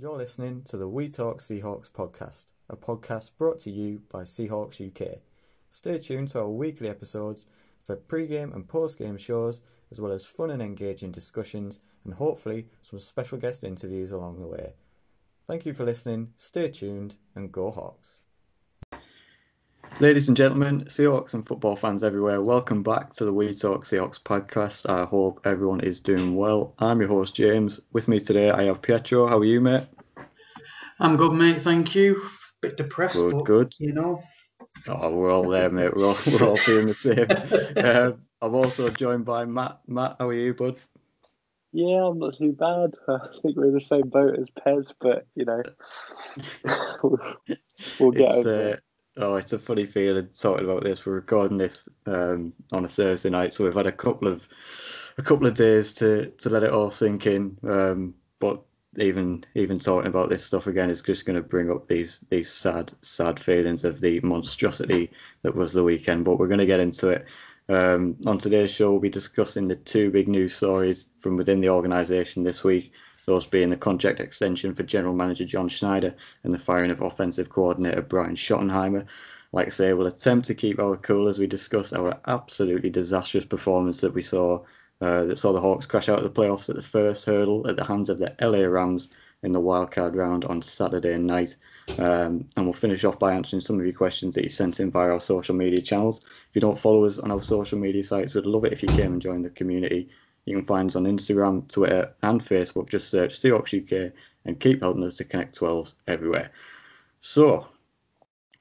You're listening to the We Talk Seahawks podcast, a podcast brought to you by Seahawks UK. Stay tuned to our weekly episodes for pre-game and post-game shows, as well as fun and engaging discussions, and hopefully some special guest interviews along the way. Thank you for listening, stay tuned, and go Hawks. Ladies and gentlemen, Seahawks and football fans everywhere, welcome back to the We Talk Seahawks podcast. I hope everyone is doing well. I'm your host, James. With me today, I have Pietro. How are you, mate? I'm good, mate. Thank you. Bit depressed, Good, but, good. You know, Oh, we're all there, mate. We're all, we're all feeling the same. Um, I'm also joined by Matt. Matt, how are you, bud? Yeah, I'm not too bad. I think we're in the same boat as Pez, but you know, we'll get It's, over uh, it. Oh, it's a funny feeling talking about this. We're recording this um, on a Thursday night, so we've had a couple of a couple of days to to let it all sink in. Um, but even even talking about this stuff again is just going to bring up these these sad sad feelings of the monstrosity that was the weekend. But we're going to get into it. Um, on today's show, we'll be discussing the two big news stories from within the organisation this week. Those being the contract extension for General Manager John Schneider and the firing of Offensive Coordinator Brian Schottenheimer. Like I say, we'll attempt to keep our cool as we discuss our absolutely disastrous performance that we saw uh, that saw the Hawks crash out of the playoffs at the first hurdle at the hands of the LA Rams in the wildcard round on Saturday night. Um, and we'll finish off by answering some of your questions that you sent in via our social media channels. If you don't follow us on our social media sites, we'd love it if you came and joined the community. You can find us on Instagram, Twitter, and Facebook. Just search Seahawks UK and keep helping us to connect 12s everywhere. So,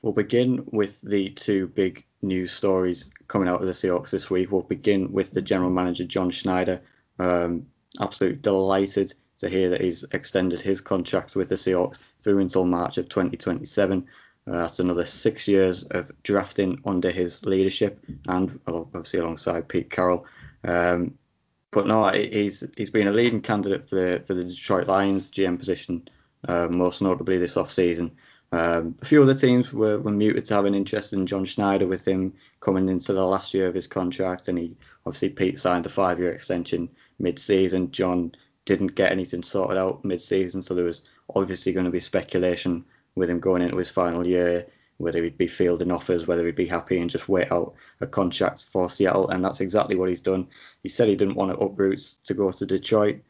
we'll begin with the two big news stories coming out of the Seahawks this week. We'll begin with the general manager, John Schneider. Um, absolutely delighted to hear that he's extended his contract with the Seahawks through until March of 2027. Uh, that's another six years of drafting under his leadership and obviously alongside Pete Carroll. Um, but no, he's he's been a leading candidate for the for the Detroit Lions GM position, uh, most notably this off season. Um, a few other teams were, were muted to have an interest in John Schneider with him coming into the last year of his contract, and he obviously Pete signed a five year extension mid season. John didn't get anything sorted out mid season, so there was obviously going to be speculation with him going into his final year, whether he'd be fielding offers, whether he'd be happy and just wait out a contract for Seattle, and that's exactly what he's done. He said he didn't want to uproot to go to Detroit,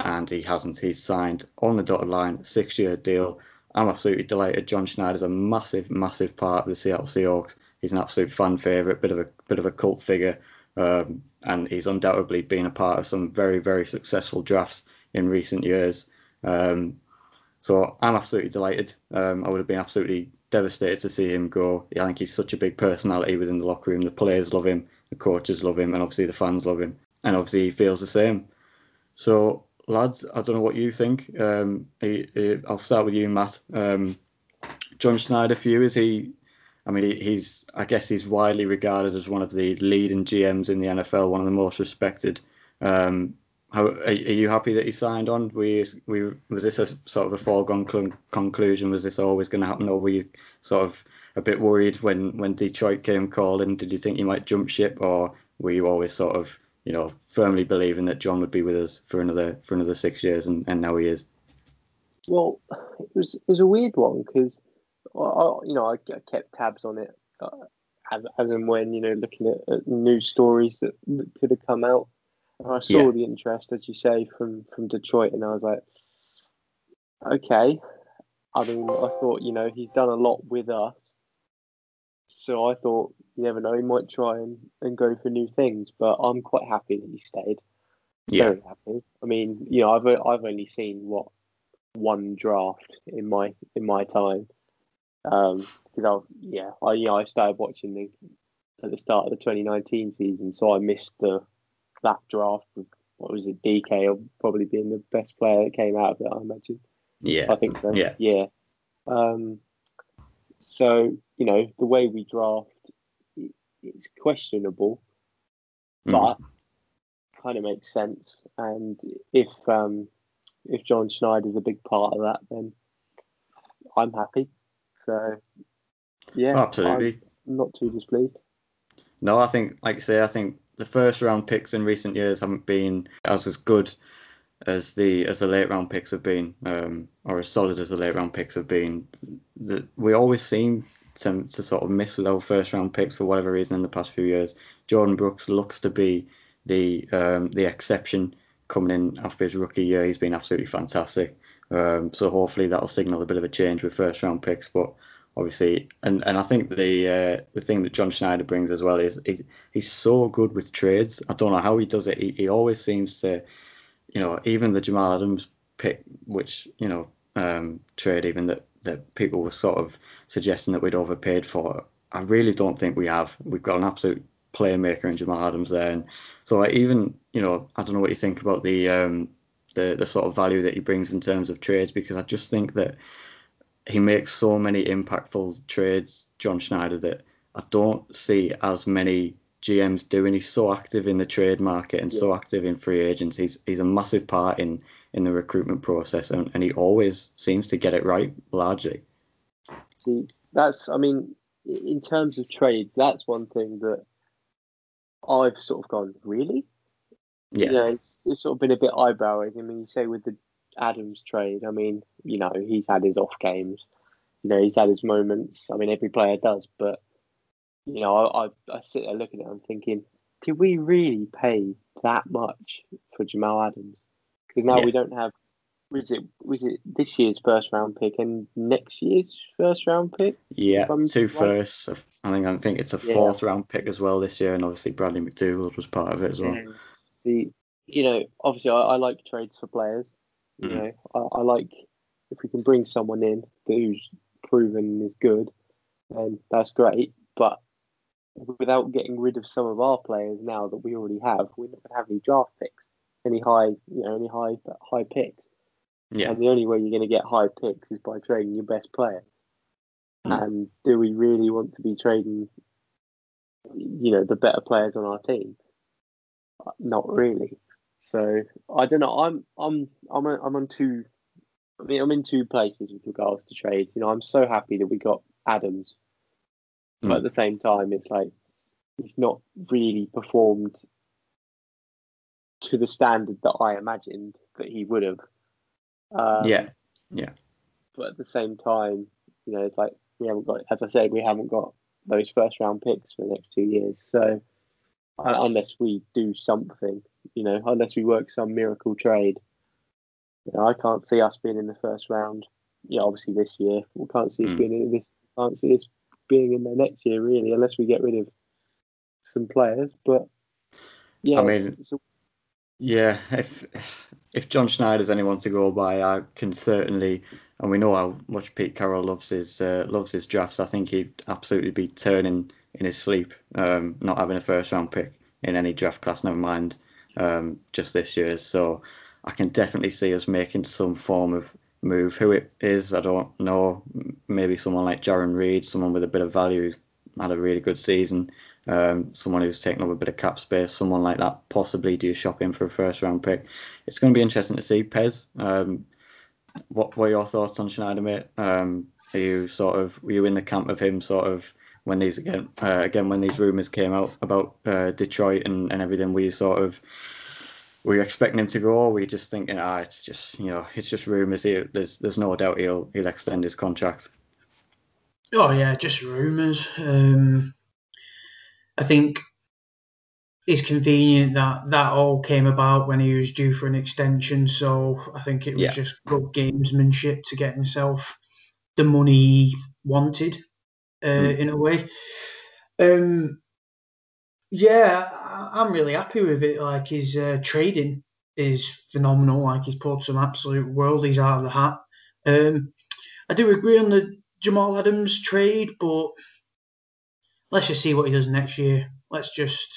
and he hasn't. He's signed on the dotted line, six year deal. I'm absolutely delighted. John Schneider's a massive, massive part of the Seattle Seahawks. He's an absolute fan favorite, bit of a bit of a cult figure, um, and he's undoubtedly been a part of some very, very successful drafts in recent years. Um, so I'm absolutely delighted. Um, I would have been absolutely devastated to see him go. I think he's such a big personality within the locker room. The players love him, the coaches love him, and obviously the fans love him. And obviously he feels the same. So lads, I don't know what you think. Um, he, he, I'll start with you, Matt. Um, John Schneider, for you, is he? I mean, he, he's. I guess he's widely regarded as one of the leading GMs in the NFL, one of the most respected. Um, how are, are you happy that he signed on? We, we was this a sort of a foregone cl- conclusion? Was this always going to happen, or were you sort of a bit worried when when Detroit came calling? Did you think he might jump ship, or were you always sort of you know, firmly believing that John would be with us for another for another six years, and, and now he is. Well, it was it was a weird one because, you know, I, I kept tabs on it uh, as as and when you know looking at, at news stories that, that could have come out, I saw Yeah. the interest, as you say, from from Detroit, and I was like, okay. I mean, I thought you know he's done a lot with us, so I thought you never know he might try and, and go for new things. But I'm quite happy that he stayed. Yeah, Very happy. I mean, you know, I've I've only seen what one draft in my in my time. Um, because I yeah, I you know I started watching the at the start of the 2019 season, so I missed the that draft. With, what was it? DK or probably being the best player that came out of it. I imagine. yeah, I think so. Yeah. Yeah. Um, so you know the way we draft, it, it's questionable, Mm. but kind of makes sense. And if um, if John Schneider's a big part of that, then I'm happy. So yeah, absolutely. I'm not too displeased. No, I think, like I say, I think the first round picks in recent years haven't been as as good as the as the late round picks have been, um, or as solid as the late round picks have been, that we always seem to, to sort of miss with our first round picks for whatever reason in the past few years. Jordyn Brooks looks to be the um, the exception coming in after his rookie year. He's been absolutely fantastic. Um, so hopefully that'll signal a bit of a change with first round picks. But obviously, and, and I think the uh, the thing that John Schneider brings as well is he, he's so good with trades. I don't know how he does it. He, he always seems to, you know, even the Jamal Adams pick, which you know, um, trade even that that people were sort of suggesting that we'd overpaid for. I really don't think we have. We've got an absolute playmaker in Jamal Adams there, and so I even you know, I don't know what you think about the um, the the sort of value that he brings in terms of trades because I just think that he makes so many impactful trades, John Schneider, that I don't see as many GMs doing. He's so active in the trade market and yeah. so active in free agents. He's he's a massive part in in the recruitment process, and, and he always seems to get it right largely. See, that's I mean, in terms of trade, that's one thing that I've sort of gone really. Yeah, you know, it's, it's sort of been a bit eyebrow raising. I mean, you say with the Adams trade, I mean, you know, he's had his off games. You know, he's had his moments. I mean, every player does, but you know, I, I, I sit there looking at it and thinking, did we really pay that much for Jamal Adams? Because now yeah. we don't have. Was it was it this year's first round pick and next year's first round pick? Yeah, two right? firsts. I think I think it's a fourth round pick as well this year, and obviously Bradley McDougald was part of it as well. Yeah. The you know obviously I, I like trades for players. You mm. know I, I like if we can bring someone in who's proven is good, then that's great. But without getting rid of some of our players now that we already have, we're not going to have any draft picks, any high, you know, any high high picks. Yeah. And the only way you're going to get high picks is by trading your best players. Mm. And do we really want to be trading, you know, the better players on our team? Not really. So I don't know. I'm I'm I'm a, I'm on two. I mean, I'm in two places with regards to trade. You know, I'm so happy that we got Adams Mm. But at the same time, it's like he's not really performed to the standard that I imagined that he would have. Um, yeah, yeah. But at the same time, you know, it's like we haven't got, as I said, we haven't got those first round picks for the next two years. So unless we do something, you know, unless we work some miracle trade, you know, I can't see us being in the first round. Yeah, obviously this year we can't see us mm. being in this. Can't see us being in there next year, really, unless we get rid of some players. But yeah, I mean, it's, it's yeah, if if John Schneider's anyone to go by, I can certainly, and we know how much Pete Carroll loves his uh, loves his drafts. I think he'd absolutely be turning in his sleep, um, not having a first round pick in any draft class. Never mind um, just this year. So I can definitely see us making some form of move. Who it is, I don't know. Maybe someone like Jarran Reed, someone with a bit of value who's had a really good season. Um, someone who's taken up a bit of cap space, someone like that, possibly do shopping for a first round pick. It's going to be interesting to see. Pez, um, what were your thoughts on Schneider, mate? Um, are you sort of were you in the camp of him, sort of when these again, uh, again when these rumours came out about uh, Detroit and, and everything? we sort of were you expecting him to go, or were you just thinking, ah, it's just you know, it's just rumours. Here, there's there's no doubt he'll he'll extend his contract. Oh yeah, just rumours. Um, I think it's convenient that that all came about when he was due for an extension. So I think it was yeah. just good gamesmanship to get himself the money he wanted, uh, mm. in a way. Um, yeah, I'm really happy with it. Like his uh, trading is phenomenal. Like he's pulled some absolute worldies out of the hat. Um, I do agree on the Jamal Adams trade, but let's just see what he does next year. Let's just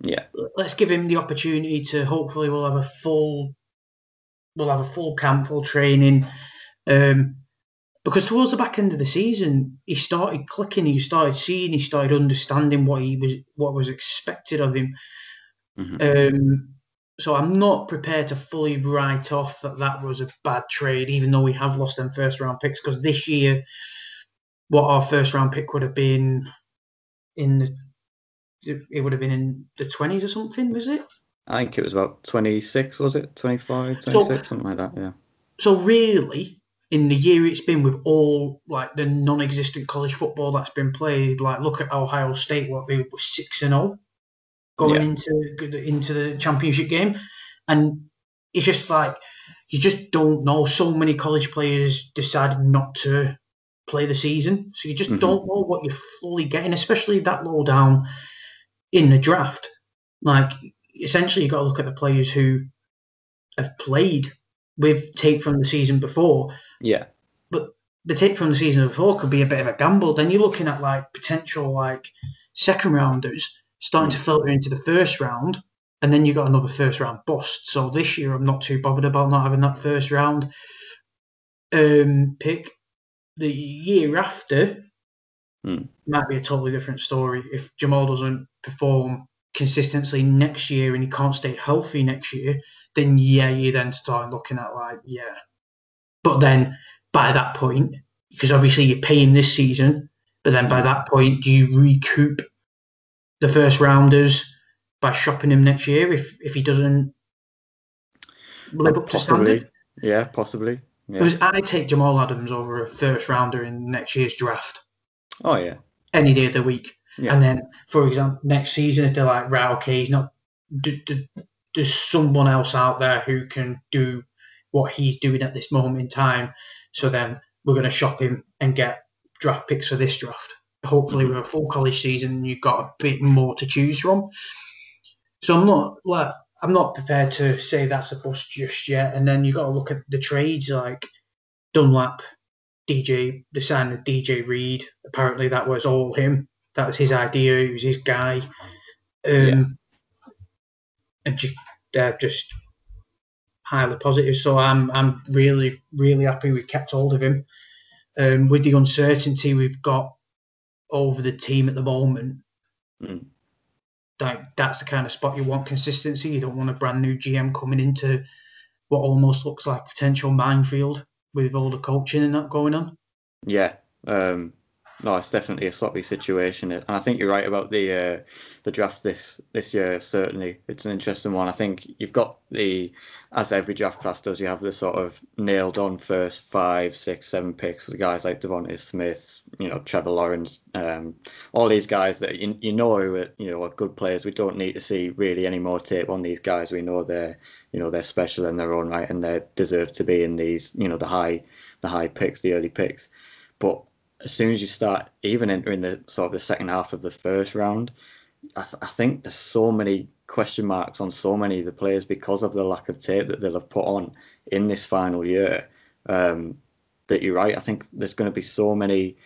yeah, let's give him the opportunity to. Hopefully, we'll have a full we'll have a full camp, full training. Um, because towards the back end of the season, he started clicking. He started seeing. He started understanding what he was, what was expected of him. Mm-hmm. Um, so I'm not prepared to fully write off that that was a bad trade, even though we have lost them first round picks. Because this year, what our first round pick would have been in the, it would have been in the twenties or something, was it? I think it was about 26, was it? 25, 26, something like that, yeah. So really, in the year it's been with all like the non-existent college football that's been played, like look at Ohio State, what they were six and zero going Yeah. into into the championship game, and it's just like you just don't know. So many college players decided not to play the season, so you just Mhm. don't know what you're fully getting, especially that low down in the draft. Like essentially, you got to look at the players who have played with tape from the season before. Yeah. But the tape from the season before could be a bit of a gamble. Then you're looking at like potential like second rounders starting to filter into the first round, and then you got another first round bust. So this year, I'm not too bothered about not having that first round um, pick. The year after Hmm. might be a totally different story. If Jamal doesn't perform consistently next year and he can't stay healthy next year, then yeah, you then start looking at like yeah. But then by that point, because obviously you're paying this season, but then by that point, do you recoup the first rounders by shopping him next year if if he doesn't live up to standard? Yeah, possibly. Yeah. Because I take Jamal Adams over a first rounder in next year's draft Oh, yeah. any day of the week. Yeah. And then, for example, next season, if they're like, right, okay, he's not, d- d- there's someone else out there who can do what he's doing at this moment in time. So then we're going to shop him and get draft picks for this draft. Hopefully, Mhm. with a full college season, you've got a bit more to choose from. So I'm not like I'm not prepared to say that's a bust just yet. And then you've got to look at the trades like Dunlap, DJ, the sign of DJ Reed. Apparently, that was all him. That was his idea. He was his guy. Um, Yeah. And ju- they're just highly positive. So I'm I'm really really happy we kept hold of him. Um, with the uncertainty we've got over the team at the moment, Mm. like that's the kind of spot you want consistency. You don't want a brand new GM coming into what almost looks like potential minefield with all the coaching and that going on. Yeah. Um, no, it's definitely a sloppy situation, and I think you're right about the uh, the draft this this year. Certainly, it's an interesting one. I think you've got the, as every draft class does, you have the sort of nailed on first five, six, seven picks with guys like DeVonta Smith, you know, Trevor Lawrence, um, all these guys that you, you know are you know are good players. We don't need to see really any more tape on these guys. We know they're you know they're special in their own right, and they deserve to be in these you know the high the high picks, the early picks. But as soon as you start even entering the sort of the second half of the first round, I, th- I think there's so many question marks on so many of the players because of the lack of tape that they'll have put on in this final year. Um, that you're right. I think there's going to be so many,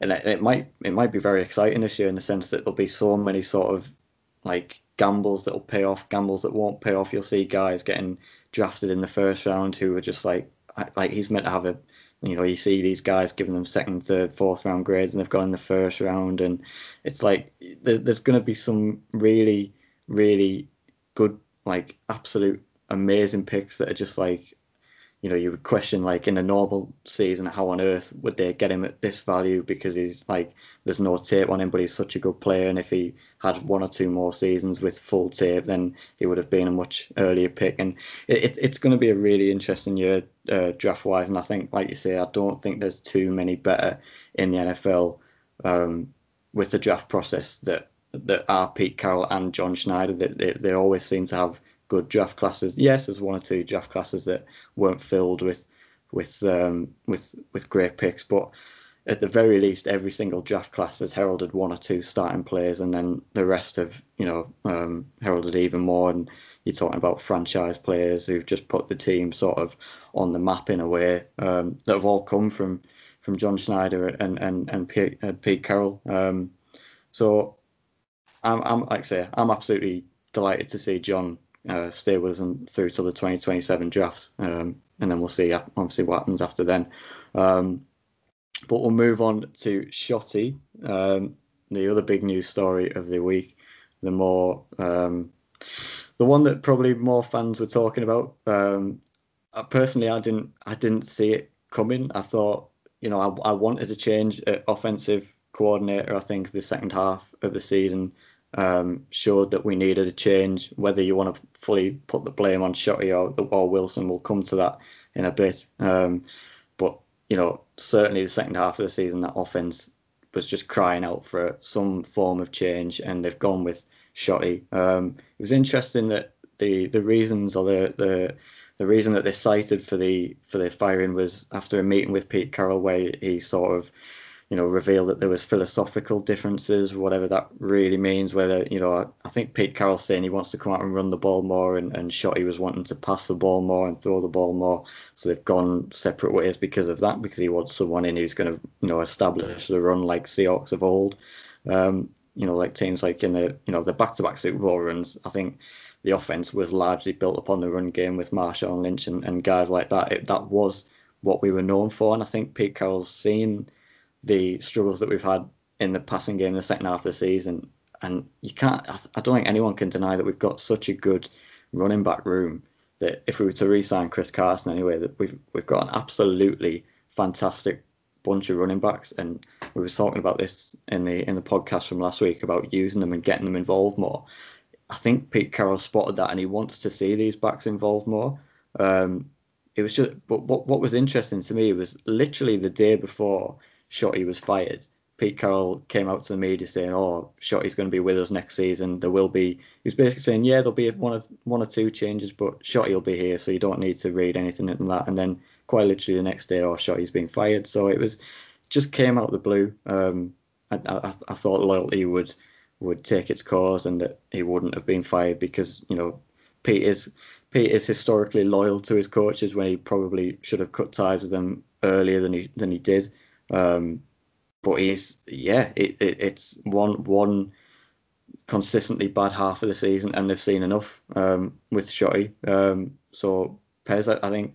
and it, it might it might be very exciting this year in the sense that there'll be so many sort of like gambles that'll pay off, gambles that won't pay off. You'll see guys getting drafted in the first round who are just like like he's meant to have a you know, you see these guys giving them second, third, fourth round grades, and they've gone in the first round, and it's like there's, there's going to be some really, really good, like absolute amazing picks that are just like, you know, you would question like in a normal season, how on earth would they get him at this value because he's like there's no tape on him, but he's such a good player, and if he had one or two more seasons with full tape, then he would have been a much earlier pick, and it, it, it's going to be a really interesting year uh, draft wise, and I think, like you say, I don't think there's too many better in the NFL um, with the draft process that that are Pete Carroll and John Schneider. That they, they always seem to have good draft classes. Yes, there's one or two draft classes that weren't filled with with um, with with great picks, but at the very least, every single draft class has heralded one or two starting players, and then the rest have, you know, um, heralded even more. And you're talking about franchise players who've just put the team sort of on the map in a way um, that have all come from from John Schneider and and and Pete, uh, Pete Carroll. Um, so I'm I'm like I say I'm absolutely delighted to see John uh, stay with us and through to the 2027 drafts, um, and then we'll see obviously what happens after then. Um, but we'll move on to Shotty, um, the other big news story of the week, the more um, the one that probably more fans were talking about. Um, I, personally, I didn't I didn't see it coming. I thought you know I, I wanted to change uh, offensive coordinator. I think the second half of the season, um, showed that we needed a change. Whether you want to fully put the blame on Shotty or, or Wilson, we'll come to that in a bit. Um, you know, certainly the second half of the season, that offense was just crying out for some form of change, and they've gone with Shotty. Um, it was interesting that the the reasons or the the the reason that they cited for the for the firing was after a meeting with Pete Carroll where he sort of you know revealed that there was philosophical differences whatever that really means whether you know I think Pete Carroll's saying he wants to come out and run the ball more and, and Shotty was wanting to pass the ball more and throw the ball more so they've gone separate ways because of that because he wants someone in who's going to you know establish the run like Seahawks of old um, you know like teams like in the you know the back-to-back Super Bowl runs I think the offense was largely built upon the run game with Marshawn Lynch and, and guys like that. It, that was what we were known for. And I think Pete Carroll's seen the struggles that we've had in the passing game in the second half of the season. And you can't, I don't think anyone can deny that we've got such a good running back room that if we were to re-sign Chris Carson anyway, that we've we've got an absolutely fantastic bunch of running backs. And we were talking about this in the in the podcast from last week about using them and getting them involved more. I think Pete Carroll spotted that and he wants to see these backs involved more. Um, it was just, but what, what was interesting to me was literally the day before Shotty was fired, Pete Carroll came out to the media saying, "Oh, Shotty's going to be with us next season. There will be." He was basically saying, "Yeah, there'll be one of one or two changes, but Shotty will be here, so you don't need to read anything in that." And then quite literally the next day, "Oh, Shotty's being fired." So it was just came out of the blue. Um, I, I, I thought loyalty would would take its course and that he wouldn't have been fired because you know Pete is Pete is historically loyal to his coaches when he probably should have cut ties with them earlier than he than he did. Um, but he's yeah, it, it, it's one one consistently bad half of the season, and they've seen enough um, with Shotty. Um, so Pez, I, I think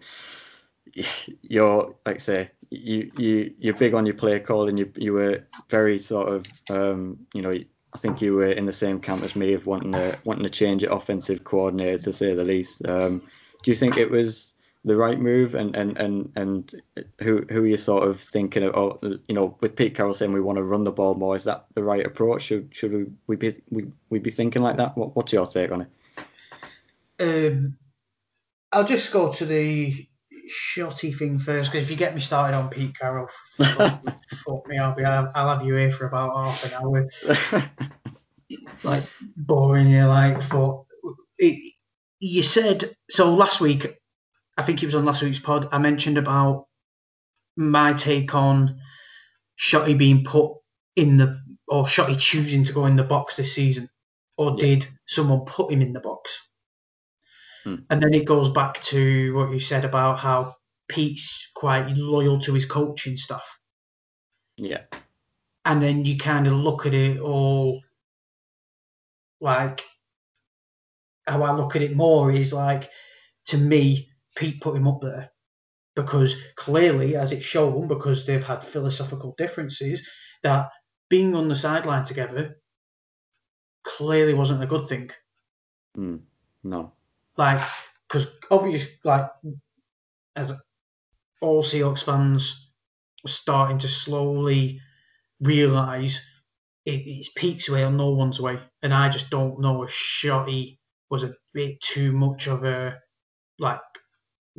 you're like I say you you you're big on your play call, and you you were very sort of um, you know I think you were in the same camp as me of wanting to wanting to change your offensive coordinator to say the least. Um, do you think it was the right move? And and and and who who are you sort of thinking of? Oh, you know, with Pete Carroll saying we want to run the ball more, is that the right approach? Should should we, we be we, we be thinking like that? What, what's your take on it? Um, I'll just go to the shotty thing first because if you get me started on Pete Carroll, fuck, fuck me, I'll be I'll, I'll, have you here for about half an hour. like boring you like, but it, you said so last week. I think it was on last week's pod. I mentioned about my take on Shotty being put in the or Shotty choosing to go in the box this season, or yeah. did someone put him in the box? Hmm. And then it goes back to what you said about how Pete's quite loyal to his coaching stuff. Yeah. And then you kind of look at it all like how I look at it more is like to me, Pete put him up there because clearly, as it's shown, because they've had philosophical differences, that being on the sideline together clearly wasn't a good thing. Mm, no. Like, because obviously, like, as all Seahawks fans are starting to slowly realise it, it's Pete's way or no one's way. And I just don't know if Shotty was a bit too much of a, like,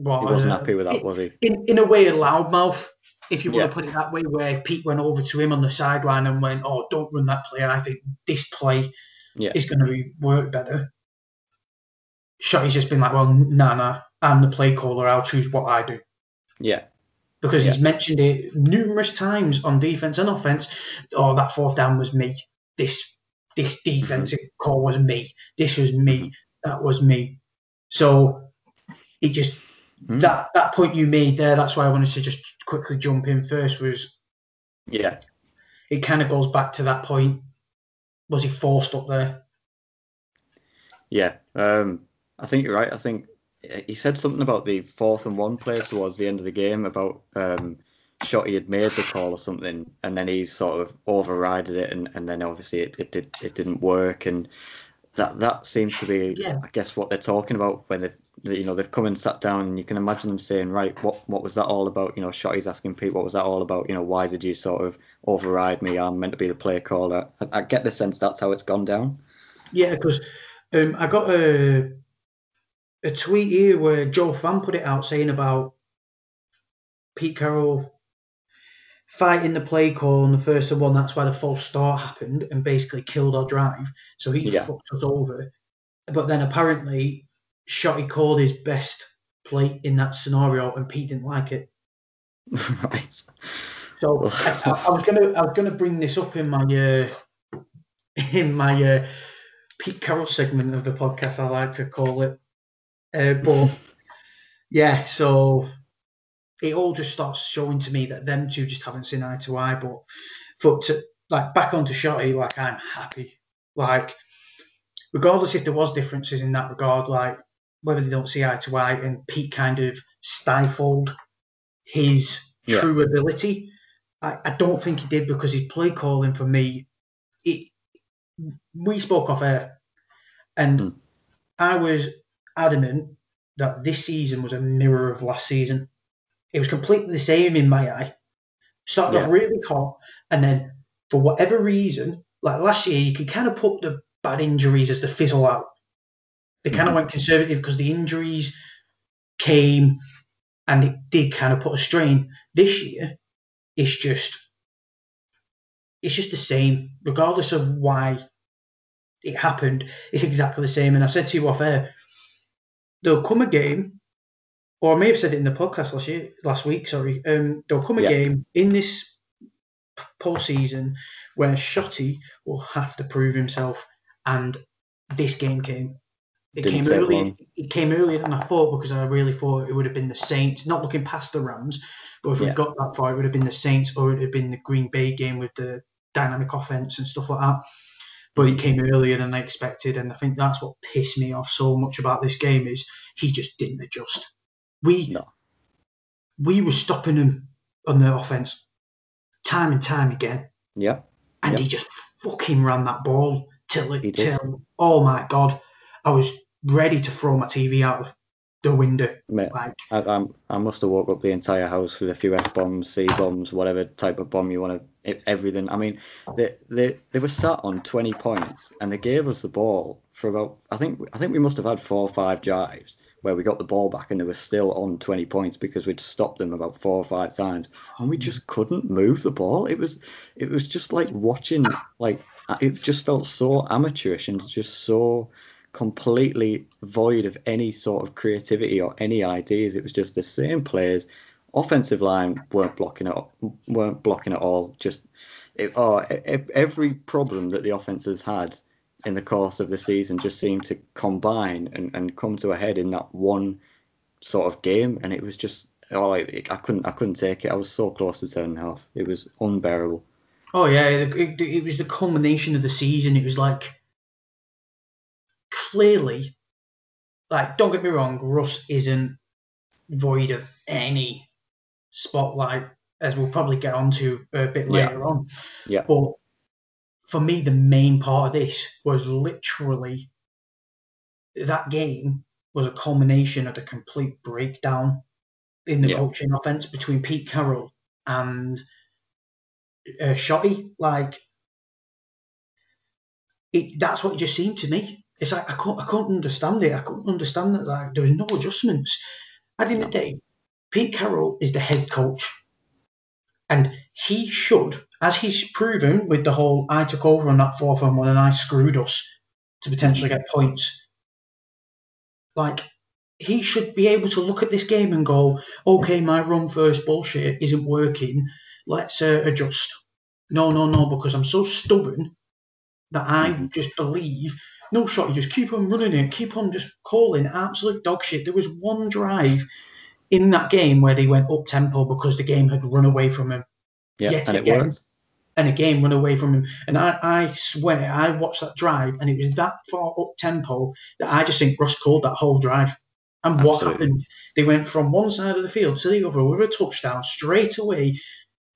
He wasn't happy with that, was he? In, in a way, a loudmouth, if you want yeah. to put it that way, where Pete went over to him on the sideline and went, oh, don't run that play. I think this play yeah. is going to work better. Shotty's just been like, well, nah, nah, I'm the play caller. I'll choose what I do. Yeah. Because yeah. he's mentioned it numerous times on defense and offense. Oh, that fourth down was me. This this defensive mm-hmm. call was me. This was me. Mm-hmm. That was me. So it just mm. that that point you made there. That's why I wanted to just quickly jump in first. Was yeah. It kind of goes back to that point. Was he forced up there? Yeah. Um, I think you're right. I think he said something about the fourth and one play towards the end of the game about um, shot he had made the call or something, and then he sort of overrided it, and, and then obviously it, it did it didn't work, and that that seems to be, yeah. I guess, what they're talking about when they've you know they've come and sat down, and you can imagine them saying, right, what what was that all about? You know, Shotty's asking Pete, what was that all about? You know, why did you sort of override me? I'm meant to be the play caller. I, I get the sense that's how it's gone down. Yeah, because um, I got a a tweet here where Joe Fan put it out saying about Pete Carroll fighting the play call on the first and one. That's why the false start happened and basically killed our drive. So he Yeah. fucked us over. But then apparently, Shotty called his best play in that scenario, and Pete didn't like it. right. So I, I- I was gonna I was gonna bring this up in my uh, in my uh, Pete Carroll segment of the podcast. I like to call it, uh, but yeah. So it all just starts showing to me that them two just haven't seen eye to eye. But for to like back onto Shotty, like I'm happy. Like regardless if there was differences in that regard, like whether they don't see eye to eye, and Pete kind of stifled his Yeah. true ability. I, I don't think he did because his play calling for me, it we spoke off air, and Mm. I was adamant that this season was a mirror of last season. It was completely the same in my eye. Started off really hot, and then for whatever reason, like last year, you could kind of put the bad injuries as the fizzle out. They kind of Mhm. went conservative because the injuries came and it did kind of put a strain. This year, it's just it's just the same, regardless of why it happened. It's exactly the same. And I said to you off air, there'll come a game, or I may have said it in the podcast last year, last week. Sorry, um, there'll come a Yeah. game in this postseason where Shotty will have to prove himself, and this game came. It Didn't came early. long. It came earlier than I thought because I really thought it would have been the Saints. Not looking past the Rams, but if we got that far, it would have been the Saints or it would have been the Green Bay game with the dynamic offense and stuff like that. But it came earlier than I expected, and I think that's what pissed me off so much about this game is he just didn't adjust. We No. we were stopping him on the offense time and time again, Yeah. and he just fucking ran that ball till it till oh my god, I was ready to throw my TV out of the window. Mate, Like I, I'm, I must have woke up the entire house with a few S bombs, C bombs, whatever type of bomb you want to, everything. I mean, they, they they were sat on 20 points and they gave us the ball for about, I think I think we must have had four or five drives where we got the ball back and they were still on 20 points because we'd stopped them about four or five times and we hmm. just couldn't move the ball. It was it was just like watching, like, uh, it just felt so amateurish and just so completely void of any sort of creativity or any ideas. It was just the same players. Offensive line weren't blocking it, weren't blocking at all. Just it, oh, every problem that the offense has had in the course of the season just seemed to combine and, and come to a head in that one sort of game, and it was just oh, it, I couldn't I couldn't take it. I was so close to turning off. It was unbearable. Oh yeah, it, it, it was the culmination of the season. It was like clearly, like don't get me wrong, Russ isn't void of any spotlight, as we'll probably get onto a bit Yeah. later on. Yeah. But for me, the main part of this was literally that game was a culmination of the complete breakdown in the Yeah. coaching offense between Pete Carroll and uh, Shotty. Like, it, that's what it just seemed to me. It's like I couldn't, I couldn't understand it. I couldn't understand that. Like, there was no adjustments. At the end of the day, Pete Carroll is the head coach, and he should, as he's proven with the whole "I took over on that fourth and one and I screwed us" to potentially get points. Like he should be able to look at this game and go, "Okay, my run first bullshit isn't working. Let's uh, adjust." No, no, no, because I'm so stubborn that I Mhm. just believe. No shot, you just keep on running it, keep on just calling absolute dog shit. There was one drive in that game where they went up tempo because the game had run away from him Yeah, Yet and it again, worked. And a game run away from him. And I, I swear, I watched that drive, and it was that far up tempo that I just think Russ called that whole drive. And what happened? They went from one side of the field to the other with a touchdown straight away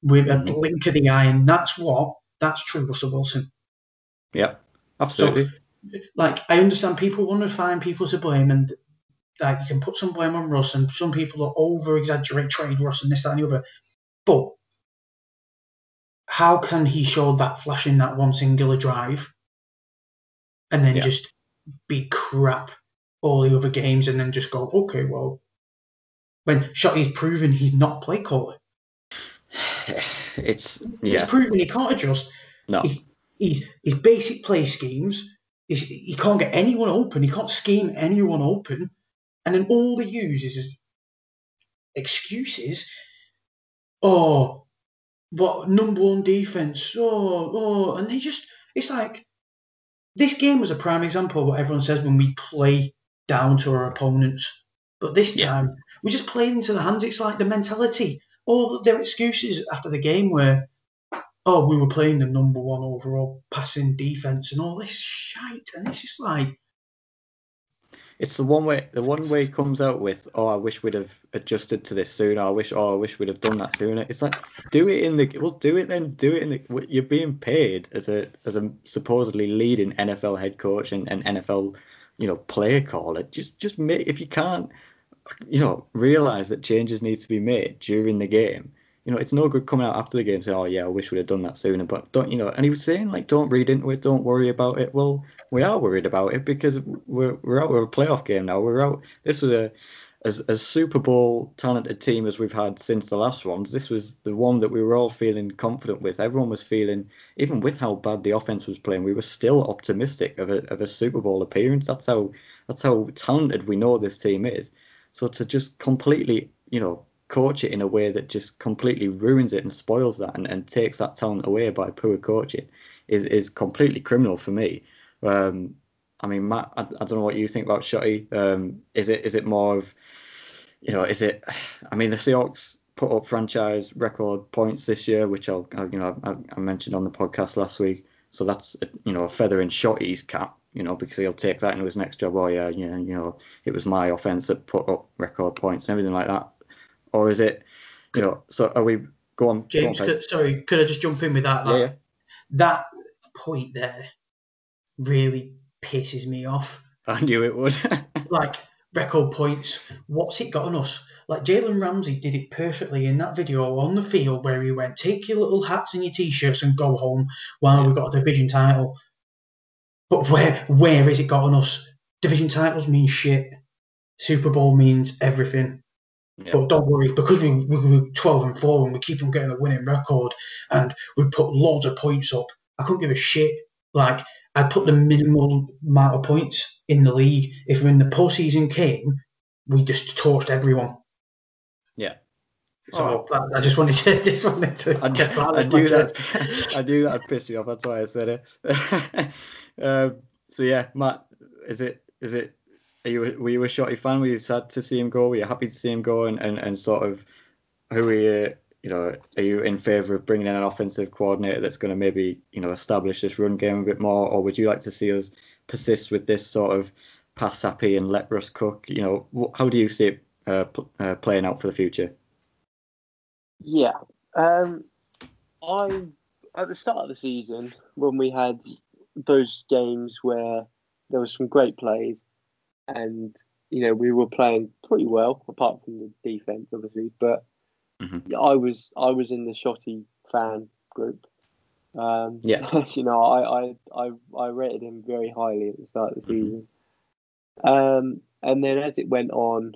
with a Mhm. blink of the eye, and that's what that's true Russell Wilson. Yeah, absolutely. Like I understand people want to find people to blame, and like you can put some blame on Russ, and some people are over exaggerate trade Russ and this, that, and the other. But how can he show that flash in that one singular drive and then Yeah. just be crap all the other games, and then just go, okay, well, when Shotty's proven he's not play caller, It's he's yeah, proven he can't adjust. no, He, he's his basic play schemes. He can't get anyone open. He can't scheme anyone open, and then all he uses is excuses. Oh, what number one defense? Oh, oh, and they just it's like this game was a prime example of what everyone says when we play down to our opponents. But this Yeah. time we just played into the hands. It's like the mentality. All their excuses after the game were, oh, we were playing the number one overall passing defense and all this shite, and it's just like, it's the one way the one way comes out with, oh, I wish we'd have adjusted to this sooner. I wish, oh, I wish we'd have done that sooner. It's like do it in the well, do it then, do it in the. You're being paid as a as a supposedly leading NFL head coach and, and NFL, you know, player caller. Just just make if you can't, you know, realize that changes need to be made during the game. You know, it's no good coming out after the game saying, "Oh yeah, I wish we'd have done that sooner." But don't you know? And he was saying like, "Don't read into it. Don't worry about it." Well, we are worried about it because we're we're out of a playoff game now. We're out. This was a as a Super Bowl talented team as we've had since the last ones. This was the one that we were all feeling confident with. Everyone was feeling, even with how bad the offense was playing, we were still optimistic of a of a Super Bowl appearance. That's how that's how talented we know this team is. So to just completely, you know, coach it in a way that just completely ruins it and spoils that and, and takes that talent away by poor coaching is is completely criminal for me. Um, I mean, Matt, I, I don't know what you think about Shotty. Um, is it is it more of, you know, is it? I mean, the Seahawks put up franchise record points this year, which I'll, I, you know I, I mentioned on the podcast last week. So that's you know a feather in Shotty's cap, you know, because he'll take that into his next job. Oh yeah, you know, you know, it was my offense that put up record points and everything like that. Or is it, you know? So are we? Go on, James, go on, could, sorry, could I just jump in with that? Yeah, That, yeah. that point there really pisses me off. I knew it would. like record points. What's it got on us? Like Jalen Ramsey did it perfectly in that video on the field where he went, "Take your little hats and your t-shirts and go home while we got a division title." But where where is it got on us? Division titles mean shit. Super Bowl means everything. Yeah. But don't worry, because we, we were 12 and 4 and we keep on getting a winning record and we put loads of points up, I couldn't give a shit. Like, I put the minimal amount of points in the league. If when the postseason came, we just torched everyone. yeah. So that, I just wanted to just wanted to I, get that I off my knew that. I knew that'd piss you off. That's why I said it. um, so yeah, Matt, is it? Is it? Are you? Were you a Shotty fan? Were you sad to see him go? Were you happy to see him go? And and, and sort of, who are you? You know, are you in favour of bringing in an offensive coordinator that's going to maybe you know establish this run game a bit more, or would you like to see us persist with this sort of pass happy and let Russ cook? You know, how do you see it uh, uh, playing out for the future? Yeah. Um, I at the start of the season when we had those games where there was some great plays, and you know we were playing pretty well apart from the defense, obviously. But Mhm. I was I was in the Shotty fan group. Um, Yeah. you know I, I I I rated him very highly at the start of the season. Um, and then as it went on,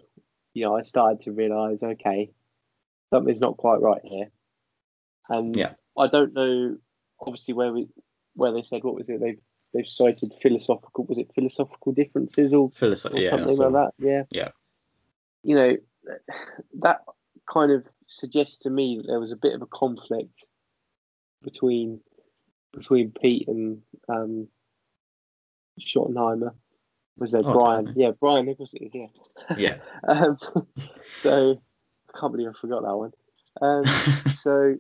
you know I started to realise okay something's not quite right here. And Yeah. I don't know, obviously, where we where they said what was it? They've they've cited philosophical was it philosophical differences or, Philosoph- or yeah, something like that? Yeah. Yeah. You know, that kind of suggests to me that there was a bit of a conflict between between Pete and um, Schottenheimer. Was there Oh, Brian? definitely. Yeah, Brian Nichols. Yeah. Yeah. Um, so I can't believe I forgot that one. Um, so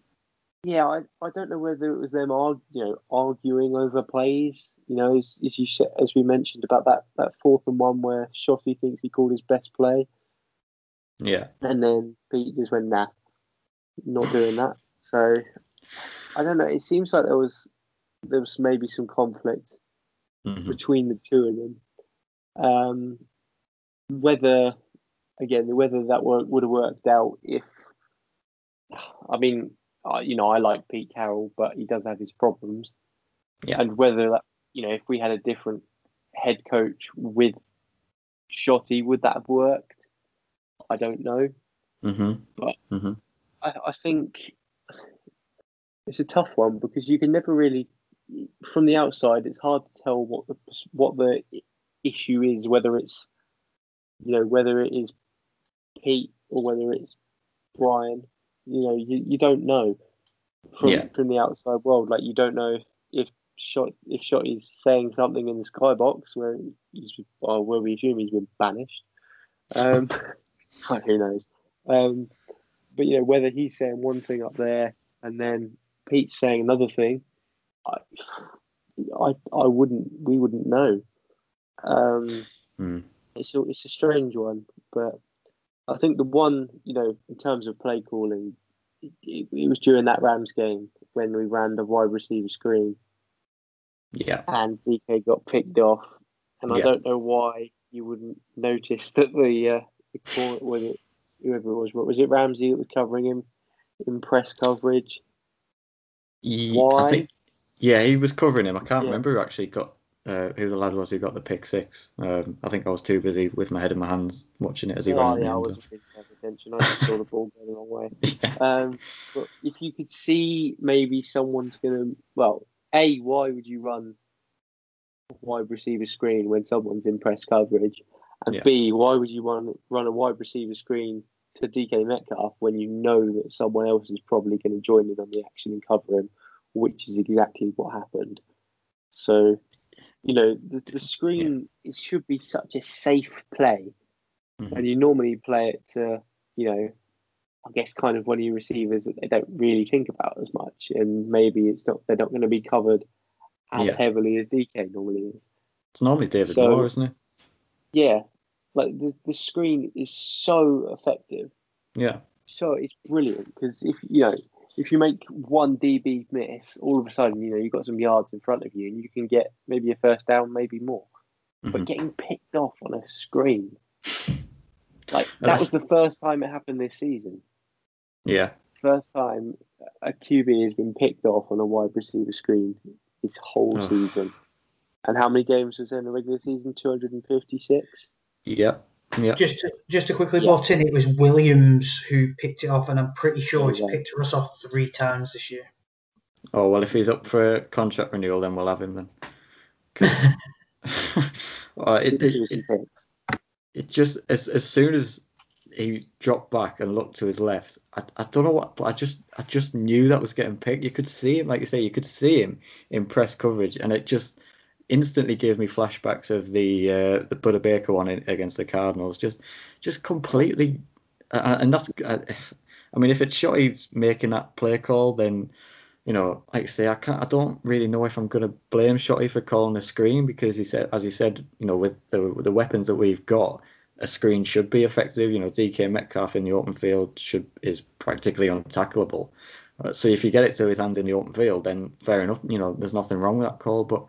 yeah, I, I don't know whether it was them you know arguing over plays. You know, as, as you said, as we mentioned about that that fourth and one where Shotty thinks he called his best play, yeah. and then Pete just went nah, not doing that. So I don't know. It seems like there was there was maybe some conflict Mhm. between the two of them. Um, whether again whether that work would have worked out if I mean uh, you know I like Pete Carroll, but he does have his problems. Yeah. And whether that you know if we had a different head coach with Shotty, would that have worked? I don't know. Mm-hmm. But mm-hmm. I, I think it's a tough one because you can never really, from the outside, it's hard to tell what the what the issue is, whether it's you know whether it is Pete or whether it's Brian. You know, you, you don't know from Yeah. from the outside world. Like you don't know if shot if shot is saying something in the skybox where he's or where we assume he's been banished. Um, who knows? Um, but you know whether he's saying one thing up there and then Pete's saying another thing. I, I, I wouldn't. We wouldn't know. Um, Mm. it's a, it's a strange one, but I think the one you know in terms of play calling, it, it, it was during that Rams game when we ran the wide receiver screen Yeah. and DK got picked off, and I Yeah. don't know why you wouldn't notice that the uh, the corner was it whoever it was, what was it Ramsey that was covering him in press coverage? Ye- Why? I think. Yeah, he was covering him. I can't Yeah. remember who actually got uh, who the lad was who got the pick six. Um, I think I was too busy with my head in my hands watching it as he Oh, ran. yeah, I wasn't paying attention. I just saw the ball going the wrong way. end. Um, but if you could see maybe someone's going to, well, A, why would you run wide receiver screen when someone's in press coverage? And Yeah. B, why would you run, run a wide receiver screen to DK Metcalf when you know that someone else is probably going to join in on the action and cover him, which is exactly what happened. So, you know, the, the screen, it should be such a safe play Mhm. and you normally play it to, you know, I guess kind of one of your receivers that they don't really think about as much, and maybe it's not they're not going to be covered as Yeah. heavily as DK normally is. It's normally David So- Moore, isn't it? Yeah, like the the screen is so effective, Yeah. so it's brilliant because if you know if you make one DB miss, all of a sudden you know you've got some yards in front of you, and you can get maybe a first down, maybe more. Mhm. But getting picked off on a screen, like that was the first time it happened this season. Yeah. first time a QB has been picked off on a wide receiver screen this whole Ugh. season. And how many games was there in the regular season? 256? Yeah. Yeah. Just to, just to quickly Yeah. butt in, it was Williams who picked it off, and I'm pretty sure he's Yeah. picked us off three times this year. Oh well, if he's up for contract renewal, then we'll have him then. well, it, it, Ridiculous it, it just as as soon as he dropped back and looked to his left, I, I don't know what, but I just I just knew that was getting picked. You could see him, like you say, you could see him in press coverage, and it just instantly gave me flashbacks of the uh, the Budda Baker one in, against the Cardinals. Just just completely, uh, and that's. Uh, I mean, if it's Shotty making that play call, then you know, like I say, I can't. I don't really know if I'm going to blame Shotty for calling the screen because he said, as he said, you know, with the the weapons that we've got, a screen should be effective. You know, DK Metcalf in the open field should is practically untackleable. Uh, so if you get it to his hands in the open field, then fair enough. You know, there's nothing wrong with that call. But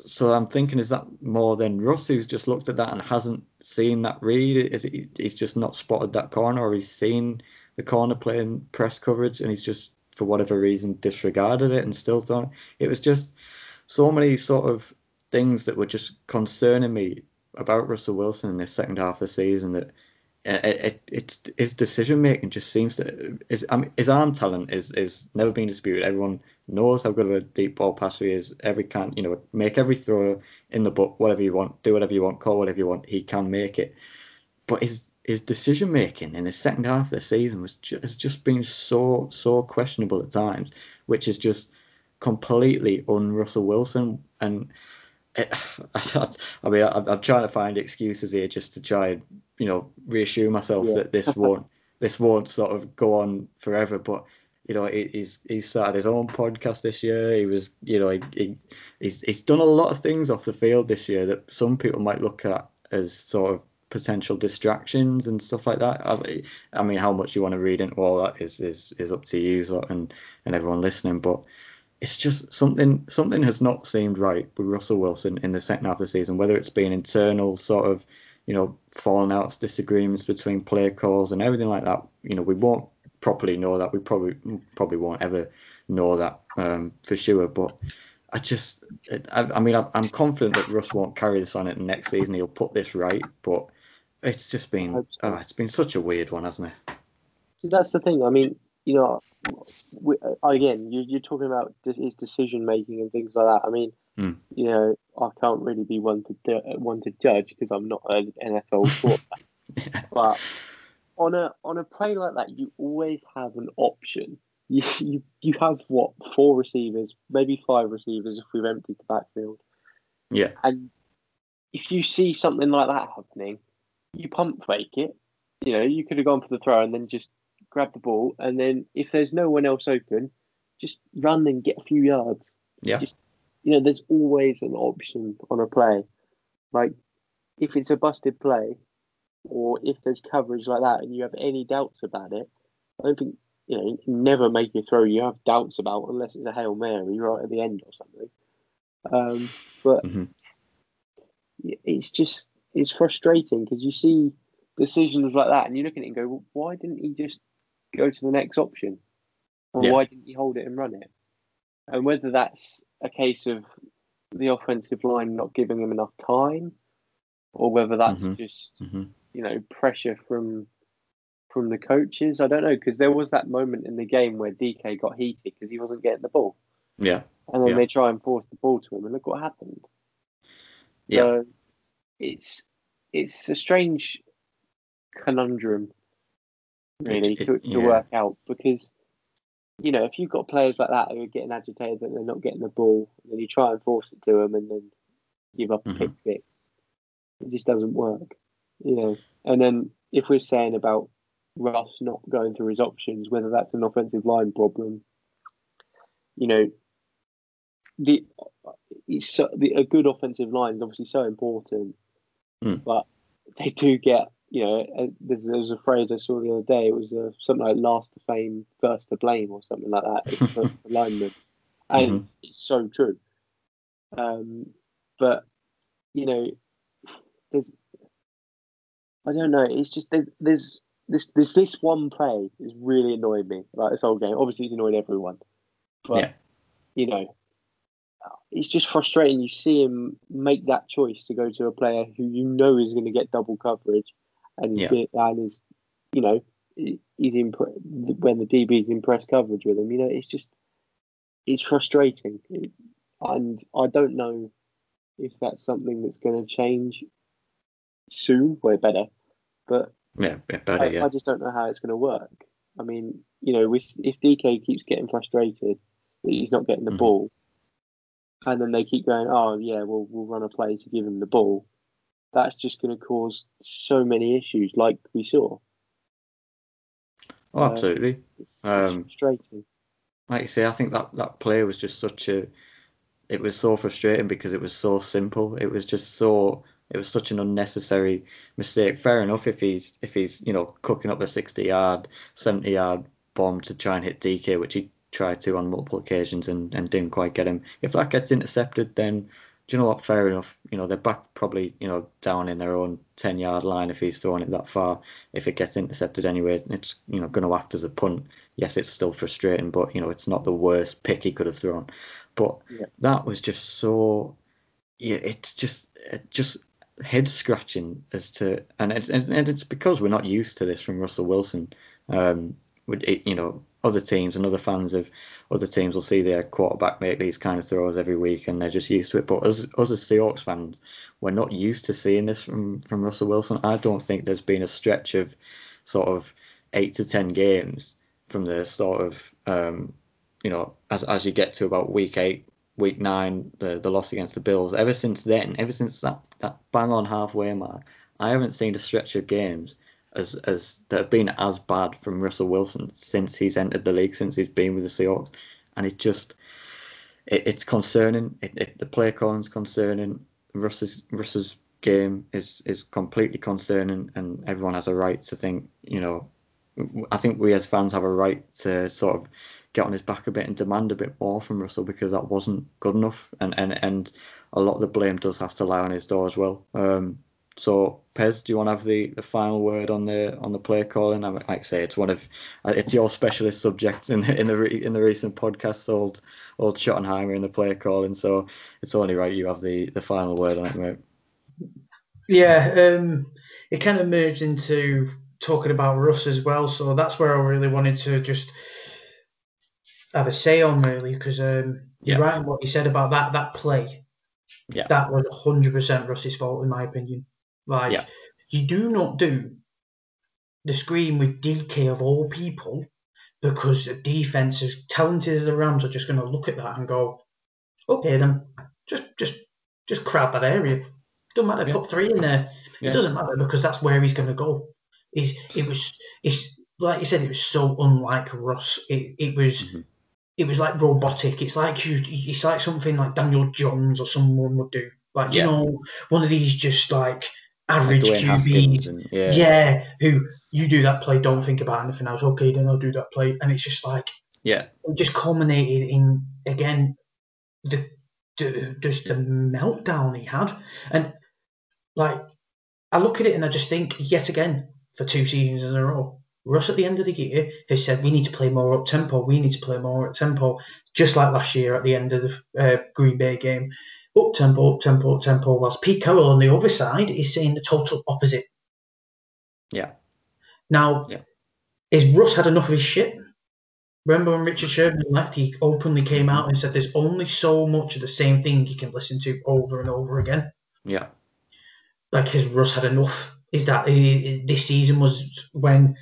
so I'm thinking, is that more than Russ who's just looked at that and hasn't seen that read? Is it he's just not spotted that corner, or he's seen the corner playing press coverage and he's just for whatever reason disregarded it and still thought it was just so many sort of things that were just concerning me about Russell Wilson in this second half of the season that it, it, it's his decision making just seems to his, his arm talent is is never been disputed. Everyone knows how good of a deep ball passer he is. Every can you know make every throw in the book, whatever you want, do whatever you want, call whatever you want. He can make it, but his his decision making in the second half of the season was ju- has just been so so questionable at times, which is just completely un Russell Wilson and. It, I mean, I'm, I'm trying to find excuses here just to try and you know reassure myself Yeah. that this won't this won't sort of go on forever. But you know, he, he's he's started his own podcast this year. He was, you know, he, he he's he's done a lot of things off the field this year that some people might look at as sort of potential distractions and stuff like that. I, I mean, how much you want to read into all that is is is up to you and and everyone listening, but. It's just something. Something has not seemed right with Russell Wilson in the second half of the season. Whether it's been internal sort of, you know, falling outs, disagreements between player calls, and everything like that. You know, we won't properly know that. We probably probably won't ever know that um, for sure. But I just, I, I mean, I'm confident that Russ won't carry this on it next season. He'll put this right, but it's just been, oh, it's been such a weird one, hasn't it? See, that's the thing. I mean, you know, we, again, you, you're talking about his decision making and things like that. I mean, mm. you know, I can't really be one to one to judge because I'm not an NFL quarterback. But on a on a play like that, you always have an option. You, you you have what four receivers, maybe five receivers if we've emptied the backfield. Yeah, and if you see something like that happening, you pump fake it. You know, you could have gone for the throw and then just grab the ball, and then if there's no one else open, just run and get a few yards. Yeah. Just you know, there's always an option on a play. Like if it's a busted play, or if there's coverage like that, and you have any doubts about it, I don't think you know. Never make a throw you have doubts about unless it's a hail mary right at the end or something. Um, but mm-hmm. it's just it's frustrating because you see decisions like that, and you look at it and go, well, "Why didn't he just go to the next option? Or yeah. why didn't he hold it and run it? And whether that's a case of the offensive line not giving him enough time, or whether that's mm-hmm. just mm-hmm. You know pressure from from the coaches. I don't know because there was that moment in the game where DK got heated because he wasn't getting the ball. Yeah, and then yeah. they try and force the ball to him, and look what happened. Yeah, so it's it's a strange conundrum really to, to yeah. work out because you know if you've got players like that who are getting agitated that they're not getting the ball, and then you try and force it to them and then give up a mm-hmm. pick six, it just doesn't work. You know, and then if we're saying about Russ not going through his options, whether that's an offensive line problem, you know, the, so, the a good offensive line is obviously so important, mm. but they do get you know, uh, there's, there was a phrase I saw the other day. It was uh, something like "last to fame, first to blame" or something like that. It's alignment, and mm-hmm. it's so true. Um, but you know, there's I don't know. It's just there's, there's this there's this one play is really annoying me. Like this whole game, obviously it's annoyed everyone, but yeah. you know, it's just frustrating. You see him make that choice to go to a player who you know is going to get double coverage and he's yeah. and he's you know he's when the DB's in press coverage with him. You know, it's just it's frustrating, and I don't know if that's something that's going to change soon. We're better, but yeah, better. I, yeah. I just don't know how it's going to work. I mean, you know, with, if DK keeps getting frustrated that he's not getting the mm-hmm. ball, and then they keep going, oh yeah, well we'll run a play to give him the ball that's just going to cause so many issues, like we saw. Oh, absolutely. Uh, it's, it's um, frustrating. Like you say, I think that that play was just such a. It was so frustrating because it was so simple. It was just so. It was such an unnecessary mistake. Fair enough if he's if he's you know cooking up a sixty yard, seventy yard bomb to try and hit DK, which he tried to on multiple occasions and, and didn't quite get him. If that gets intercepted, then do you know what? Fair enough. You know, they're back probably, you know, down in their own 10 yard line if he's throwing it that far. If it gets intercepted anyway, it's, you know, going to act as a punt. Yes, it's still frustrating, but, you know, it's not the worst pick he could have thrown. But yeah. that was just so, yeah, it's just, it just head scratching as to, and it's, and it's because we're not used to this from Russell Wilson. Um, it, you know, other teams and other fans of other teams will see their quarterback make these kind of throws every week and they're just used to it. But us, us as Seahawks fans, we're not used to seeing this from, from Russell Wilson. I don't think there's been a stretch of sort of eight to ten games from the sort of um, you know as as you get to about week eight, week nine, the the loss against the Bills. Ever since then, ever since that that bang on halfway mark, I haven't seen a stretch of games as as that have been as bad from Russell Wilson since he's entered the league, since he's been with the Seahawks, and it just it, it's concerning. It, it, the play calling's concerning. Russ's Russ's game is is completely concerning, and everyone has a right to think. You know, I think we as fans have a right to sort of get on his back a bit and demand a bit more from Russell because that wasn't good enough, and and and a lot of the blame does have to lie on his door as well. Um, so Pez, do you want to have the, the final word on the on the play calling? I like I say, it's one of uh, it's your specialist subject in the in the re, in the recent podcast, old old Schottenheimer in the play calling. So it's only right you have the the final word on it, mate. Yeah, um, it kind of merged into talking about Russ as well. So that's where I really wanted to just have a say on, really, because um, you're Yeah. right in what you said about that that play. Yeah. That was 100% Russ's fault, in my opinion. Like, Yeah. you do not do the screen with DK of all people because the defense, as talented as the Rams, are just going to look at that and go, okay, then just just just crowd that area. Doesn't matter, Yeah. put three in there. Yeah. It doesn't matter because that's where he's going to go. Is it was it's like you said, it was so unlike Russ. It it was Mhm. It was like robotic. It's like you it's like something like Daniel Jones or someone would do. Like Yeah. you know, one of these just like Like average Haskins QBs. and yeah, Yeah. who you do that play, don't think about anything else. Okay, then I'll do that play, and it's just like yeah, it just culminated in again the, the just the meltdown he had, and like I look at it and I just think yet again for two seasons in a row, Russ at the end of the year has said we need to play more up tempo, we need to play more up tempo, just like last year at the end of the uh, Green Bay game, up tempo, up tempo, up tempo. Whilst Pete Carroll on the other side is saying the total opposite. yeah, Now, Yeah. is Russ had enough of his shit? Remember when Richard Sherman left, he openly came out and said there's only so much of the same thing you can listen to over and over again. yeah, Like, has Russ had enough? Is that this season was when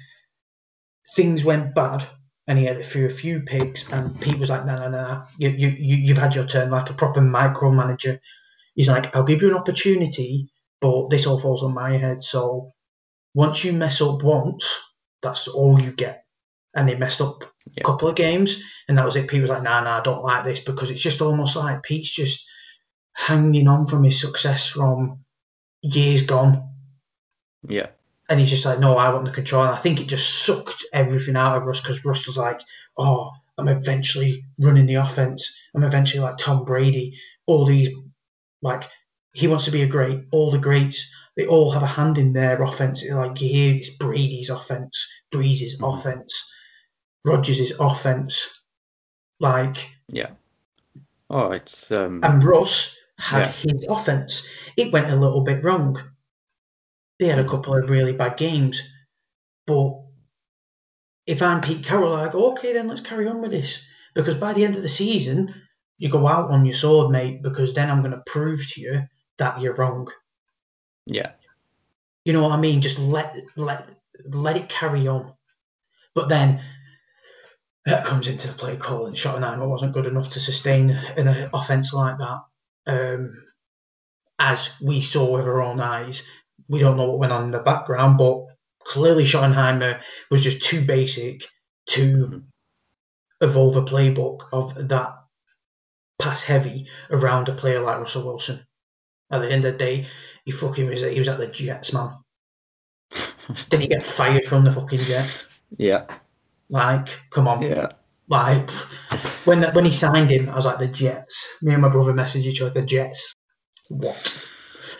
things went bad and he had a few, a few picks and Pete was like, no, no, no, you, you, you've had your turn like a proper micromanager. He's like, I'll give you an opportunity, but this all falls on my head. So once you mess up once, that's all you get. And they messed up Yeah. a couple of games, and that was it. Pete was like, nah, nah, I don't like this because it's just almost like Pete's just hanging on from his success from years gone. yeah, And he's just like, no, I want the control. And I think it just sucked everything out of Russ because Russ was like, oh, I'm eventually running the offense. I'm eventually like Tom Brady. All these, like, he wants to be a great. All the greats, they all have a hand in their offense. Like, you hear it's Brady's offense, Brees's Mhm. offense, Rodgers' offense. Like, yeah. Oh, it's um, and Russ had Yeah. his offense. It went a little bit wrong. They had a couple of really bad games, but if I'm Pete Carroll, I go, okay, then let's carry on with this. Because by the end of the season, you go out on your sword, mate. Because then I'm going to prove to you that you're wrong. yeah, You know what I mean? Just let let let it carry on. But then that comes into the play call, and Schottenheimer wasn't good enough to sustain an offense like that. Um, as we saw with our own eyes, we don't know what went on in the background, but clearly Schottenheimer was just too basic to evolve a playbook of that pass heavy around a player like Russell Wilson. At the end of the day, he fucking was he was at the Jets, man. Did he get fired from the fucking Jets? yeah, Like, come on. yeah, Like, when when he signed him, I was like, the Jets. Me and my brother messaged each other, the Jets. What?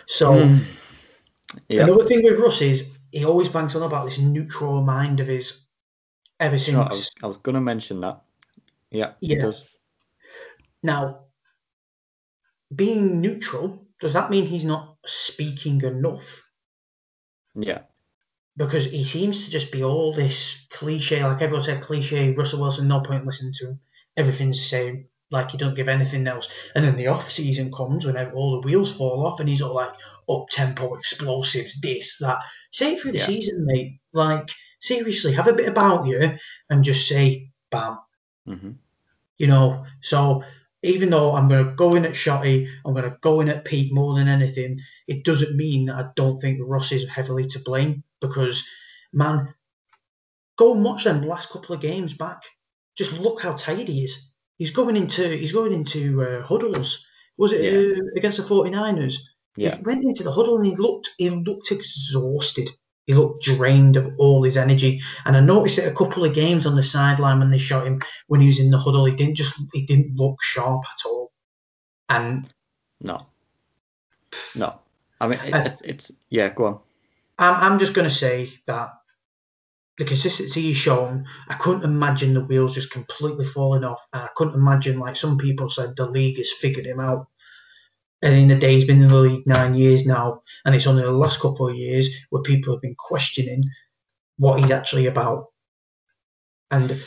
So, Mm. Another thing with Russ is he always banks on about this neutral mind of his ever since. No, I was was gonna mention that. Yeah, Yeah. it does. Now, being neutral, does that mean he's not speaking enough? Yeah, Because he seems to just be all this cliche, like everyone said, cliche. Russell Wilson, no point listening to him. Everything's the same. Like he don't give anything else. And then the off season comes when all the wheels fall off, and he's all like up tempo, explosives, this, that. Say it through the Yeah. season, mate. Like seriously, have a bit about you, and just say, bam. hmm You know, so even though I'm going to go in at Shotty, I'm going to go in at Pete more than anything, it doesn't mean that I don't think Ross is heavily to blame because, man, go and watch them last couple of games back. Just look how tired he is. He's going into he's going into uh, huddles. Was it Yeah. uh, against the 49ers? yeah, He went into the huddle and he looked he looked exhausted. He looked drained of all his energy. And I noticed it a couple of games on the sideline when they shot him when he was in the huddle. He didn't just he didn't look sharp at all. And no, no. I mean, it, it's, it's yeah. Go on. I'm I'm just going to say that the consistency he's shown, I couldn't imagine the wheels just completely falling off, and I couldn't imagine like some people said the league has figured him out. And in the day, he's been in the league nine years now, and it's only the last couple of years where people have been questioning what he's actually about. And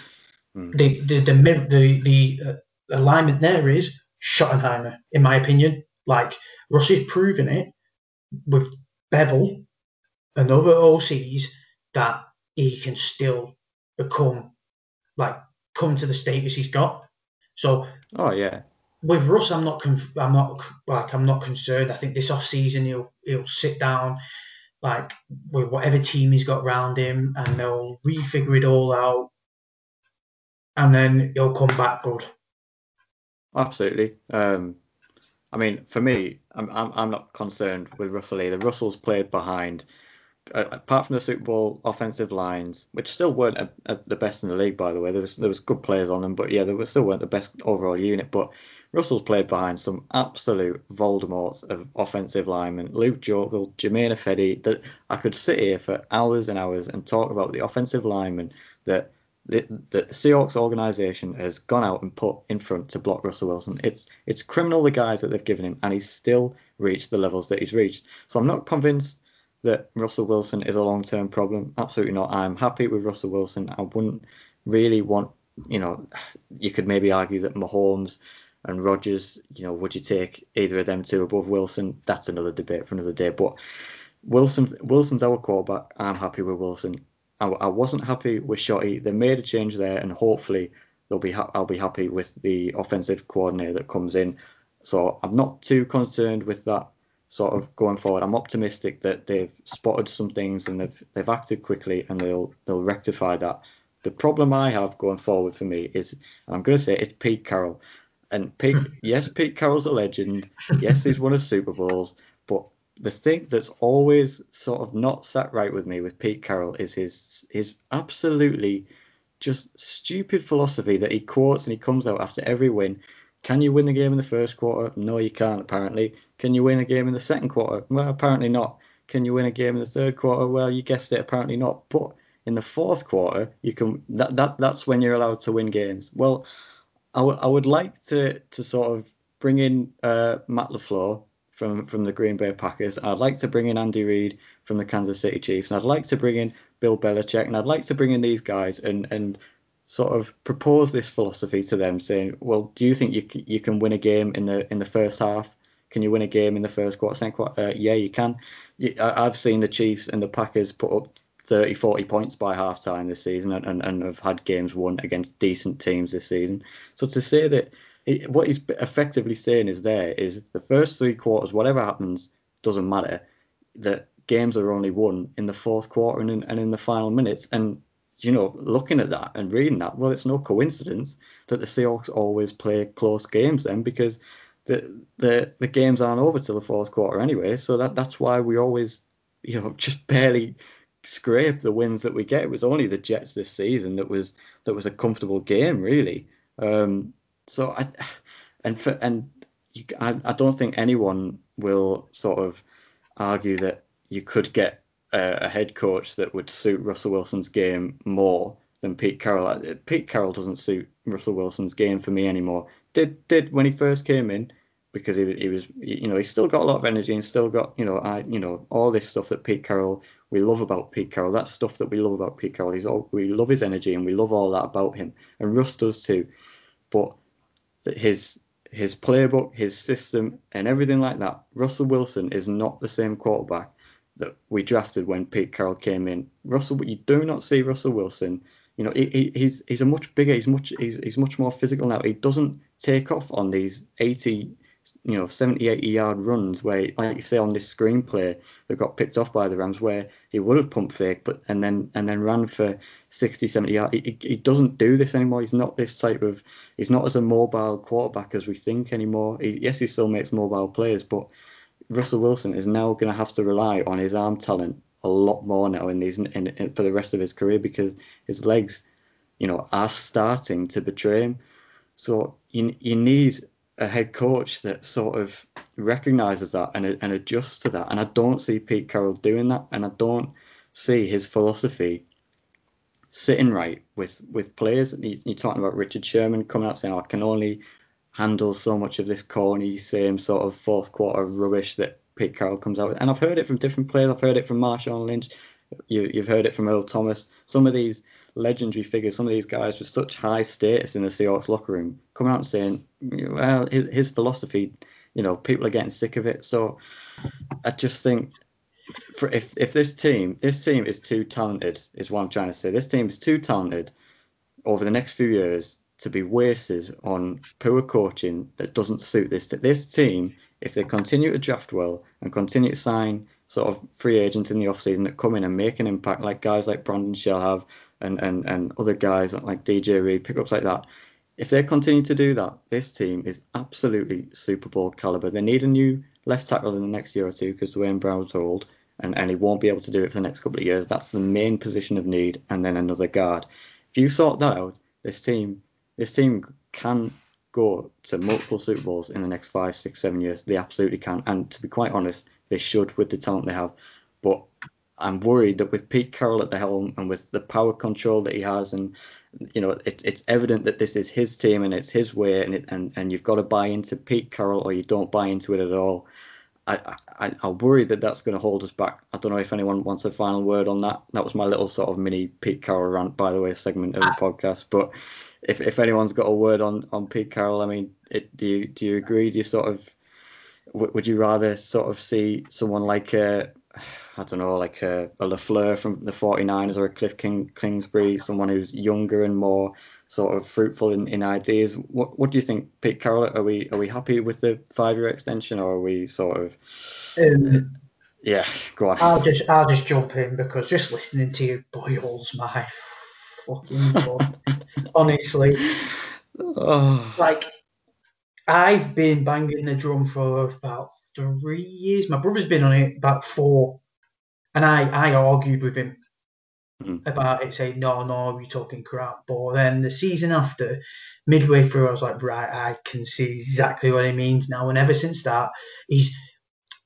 Mm. the the the the, the uh, alignment there is Schottenheimer, in my opinion. Like Russ is proving it with Bevell and other OCs that he can still become like come to the status he's got. So Oh yeah, with Russ, I'm not. Conf- I'm not like I'm not concerned. I think this off season he'll he'll sit down like with whatever team he's got around him, and they'll refigure it all out, and then he'll come back good. absolutely. Um, I mean, for me, I'm I'm, I'm not concerned with Russell either. Russell's played behind, uh, apart from the Super Bowl offensive lines, which still weren't a, a, the best in the league, by the way. There was there was good players on them, but yeah, they were still weren't the best overall unit. But Russell's played behind some absolute Voldemorts of offensive linemen. Luke Joeckel, Germain Ifedi, that I could sit here for hours and hours and talk about the offensive linemen that the, the Seahawks organization has gone out and put in front to block Russell Wilson. It's it's criminal the guys that they've given him, and he's still reached the levels that he's reached. So I'm not convinced that Russell Wilson is a long term problem. Absolutely not. I'm happy with Russell Wilson. I wouldn't really want, you know, you could maybe argue that Mahomes and Rodgers, you know, would you take either of them two above Wilson? That's another debate for another day. But Wilson, Wilson's our quarterback. I'm happy with Wilson. I, I wasn't happy with Shotty. They made a change there, and hopefully they'll be. Ha- I'll be happy with the offensive coordinator that comes in. So I'm not too concerned with that sort of going forward. I'm optimistic that they've spotted some things and they've they've acted quickly and they'll they'll rectify that. The problem I have going forward for me is, and I'm going to say it's Pete Carroll. And Pete, yes, Pete Carroll's a legend. Yes, he's won a Super Bowls. But the thing that's always sort of not sat right with me with Pete Carroll is his his absolutely just stupid philosophy that he quotes and he comes out after every win. Can you win the game in the first quarter? No, you can't. Apparently, can you win a game in the second quarter? Well, apparently not. Can you win a game in the third quarter? Well, you guessed it. Apparently not. But in the fourth quarter, you can. That that that's when you're allowed to win games. Well, I would I would like to to sort of bring in uh, Matt Lafleur from from the Green Bay Packers. I'd like to bring in Andy Reid from the Kansas City Chiefs, and I'd like to bring in Bill Belichick, and I'd like to bring in these guys and and sort of propose this philosophy to them, saying, "Well, do you think you you can win a game in the in the first half? Can you win a game in the first quarter, second quarter? Uh, yeah, you can. I've seen the Chiefs and the Packers put up 30, 40 points by halftime this season, and, and, and have had games won against decent teams this season. So to say that it, what he's effectively saying is there is the first three quarters, whatever happens, doesn't matter. That games are only won in the fourth quarter and in, and in the final minutes. And you know, looking at that and reading that, well, it's no coincidence that the Seahawks always play close games then because the the the games aren't over till the fourth quarter anyway. So that that's why we always, you know, just barely scrape the wins that we get. It was only the Jets this season that was that was a comfortable game, really. Um, so I and for and you, I, I don't think anyone will sort of argue that you could get a, a head coach that would suit Russell Wilson's game more than Pete Carroll. Pete Carroll doesn't suit Russell Wilson's game for me anymore. Did did when he first came in because he, he was you know he's still got a lot of energy and still got you know I you know all this stuff that Pete Carroll we love about Pete Carroll. that stuff that we love about Pete Carroll. He's all, we love his energy and we love all that about him. And Russ does too. But his his playbook, his system, and everything like that. Russell Wilson is not the same quarterback that we drafted when Pete Carroll came in. Russell, you do not see Russell Wilson. You know, he, he's he's a much bigger. He's much he's, he's much more physical now. He doesn't take off on these eighty, you know, 70, 80 yard runs where, like you say, on this screenplay that got picked off by the Rams, where he would have pumped fake, but and then and then ran for 60, 70 yards. He, he doesn't do this anymore. He's not this type of. He's not as a mobile quarterback as we think anymore. He, yes, he still makes mobile plays, but Russell Wilson is now going to have to rely on his arm talent a lot more now in these in, in, for the rest of his career because his legs, you know, are starting to betray him. So you you need a head coach that sort of recognizes that and and adjusts to that. And I don't see Pete Carroll doing that, and I don't see his philosophy sitting right with with players. You're talking about Richard Sherman coming out saying, oh, "I can only handle so much of this corny, same sort of fourth quarter rubbish that Pete Carroll comes out with." And I've heard it from different players. I've heard it from Marshawn Lynch. You, you've heard it from Earl Thomas. Some of these legendary figures, some of these guys with such high status in the Seahawks locker room, coming out and saying, "Well, his, his philosophy." You know, people are getting sick of it. So I just think for if if this team this team is too talented is what I'm trying to say. This team is too talented over the next few years to be wasted on poor coaching that doesn't suit this this team. If they continue to draft well and continue to sign sort of free agents in the offseason that come in and make an impact, like guys like Brandon Shell have and, and, and other guys like DJ Reed, pickups like that. If they continue to do that, this team is absolutely Super Bowl caliber. They need a new left tackle in the next year or two because Duane Brown's old and, and he won't be able to do it for the next couple of years. That's the main position of need, and then another guard. If you sort that out, this team this team can go to multiple Super Bowls in the next five, six, seven years. They absolutely can. And to be quite honest, they should with the talent they have. But I'm worried that with Pete Carroll at the helm and with the power control that he has and you know, it, it's evident that this is his team and it's his way, and it, and and you've got to buy into Pete Carroll or you don't buy into it at all. I, I, I worry that that's going to hold us back. I don't know if anyone wants a final word on that. That was my little sort of mini Pete Carroll rant, by the way, segment of the ah. podcast. But if, if anyone's got a word on, on Pete Carroll, I mean, it, do you do you agree? Do you sort of would you rather sort of see someone like a I don't know, like a, a Lafleur from the 49ers or a Cliff King Kingsbury, someone who's younger and more sort of fruitful in, in ideas. What what do you think, Pete Carroll? Are we are we happy with the five year extension, or are we sort of? Um, yeah, go on. I'll just I'll just jump in because just listening to you boils my fucking blood. Honestly, Oh, like I've been banging the drum for about three years. My brother's been on it about four, and I I argued with him Mm. about it, saying no, no, you're talking crap. But then the season after, midway through, I was like, right, I can see exactly what he means now. And ever since that, he's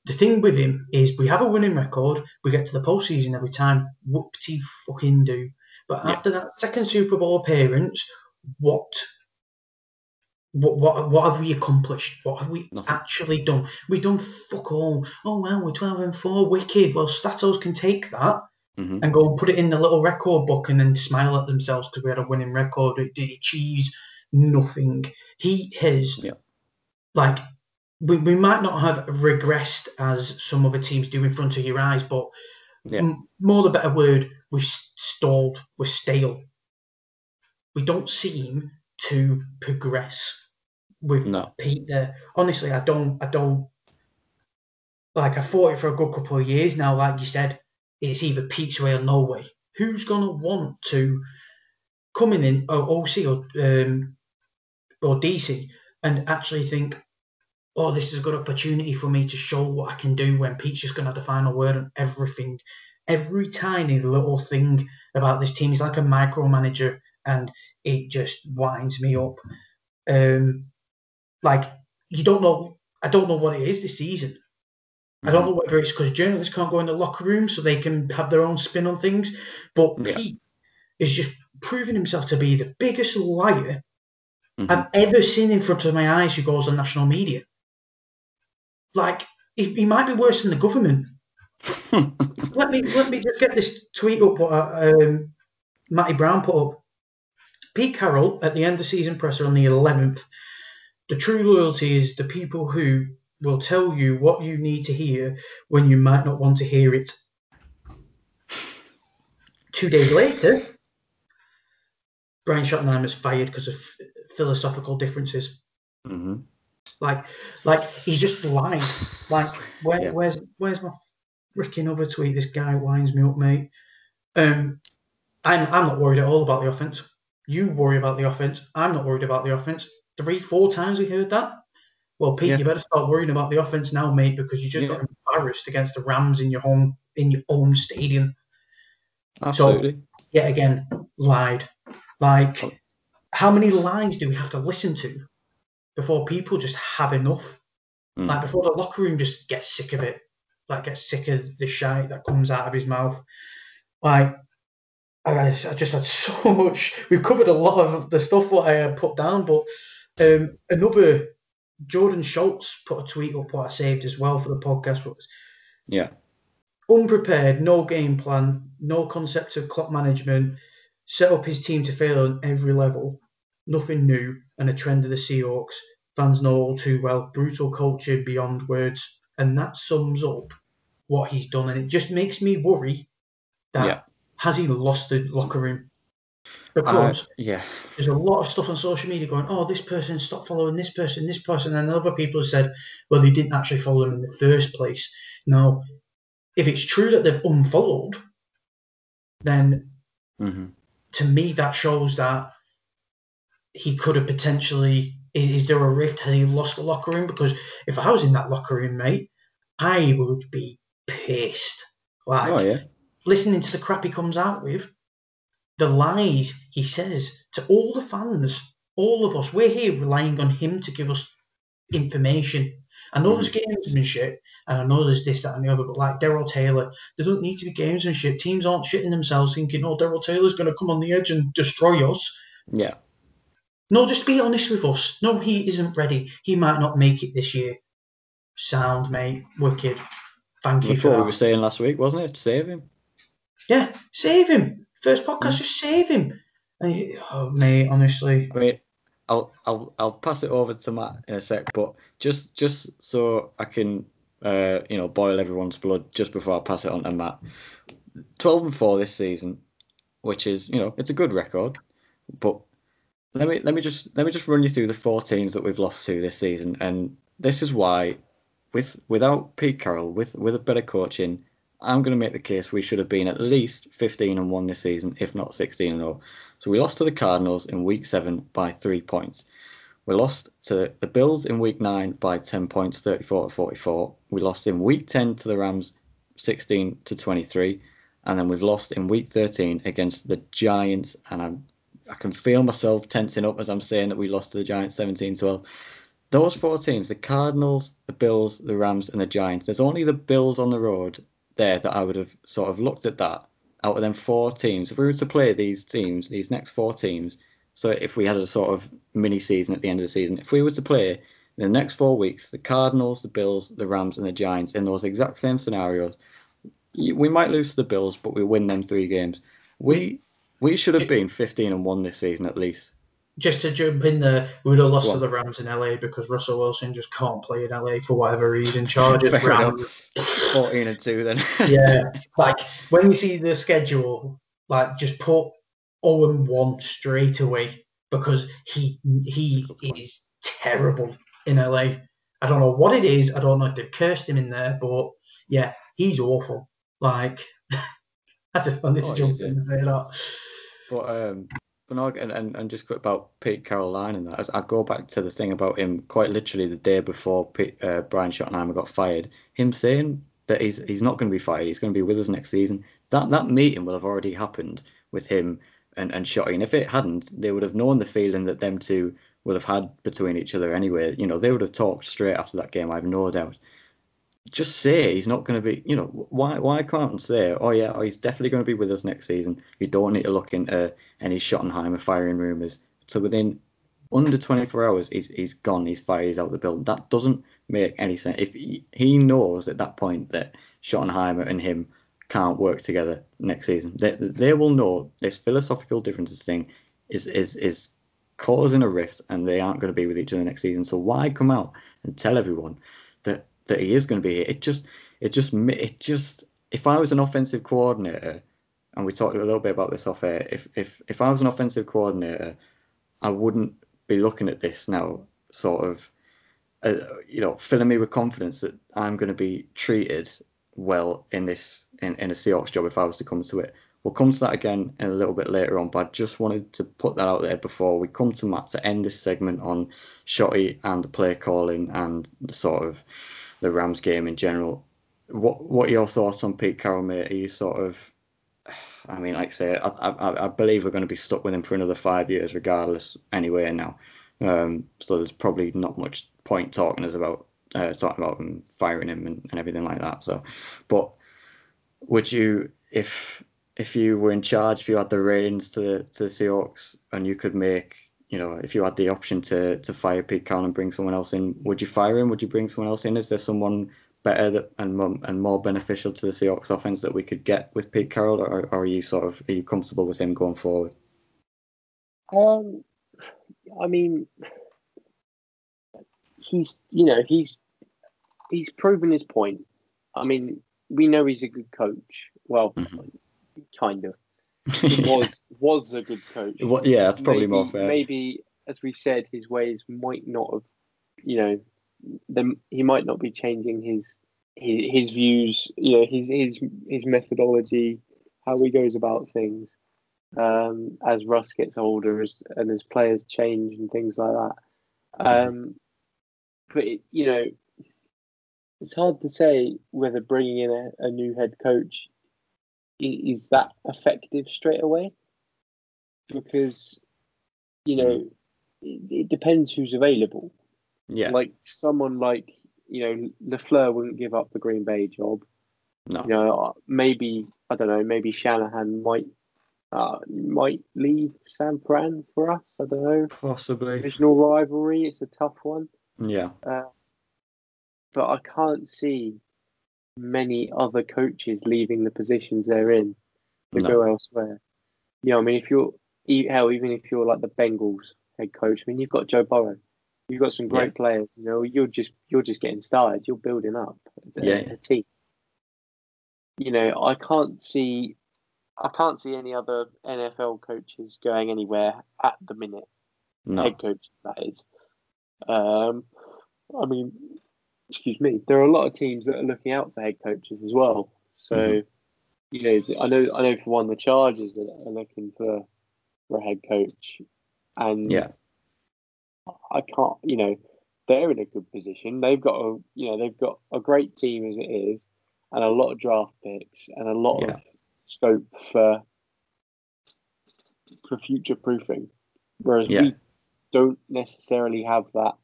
the thing with him is we have a winning record. We get to the postseason every time. Whoopty fucking do. But Yeah. after that second Super Bowl appearance, what? What, what what have we accomplished? What have we Nothing. actually done? We done fuck all. Oh wow, we're twelve and four, wicked. Well, Statos can take that mhm. and go and put it in the little record book and then smile at themselves because we had a winning record. It did achieve nothing. He has, Yeah. like, we, we might not have regressed as some other teams do in front of your eyes, but Yeah. m- more the better word, we've stalled, we're stale. We don't seem to progress with No. Pete there. Honestly, I don't, I don't. Like I fought it for a good couple of years now. Like you said, it's either Pete's way or no way. Who's gonna want to coming in or OC or um, or DC and actually think, oh, this is a good opportunity for me to show what I can do when Pete's just gonna have the final word on everything. Every tiny little thing about this team is like a micromanager, and it just winds me up. Um, like you don't know. I don't know what it is this season. I don't know whether it's because journalists can't go in the locker room so they can have their own spin on things, but Yeah. Pete is just proving himself to be the biggest liar Mhm. I've ever seen in front of my eyes who goes on national media. Like he, he might be worse than the government. let me let me just get this tweet up what uh, um, Matty Brown put up. Pete Carroll at the end of season presser on the 11th. The true loyalty is the people who will tell you what you need to hear when you might not want to hear it. Two days later, Brian Schottenheimer's fired because of philosophical differences. Mhm. Like, like he's just lying. Like, where, Yeah. where's where's my freaking other tweet? This guy winds me up, mate. Um, I'm I'm not worried at all about the offense. You worry about the offense. I'm not worried about the offense. Three, four times we heard that. Well, Pete, Yeah. you better start worrying about the offense now, mate, because you just Yeah. got embarrassed against the Rams in your home in your own stadium. Absolutely. Yet again, lied. Like, Oh. how many lies do we have to listen to before people just have enough? Mm. Like before the locker room just gets sick of it, like gets sick of the shite that comes out of his mouth. Like I, I just had so much. We've covered a lot of the stuff what I had put down, but um, another Jordan Schultz put a tweet up what I saved as well for the podcast. Was Yeah. unprepared, no game plan, no concept of clock management, set up his team to fail on every level, nothing new, and a trend of the Seahawks. Fans know all too well, brutal culture beyond words. And that sums up what he's done. And it just makes me worry that Yeah. Has he lost the locker room? Uh, Because yeah. there's a lot of stuff on social media going, oh, this person stopped following this person, this person, and other people have said, well, they didn't actually follow him in the first place. Now, if it's true that they've unfollowed, then hmm to me that shows that he could have potentially. Is, is there a rift? Has he lost the locker room? Because if I was in that locker room, mate, I would be pissed. Like Oh yeah. Listening to the crap he comes out with, the lies he says to all the fans, all of us, we're here relying on him to give us information. I know there's hmm. gamesmanship, and I know there's this, that, and the other, but like Darrell Taylor, there don't need to be gamesmanship. Teams aren't shitting themselves thinking, oh, Darrell Taylor's going to come on the edge and destroy us. Yeah. No, just be honest with us. No, he isn't ready. He might not make it this year. Sound, mate. Wicked. Thank you That's for what that. we were saying last week, wasn't it? Save him. Yeah, save him. First podcast, Mm. just save him. You- oh, mate, honestly. I mean, I'll I'll I'll pass it over to Matt in a sec, but just just so I can uh you know boil everyone's blood just before I pass it on to Matt. Twelve and four this season, which is you know it's a good record, but let me let me just let me just run you through the four teams that we've lost to this season, and this is why, with without Pete Carroll, with with a better coaching, I'm going to make the case we should have been at least 15 and one this season, if not 16 and 0. So we lost to the Cardinals in week seven by three points. We lost to the Bills in week nine by 10 points, 34 to 44. We lost in week 10 to the Rams, 16 to 23. And then we've lost in week 13 against the Giants. And I'm, I can feel myself tensing up as I'm saying that we lost to the Giants 17 12. Those four teams, the Cardinals, the Bills, the Rams, and the Giants, there's only the Bills on the road there that I would have sort of looked at that out of them four teams. If we were to play these teams, these next four teams, so if we had a sort of mini season at the end of the season, if we were to play the next four weeks, the Cardinals, the Bills, the Rams, and the Giants in those exact same scenarios, we might lose to the Bills, but we win them three games. We we should have been 15 and one this season at least. Just to jump in there, we would have lost Go to the Rams in LA because Russell Wilson just can't play in LA for whatever reason. Chargers, Fair Rams. 14 and two then. yeah, like when you see the schedule, like just put 0 and 1 straight away because he he That's a good point. is terrible in LA. I don't know what it is. I don't know if they've cursed him in there, but yeah, he's awful. Like, I just wanted to Oh, jump in and say that. But um, and, and, and just quick about Pete Caroline and that. as I go back to the thing about him quite literally the day before Pete, uh, Brian Schottenheimer got fired. Him saying that he's he's not going to be fired. He's going to be with us next season. That that meeting will have already happened with him and and Shotty. And if it hadn't, they would have known the feeling that them two would have had between each other anyway. You know, they would have talked straight after that game. I have no doubt. Just say he's not going to be. You know, why why can't say, oh yeah, oh, he's definitely going to be with us next season. You don't need to look into any Schottenheimer firing rumours. So within under 24 hours, he's he's gone. He's fired. He's out the building. That doesn't make any sense. If he, he knows at that point that Schottenheimer and him can't work together next season, they they will know this philosophical differences thing is is is causing a rift, and they aren't going to be with each other next season. So why come out and tell everyone that that he is going to be here? It just it just it just if I was an offensive coordinator and we talked a little bit about this off air. If if if I was an offensive coordinator, I wouldn't be looking at this now, sort of, uh, you know, filling me with confidence that I'm going to be treated well in this in, in a Seahawks job if I was to come to it. We'll come to that again in a little bit later on, but I just wanted to put that out there before we come to Matt to end this segment on Shotty and the play calling and the sort of the Rams game in general. What what are your thoughts on Pete Carroll, mate? Are you sort of I mean, like I say, I, I, I believe we're going to be stuck with him for another five years, regardless. Anyway, now, um, so there's probably not much point talking us about uh, talking about him firing him and, and everything like that. So, but would you, if if you were in charge, if you had the reins to to the Seahawks, and you could make, you know, if you had the option to to fire Pete Carroll and bring someone else in, would you fire him? Would you bring someone else in? Is there someone better that, and more, and more beneficial to the Seahawks offense that we could get with Pete Carroll, or, or are you sort of are you comfortable with him going forward? Um, I mean, he's you know he's he's proven his point. I mean, we know he's a good coach. Well, mm-hmm. kind of. He was was a good coach. Well, yeah, that's probably maybe, more fair. Maybe, as we said, his ways might not have, you know, then he might not be changing his his, his views. You know, his his his methodology, how he goes about things. Um, as Russ gets older, as and as players change and things like that. Um, but it, you know, it's hard to say whether bringing in a, a new head coach is that effective straight away because you know it, it, depends who's available. Yeah, like someone like you know LaFleur wouldn't give up the Green Bay job. No, you know maybe I don't know maybe Shanahan might uh, might leave San Fran for us. I don't know. Possibly. Divisional rivalry. It's a tough one. Yeah. Uh, but I can't see many other coaches leaving the positions they're in to no. go elsewhere. You know, I mean, if you're hell, even if you're like the Bengals head coach, I mean, you've got Joe Burrow, you've got some great yeah. players. You know, you're just you're just getting started. You're building up a, yeah. a team. You know, I can't see, I can't see any other NFL coaches going anywhere at the minute. No. Head coaches, that is. Um, I mean, excuse me, there are a lot of teams that are looking out for head coaches as well. So, mm-hmm. you know, I know, I know for one, the Chargers are, looking for for a head coach, and yeah, I can't, you know, they're in a good position. They've got a, you know, they've got a great team as it is, and a lot of draft picks and a lot yeah. of scope for for future proofing. Whereas yeah. we don't necessarily have that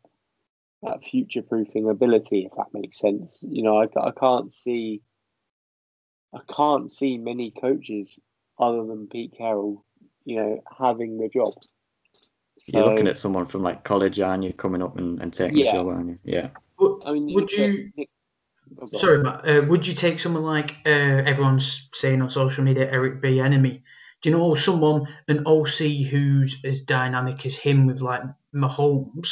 that future proofing ability, if that makes sense. You know, I, I can't see I can't see many coaches other than Pete Carroll, you know, having the job. You're looking at someone from like college, aren't you, coming up and, and taking yeah. the job, aren't you? Yeah. I mean, would you? Nick, oh, sorry, Matt. Uh, would you take someone like uh, everyone's saying on social media, Eric Bieniemy? Do you know someone, an OC who's as dynamic as him with like Mahomes?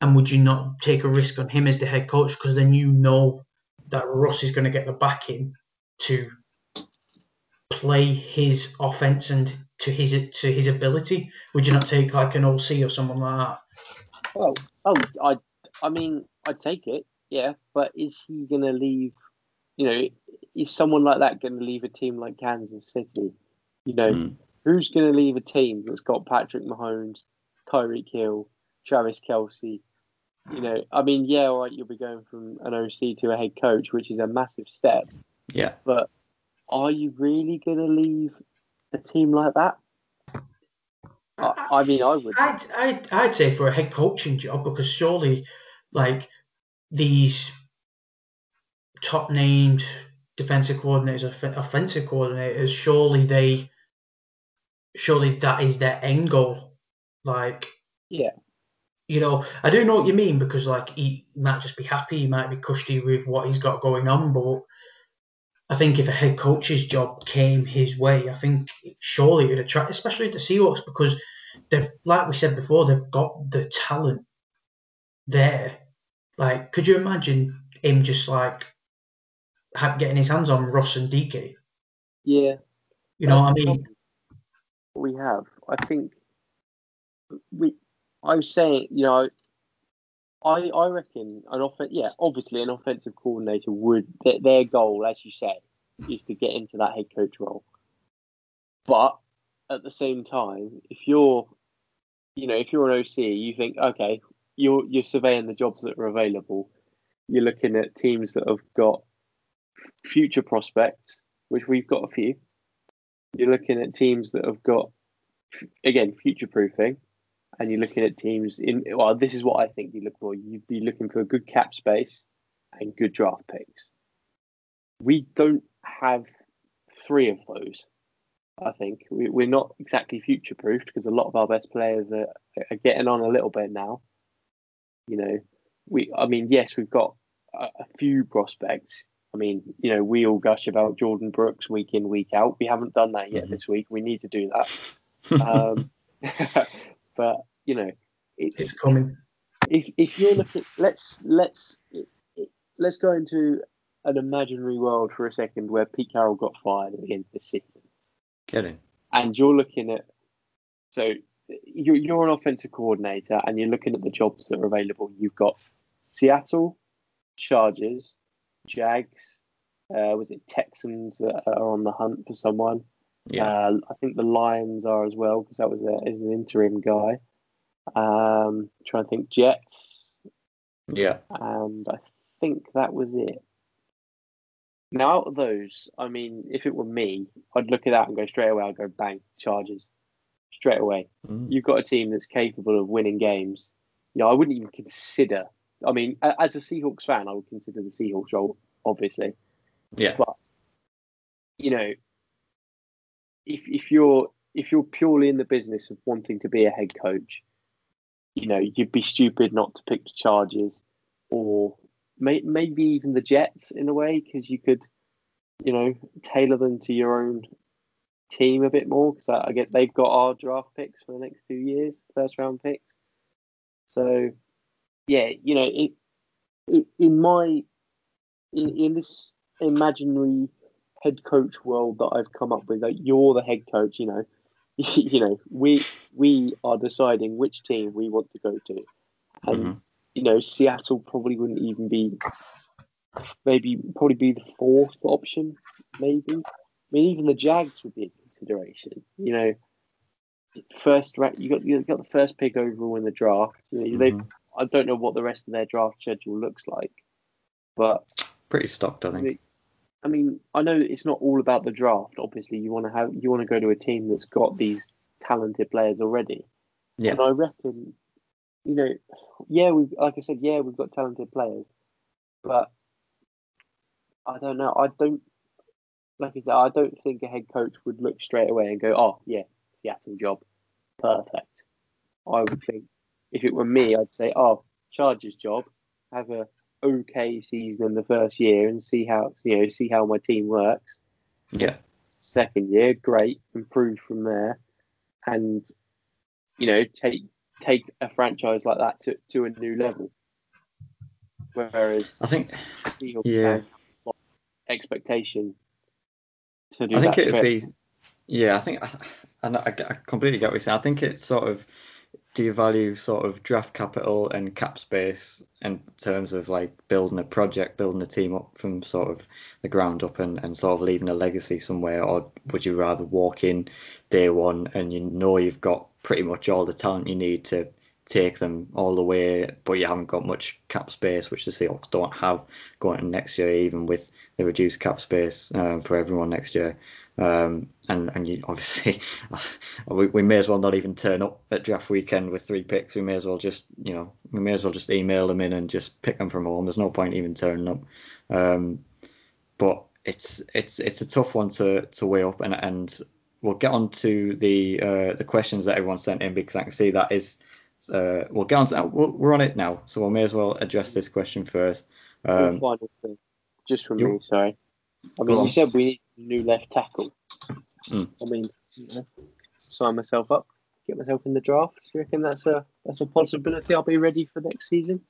And would you not take a risk on him as the head coach because then you know that Russ is going to get the backing to play his offense and to his to his ability? Would you not take like an OC or someone like that? Oh, oh, I, I mean, I'd take it, yeah. But is he going to leave? You know, is someone like that going to leave a team like Kansas City? You know, mm. who's going to leave a team that's got Patrick Mahomes, Tyreek Hill, Travis Kelce? you know, I mean, yeah, all right, you'll be going from an OC to a head coach, which is a massive step. Yeah. But are you really going to leave a team like that? I, I mean, I would. I'd, I'd, I'd say for a head coaching job because surely, like these top named defensive coordinators, offensive coordinators, surely they, surely that is their end goal. Like, yeah, you know, I do know what you mean because like he might just be happy, he might be cushy with what he's got going on, but I think if a head coach's job came his way, I think surely it would attract, especially the Seahawks, because they've, like we said before, they've got the talent there. Like, could you imagine him just like getting his hands on Ross and DK? Yeah, you know what I mean. We have. I think we I was saying, you know, I I reckon an off yeah, obviously an offensive coordinator would their, their goal, as you say, is to get into that head coach role. But at the same time, if you're, you know, if you're an OC, you think, okay, you're you're surveying the jobs that are available. You're looking at teams that have got future prospects, which we've got a few. You're looking at teams that have got, again, future proofing, and you're looking at teams in. Well, this is what I think you look for. You'd be looking for a good cap space and good draft picks. We don't have three of those. I think we, we're not exactly future proofed because a lot of our best players are, are getting on a little bit now. You know, we. I mean, yes, we've got a, a few prospects. I mean, you know, we all gush about Jordyn Brooks week in, week out. We haven't done that yet Mhm. this week. We need to do that. Um, but you know, It's it's, coming. if if you're looking, let's let's let's go into an imaginary world for a second where Pete Carroll got fired at the end of the season, Get in. and you're looking at so you're you're an offensive coordinator, and you're looking at the jobs that are available. You've got Seattle, Chargers, Jags. Uh, was it Texans that are on the hunt for someone? Yeah. Uh, I think the Lions are as well because that was a, is an interim guy. Um, trying to think Jets, yeah. and I think that was it. Now, out of those, I mean, if it were me, I'd look at that and go straight away. I'd go bang, Chargers, straight away. Mm. You've got a team that's capable of winning games. You know, I wouldn't even consider. I mean, as a Seahawks fan, I would consider the Seahawks role, obviously. Yeah. But you know, if if you're if you're purely in the business of wanting to be a head coach, you know, you'd be stupid not to pick the Chargers or may, maybe even the Jets in a way because you could, you know, tailor them to your own team a bit more because I, I get they've got our draft picks for the next two years, first round picks. So, yeah, you know, it, it in my in, in this imaginary head coach world that I've come up with, like you're the head coach, you know, you know, we we are deciding which team we want to go to, and Mhm. you know, Seattle probably wouldn't even be, maybe probably be the fourth option, maybe. I mean, even the Jags would be a consideration. You know, first you got you got the first pick overall in the draft. You know, they Mhm. I don't know what the rest of their draft schedule looks like, but Pretty stocked, I think. I mean, I know it's not all about the draft. Obviously, you want to have you want to go to a team that's got these talented players already. Yeah. And I reckon, you know, yeah, we like I said, yeah, we've got talented players, but I don't know. I don't like I said. I don't think a head coach would look straight away and go, "Oh, yeah, Seattle job, perfect." I would think if it were me, I'd say, "Oh, Chargers job, have a okay season in the first year and see how you know see how my team works. Yeah. Second year, great, improve from there, and you know take take a franchise like that to, to a new level. Whereas I think Seahawks yeah. fans have a lot of expectation to do I think that it'd be, yeah. I think, and I, I completely get what you're saying. I think it's sort of, do you value sort of draft capital and cap space in terms of like building a project, building a team up from sort of the ground up, and, and sort of leaving a legacy somewhere, or would you rather walk in day one and you know you've got pretty much all the talent you need to take them all the way, but you haven't got much cap space, which the Seahawks don't have going into next year, even with the reduced cap space um, for everyone next year. Um, and and you obviously we, we may as well not even turn up at draft weekend with three picks. We may as well just you know we may as well just email them in and just pick them from home. There's no point even turning up. Um, but it's it's it's a tough one to to weigh up and and we'll get on to the uh, the questions that everyone sent in because I can see that is uh, we'll get on to we're we're on it now, so we may as well address this question first. One Um, final thing, just from you- me, sorry. I mean, on. you said we need new left tackle. Mm. I mean, you know, sign myself up, get myself in the draft. Do you reckon that's a that's a possibility? I'll be ready for next season.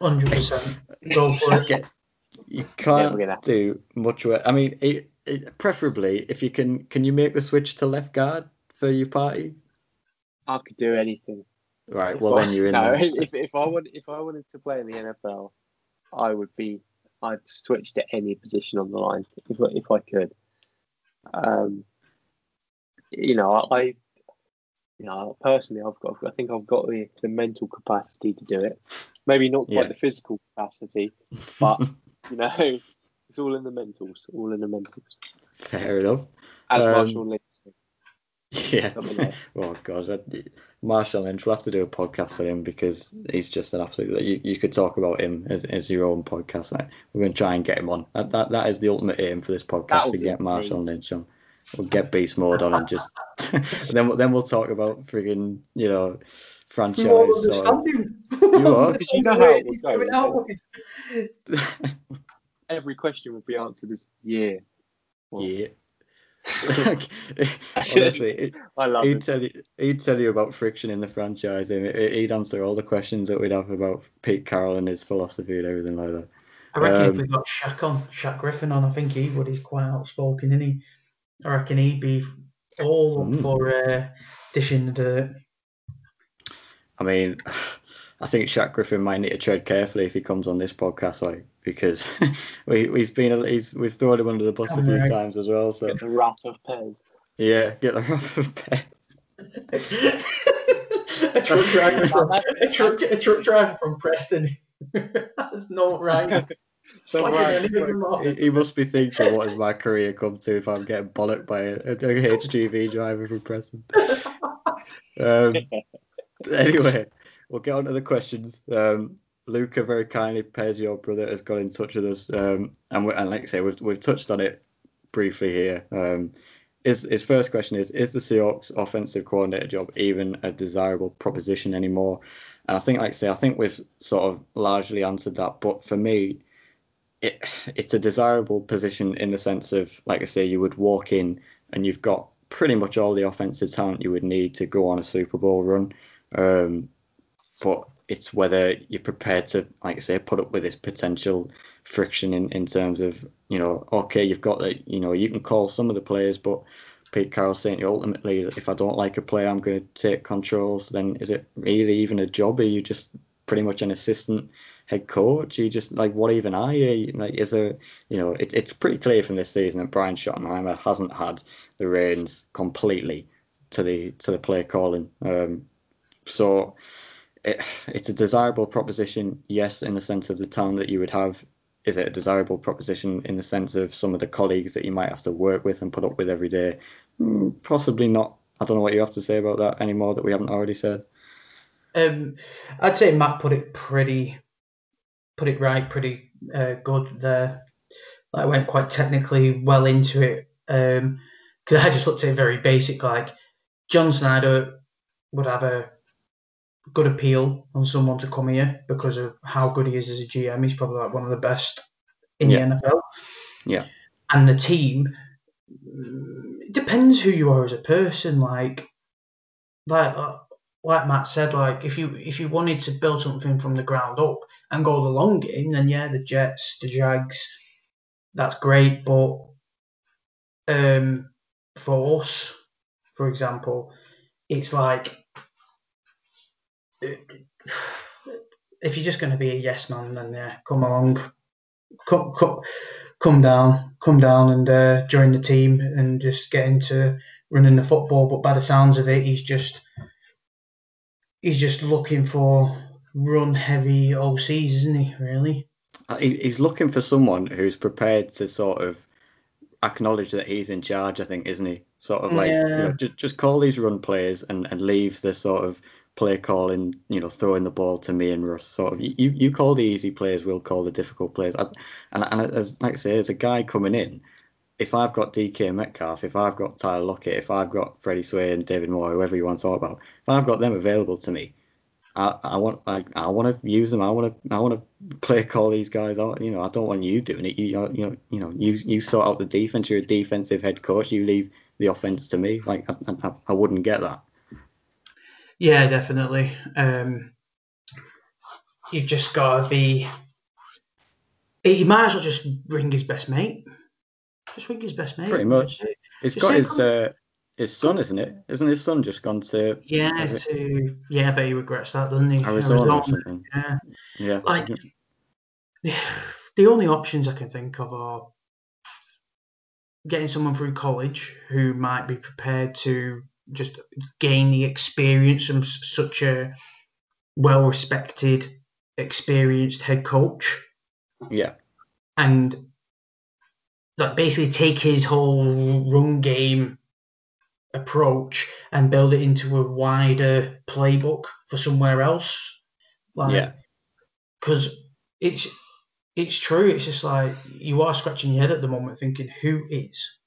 Hundred percent. Go for it. get, you can't we're do much work. I mean, it, it, preferably if you can, can you make the switch to left guard for your party? I could do anything. Right. If Well, I- then you're in. No, the- if if I would if I wanted to play in the NFL, I would be I'd switch to any position on the line if if I could. Um, you know, I, I you know personally I've got I think I've got the, the mental capacity to do it. Maybe not quite Yeah. the physical capacity, but you know, it's all in the mentals, all in the mentals. Fair enough. As Um, Marshawn Lynch. Yeah. Like- oh god, I, Marshawn Lynch. We'll have to do a podcast on him because he's just an absolute. You, you could talk about him as, as your own podcast. Right? We're going to try and get him on. That, that that is the ultimate aim for this podcast That'll to get Marshawn amazing. Lynch on. We'll get beast mode on and just and then we'll- then we'll talk about frigging you know franchise. You won't sort of- understand him. You are, 'cause you know how it will go, coming out with- Every question will be answered as yeah. Well, yeah. Honestly, I love he'd it. tell you he'd tell you about friction in the franchise and it- he'd answer all the questions that we'd have about Pete Carroll and his philosophy and everything like that. I reckon Um, if we got Shaq on, Shaq Griffin on, I think he would. He's quite outspoken, isn't he? I reckon he'd be all Mm. for uh, dishing the dirt. I mean, I think Shaq Griffin might need to tread carefully if he comes on this podcast, like because we he's been a- he's we've thrown him under the bus a few Right. times as well. So Get the wrath of Pez. yeah, get the wrath of Pez. a truck driver from a truck, a truck driver from Preston. That's not right. So right, any of them off. He, he must be thinking, what has my career come to if I'm getting bollocked by a, a HGV driver from Preston? Um, anyway, we'll get on to the questions. Um, Luca very kindly, Pez, your brother, has got in touch with us, um, and, we, and like I say, we've, we've touched on it briefly here. Um, his, his first question is: Is the Seahawks offensive coordinator job even a desirable proposition anymore? And I think, like I say, I think we've sort of largely answered that. But for me, it it's a desirable position in the sense of, like I say, you would walk in and you've got pretty much all the offensive talent you would need to go on a Super Bowl run. Um, but it's whether you're prepared to, like I say, put up with this potential friction in, in terms of, you know, okay, you've got that, you know, you can call some of the players, but Pete Carroll saying you ultimately, if I don't like a player, I'm going to take controls. Then is it really even a job? Are you just pretty much an assistant head coach? You just like, what even are you? Like, is there, you know, it, it's pretty clear from this season that Brian Schottenheimer hasn't had the reins completely to the to the play calling. Um, so it, it's a desirable proposition, yes, in the sense of the talent that you would have. Is it a desirable proposition in the sense of some of the colleagues that you might have to work with and put up with every day? Mm, possibly not. I don't know what you have to say about that anymore that we haven't already said. Um, I'd say Matt put it pretty, put it right, pretty uh, good there. I went quite technically well into it because I just looked at it very basic. Like John Schneider would have a good appeal on someone to come here because of how good he is as a GM. He's probably like one of the best in Yeah. the NFL. Yeah. and the team. It depends who you are as a person. Like, like like Matt said, like if you if you wanted to build something from the ground up and go the long game, then yeah, the Jets, the Jags, that's great. But um, for us, for example, it's like if you're just going to be a yes man, then yeah, come along, come come, come down, come down and uh, join the team and just get into running the football. But by the sounds of it, he's just he's just looking for run heavy OCs, isn't he? Really? Uh, He's looking for someone who's prepared to sort of acknowledge that he's in charge. I think, isn't he? Sort of like you know, just just call these run players and, and leave the sort of play calling, you know, throwing the ball to me and Russ. Sort of you, you call the easy plays, we'll call the difficult plays. I, and and as like I say, as a guy coming in, if I've got DK Metcalf, if I've got Tyler Lockett, if I've got Freddie Swain and David Moore, whoever you want to talk about, if I've got them available to me, I, I want I, I want to use them. I want to I want to play call these guys out. You know, I don't want you doing it. You you know, you know, you you sort out the defense. You're a defensive head coach. You leave the offense to me. Like I, I, I wouldn't get that. Yeah, definitely. Um, you've just got to be. He might as well just ring his best mate. Just ring his best mate. Pretty much. Just got his uh, his son, isn't it? Isn't his son just gone to Yeah, to yeah, but he regrets that, doesn't he? Arizona or something? Yeah. Yeah. Like the only options I can think of are getting someone through college who might be prepared to just gain the experience from such a well respected, experienced head coach yeah. and like basically take his whole run game approach and build it into a wider playbook for somewhere else. Like, Yeah. because it's it's true. It's just like you are scratching your head at the moment, thinking who is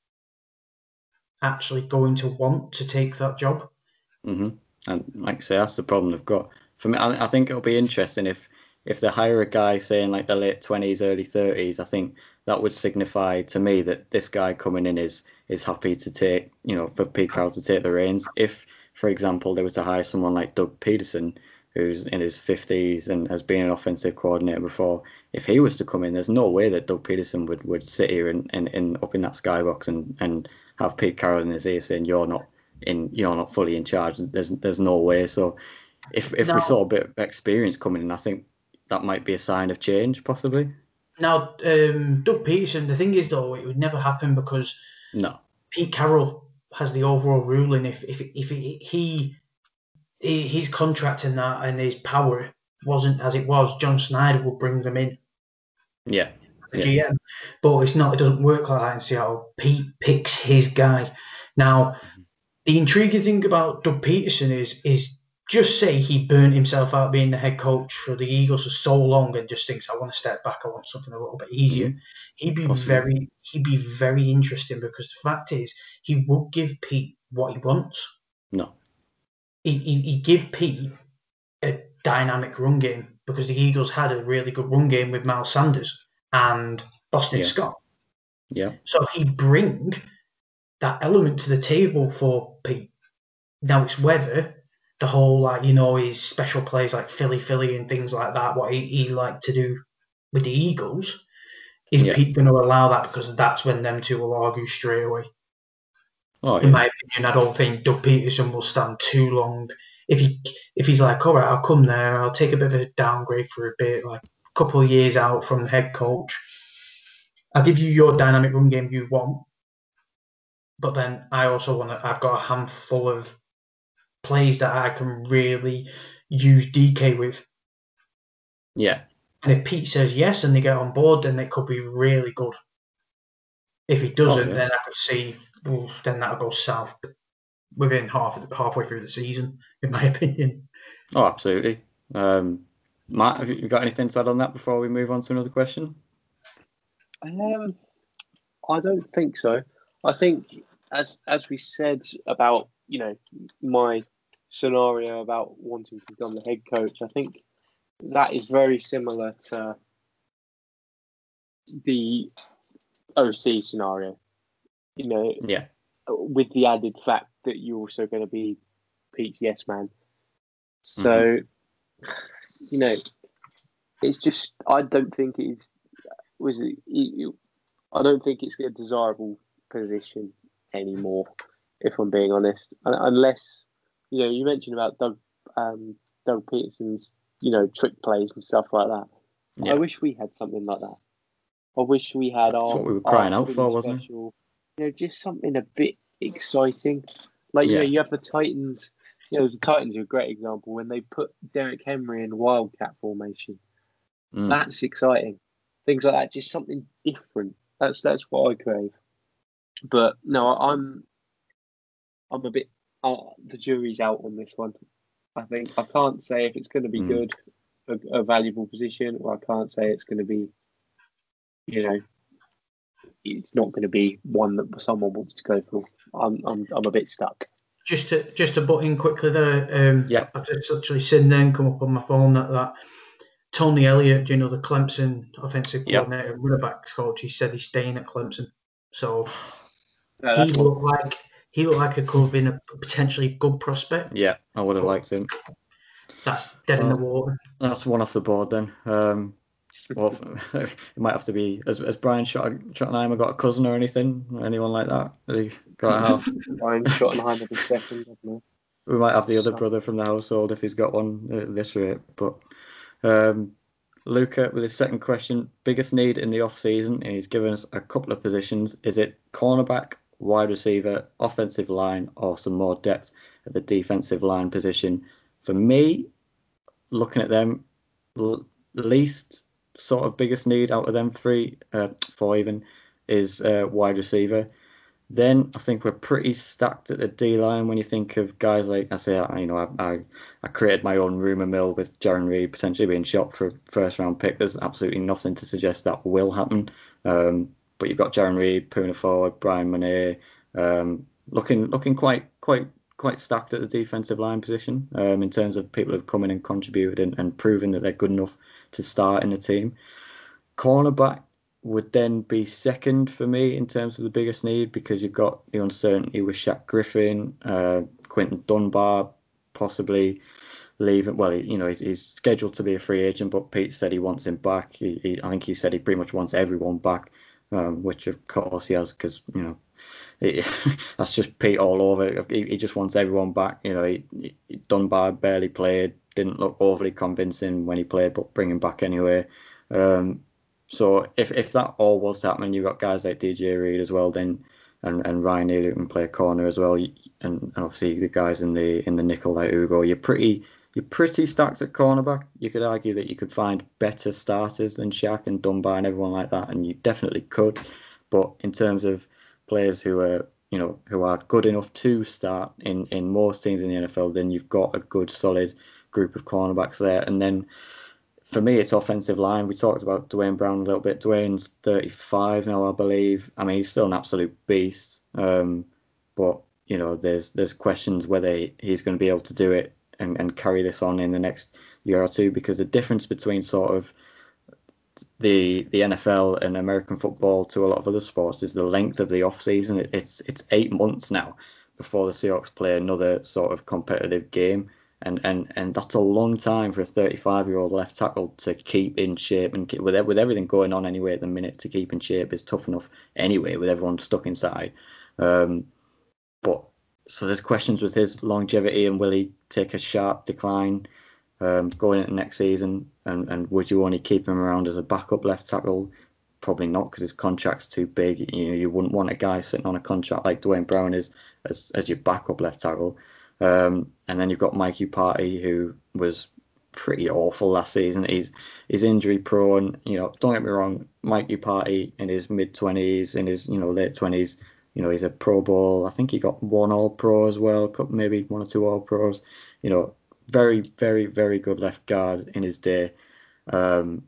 actually going to want to take that job. Mm-hmm. And like I say, that's the problem they've got. For me, I, think it'll be interesting if if they hire a guy saying like the late twenties, early thirties. I think that would signify to me that this guy coming in is is happy to take, you know, for Pete Carroll to take the reins. If, for example, they were to hire someone like Doug Pederson, who's in his fifties and has been an offensive coordinator before, if he was to come in, there's no way that Doug Pederson would, would sit here and, and, and up in that skybox and, and have Pete Carroll in his ear saying you're not in you're not fully in charge. There's there's no way. So if if No. we saw a bit of experience coming in, I think that might be a sign of change, possibly. Now, um, Doug Pederson. The thing is, though, it would never happen because No. Pete Carroll has the overall ruling. If if if he, he his contract and that and his power wasn't as it was, John Schneider would bring them in. Yeah. The GM. But it's not. It doesn't work like that in Seattle. Pete picks his guy. Now, the intriguing thing about Doug Pederson is is just say he burnt himself out being the head coach for the Eagles for so long and just thinks I want to step back. I want something a little bit easier. Mm-hmm. He'd be Possibly. very he'd be very interesting because the fact is he would give Pete what he wants. No. He he he'd give Pete a dynamic run game because the Eagles had a really good run game with Miles Sanders and Boston Yeah. Scott. Yeah. So he'd bring that element to the table for Pete. Now it's whether the whole like you know his special plays like Philly Philly and things like that, what he, he liked to do with the Eagles, is Yeah. Pete going to allow that because that's when them two will argue straight away. Oh In my opinion, I don't think Doug Pederson will stand too long. If he if he's like, all right, I'll come there, I'll take a bit of a downgrade for a bit, like couple of years out from head coach. I'll give you your dynamic run game you want, but then I also want to. I've got a handful of plays that I can really use DK with. Yeah. And if Pete says yes and they get on board, then it could be really good. If he doesn't, Oh, yeah. then I could see, well, then that'll go south within half of the, halfway through the season, in my opinion. Oh, absolutely. Um, Matt, have you got anything to add on that before we move on to another question? Um, I don't think so. I think as as we said about you know my scenario about wanting to become the head coach, I think that is very similar to the OC scenario. You know, Yeah. with the added fact that you're also going to be Pete's man. So, you know, it's just I don't think it's was it, it, I don't think it's a desirable position anymore. If I'm being honest, unless you know you mentioned about Doug um, Doug Pederson's you know trick plays and stuff like that. Yeah. I wish we had something like that. I wish we had our. what we were crying out for, wasn't it? You know, just something a bit exciting. Like you Yeah. know, you have the Titans. You know, the Titans are a great example when they put Derrick Henry in wildcat formation. Mm. That's exciting. Things like that, just something different. That's that's what I crave. But no, I'm I'm a bit. Uh, the jury's out on this one. I think I can't say if it's going to be Hmm. good, a, a valuable position, or I can't say it's going to be, you know, it's not going to be one that someone wants to go for. I'm I'm I'm a bit stuck. Just to just to butt in quickly there, um, Yeah. I've just actually seen then come up on my phone that, that Tony Elliott, do you know the Clemson offensive Yep. coordinator, running backs coach, he said he's staying at Clemson. So No, he that's what- looked like he looked like it could have been a potentially good prospect. Yeah, I would have liked him. That's dead in the water. That's one off the board then. Um, well, it might have to be. Has, has Brian Schott- Schottenheimer got a cousin or anything? Anyone like that? He got have? Ryan Schottenheimer the second. I don't know. We might have the other brother from the household if he's got one at this rate. But um, Luca, with his second question, biggest need in the off season, and he's given us a couple of positions. Is it cornerback, wide receiver, offensive line, or some more depth at the defensive line position? For me, looking at them, l- least sort of biggest need out of them three, uh, four even, is uh, wide receiver. Then I think we're pretty stacked at the D line when you think of guys like I say, you know, I, I, I created my own rumor mill with Jarran Reed potentially being shopped for a first round pick. There's absolutely nothing to suggest that will happen. Um, but you've got Jarran Reed, Poona Ford, Bryan Mone, um, looking looking quite quite quite stacked at the defensive line position um, in terms of people who've come in and contributed and, and proven that they're good enough to start in the team. Cornerback would then be second for me in terms of the biggest need because you've got the uncertainty with Shaq Griffin, uh, Quinton Dunbar possibly leaving. Well, you know, he's, he's, scheduled to be a free agent, but Pete said he wants him back. He, he, I think he said he pretty much wants everyone back, um, which of course he has because you know that's just Pete all over. He, he, just wants everyone back. You know, he, Dunbar barely played, didn't look overly convincing when he played, but bring him back anyway. Um, so if, if that all was happening, you've got guys like DJ Reed as well, then and, and Ryan Neal who can play corner as well, and, and obviously the guys in the in the nickel like Ugo. You're pretty you're pretty stacked at cornerback. You could argue that you could find better starters than Shaq and Dunbar and everyone like that, and you definitely could. But in terms of players who are you know who are good enough to start in in most teams in the NFL, then you've got a good solid group of cornerbacks there, and then for me, it's offensive line. We talked about Duane Brown a little bit. Duane's 35 now, I believe. I mean, he's still an absolute beast. Um, but you know, there's there's questions whether he's going to be able to do it and, and carry this on in the next year or two because the difference between sort of the the NFL and American football to a lot of other sports is the length of the off season. It, it's it's eight months now before the Seahawks play another sort of competitive game and and and that's a long time for a 35 year old left tackle to keep in shape and keep, with with everything going on anyway at the minute to keep in shape is tough enough anyway with everyone stuck inside. Um, but so there's questions with his longevity and will he take a sharp decline um, going into next season and and would you only keep him around as a backup left tackle? Probably not because his contract's too big. You know you wouldn't want a guy sitting on a contract like Duane Brown is as as your backup left tackle. Um, and then you've got Mike Iupati, who was pretty awful last season. He's he's injury prone. You know, don't get me wrong, Mike Iupati in his mid twenties, in his you know late twenties, you know, he's a Pro Bowl. I think he got one All Pro as well, maybe one or two All Pros. You know, very very very good left guard in his day. Um,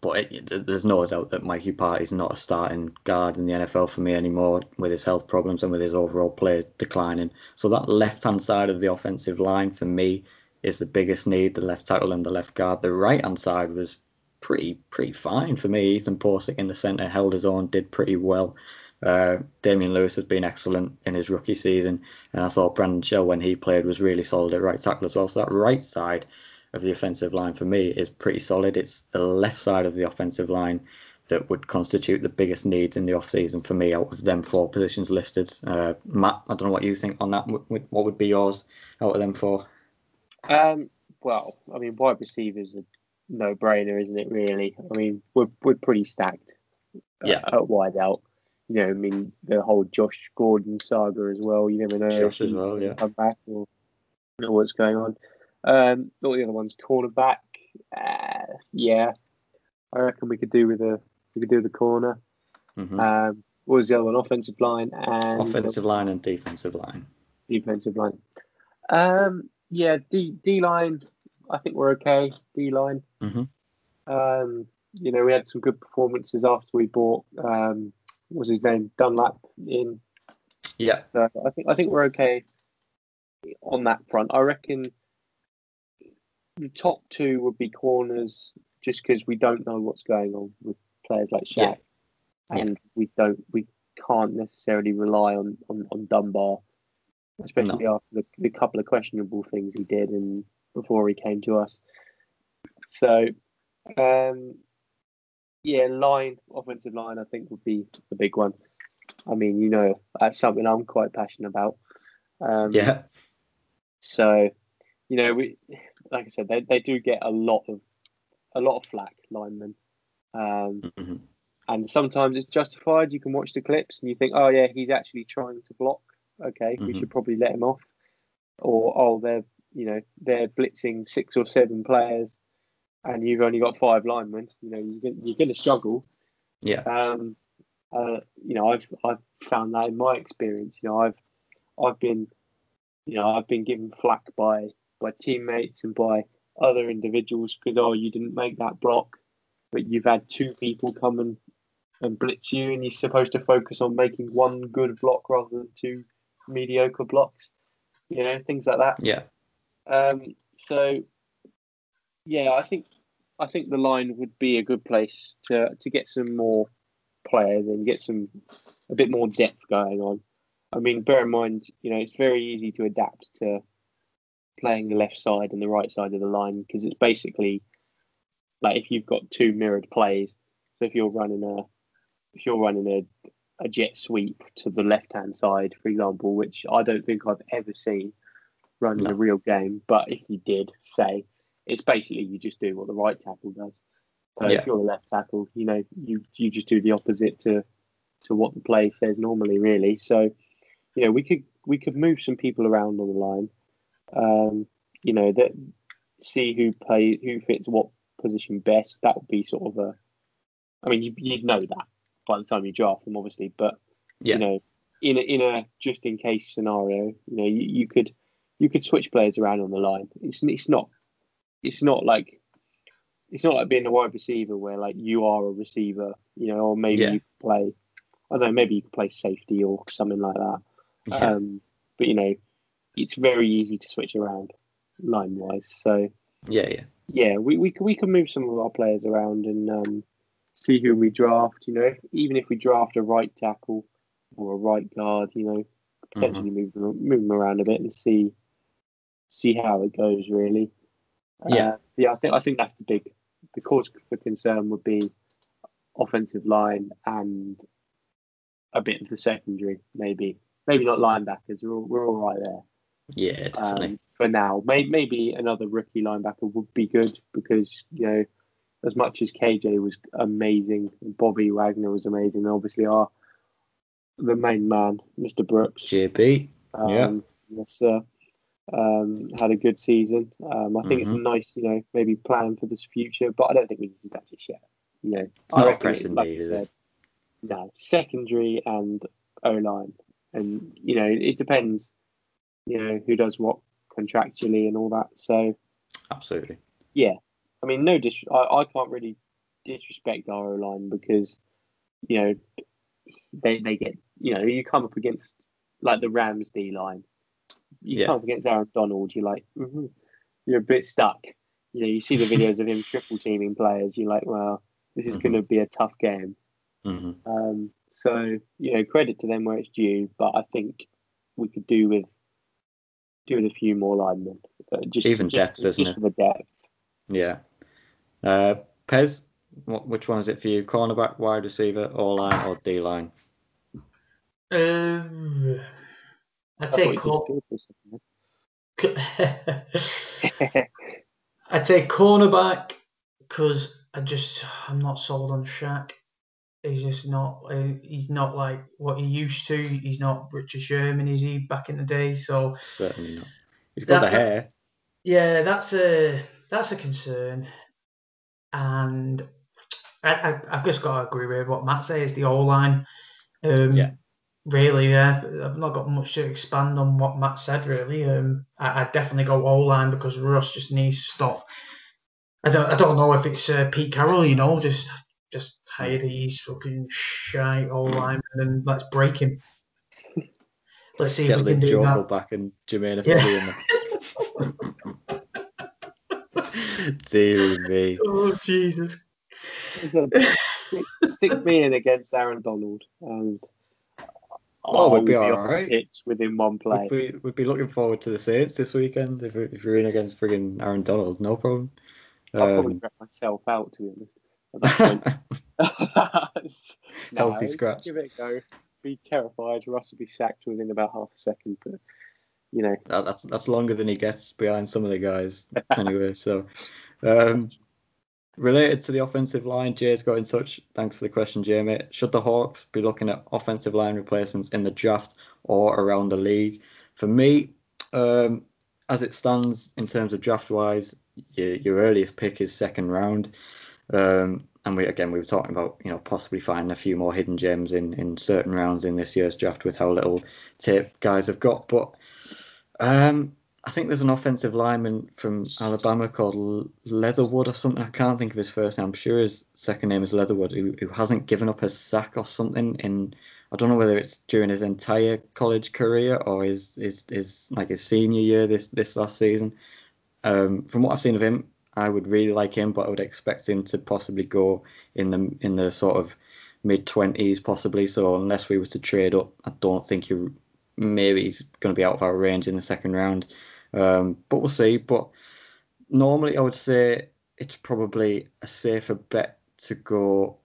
but it, there's no doubt that Mike Iupati is not a starting guard in the NFL for me anymore with his health problems and with his overall play declining. So that left hand side of the offensive line for me is the biggest need, the left tackle and the left guard. The right hand side was pretty pretty fine for me. Ethan Pocic in the centre held his own, did pretty well. Uh, Damien Lewis has been excellent in his rookie season, and I thought Brandon Shell when he played was really solid at right tackle as well. So that right side of the offensive line for me is pretty solid. It's the left side of the offensive line that would constitute the biggest needs in the off-season for me out of them four positions listed. Uh, Matt, I don't know what you think on that. What would be yours out of them four? Um, well, I mean, wide receivers a no-brainer, isn't it? Really, I mean, we're we're pretty stacked. Uh, yeah, at wide out. You know, I mean, the whole Josh Gordon saga as well. You never know. Josh as well, yeah. Come back or know what's going on. Um, all the other ones, cornerback. Uh, yeah, I reckon we could do with a we could do the corner. Mm-hmm. Um, what was the other one? Offensive line and offensive line and defensive line. Defensive line. Um, yeah, D D line. I think we're okay. D line. Mm-hmm. Um, you know, we had some good performances after we bought. Um, what was his name Dunlap in? Yeah. So I think I think we're okay on that front. I reckon the top two would be corners, just because we don't know what's going on with players like Shaq, yeah. and we don't, we can't necessarily rely on on, on Dunbar, especially no. after the, the couple of questionable things he did and before he came to us. So, um, yeah, line offensive line, I think would be the big one. I mean, you know, that's something I'm quite passionate about. Um, yeah. So, you know, we like I said, they, they do get a lot of a lot of flack linemen, um, mm-hmm. and sometimes it's justified. You can watch the clips and you think, oh yeah, he's actually trying to block. Okay, mm-hmm. we should probably let him off. Or oh, they're you know they're blitzing six or seven players, and you've only got five linemen. You know you're, you're going to struggle. Yeah. Um, Uh, you know, I've I've found that in my experience. You know, I've I've been, you know, I've been given flack by by teammates and by other individuals because oh, you didn't make that block, but you've had two people come and and blitz you, and you're supposed to focus on making one good block rather than two mediocre blocks. You know, things like that. Yeah. Um, so, yeah, I think I think the line would be a good place to to get some more players and get some a bit more depth going on. I mean, bear in mind, you know, it's very easy to adapt to playing the left side and the right side of the line because it's basically like if you've got two mirrored plays. So if you're running a if you're running a a jet sweep to the left hand side, for example, which I don't think I've ever seen running No. a real game, but if you did, say, it's basically you just do what the right tackle does. So Yeah. if you're the left tackle, you know, you you just do the opposite to to what the play says normally, really. So, you know, we could we could move some people around on the line. Um, you know, that see who play who fits what position best. That would be sort of a. I mean, you, you'd know that by the time you draft them, obviously, but Yeah. you know, in a, in a just in case scenario, you know, you, you could you could switch players around on the line. It's it's not it's not like it's not like being a wide receiver where like you are a receiver, you know, or maybe Yeah. you play. I don't know, maybe you could play safety or something like that. Yeah. Um, but you know, it's very easy to switch around line wise. So yeah. Yeah. yeah, we we can we can move some of our players around and um, see who we draft. You know, if, even if we draft a right tackle or a right guard, you know, potentially move them move them around a bit and see see how it goes. Really, Yeah. Uh, yeah. I think I think that's the big the cause for concern would be offensive line and a bit of the secondary, maybe maybe not linebackers. We're all, we're all right there Yeah. Definitely. um, for now. Maybe, maybe another rookie linebacker would be good because you know, as much as KJ was amazing, Bobby Wagner was amazing. Obviously, our the main man, Mr. Brooks, JB. um, yeah. yes, sir, um, had a good season. Um, I think it's Mhm. nice, you know, maybe plan for this future, but I don't think we need that just yet. You know, It's I not pressing like you is it? said, No, secondary and O line, and you know, it depends. You know, who does what contractually and all that. So, Absolutely. Yeah. I mean, no dis. I, I can't really disrespect our O line because, you know, they they get you know you come up against like the Rams D line. You Yeah. come up against Aaron Donald, you're like, mhm, you're a bit stuck. You know, you see the videos of him triple teaming players. You're like, well, this is Mhm. going to be a tough game. hmm Um, so you know, credit to them where it's due, but I think we could do with do with a few more linemen. Just Even just, depth, just isn't it? for the depth. Yeah. Uh, Pez, what, which one is it for you? Cornerback, wide receiver, O line, or D line? Um, I'd say thought you cor- disagreed for a second. I'd say cornerback because I just I'm not sold on Shaq. He's just not. Uh, he's not like what he used to. He's not Richard Sherman, is he? Back in the day. So Certainly not. He's got That- the hair. yeah, that's a that's a concern. And I, I I've just got to agree with what Matt says. The O line. Um, Yeah. Really, yeah. I've not got much to expand on what Matt said. Really, um, I, I'd definitely go O line because Russ just needs to stop. I don't. I don't know if it's uh, Pete Carroll. You know, just just hire these fucking shite O linemen and let's break him. Let's see if Get we Luke can do Joeckel that. back and Germain Yeah. Ifedi in there. Dear me. Oh Jesus! Stick, stick me in against Aaron Donald, and Oh, I we'd be will all off the right. pitch within one play. We'd be, we'd be looking forward to the Saints this weekend if, if you're in against frigging Aaron Donald. No problem. I'll probably Um, grab myself out to be honest. At that point. no, Healthy scratch. Give it a go. Be terrified. Russ will be sacked within about half a second, but you know, that, that's that's longer than he gets behind some of the guys anyway. So, um, related to the offensive line, Jay's got in touch. Thanks for the question, Jamie. Should the Hawks be looking at offensive line replacements in the draft or around the league? For me, um, as it stands in terms of draft wise, your, your earliest pick is second round. Um, and we again we were talking about you know possibly finding a few more hidden gems in in certain rounds in this year's draft with how little tape guys have got. But um, I think there's an offensive lineman from Alabama called Leatherwood or something. I can't think of his first name. I'm sure his second name is Leatherwood, who, who hasn't given up a sack or something in. I don't know whether it's during his entire college career or his his, his like his senior year this this last season. Um, from what I've seen of him, I would really like him, but I would expect him to possibly go in the in the sort of mid twenties, possibly. So unless we were to trade up, I don't think he maybe he's going to be out of our range in the second round. Um, but we'll see. But normally, I would say it's probably a safer bet to go.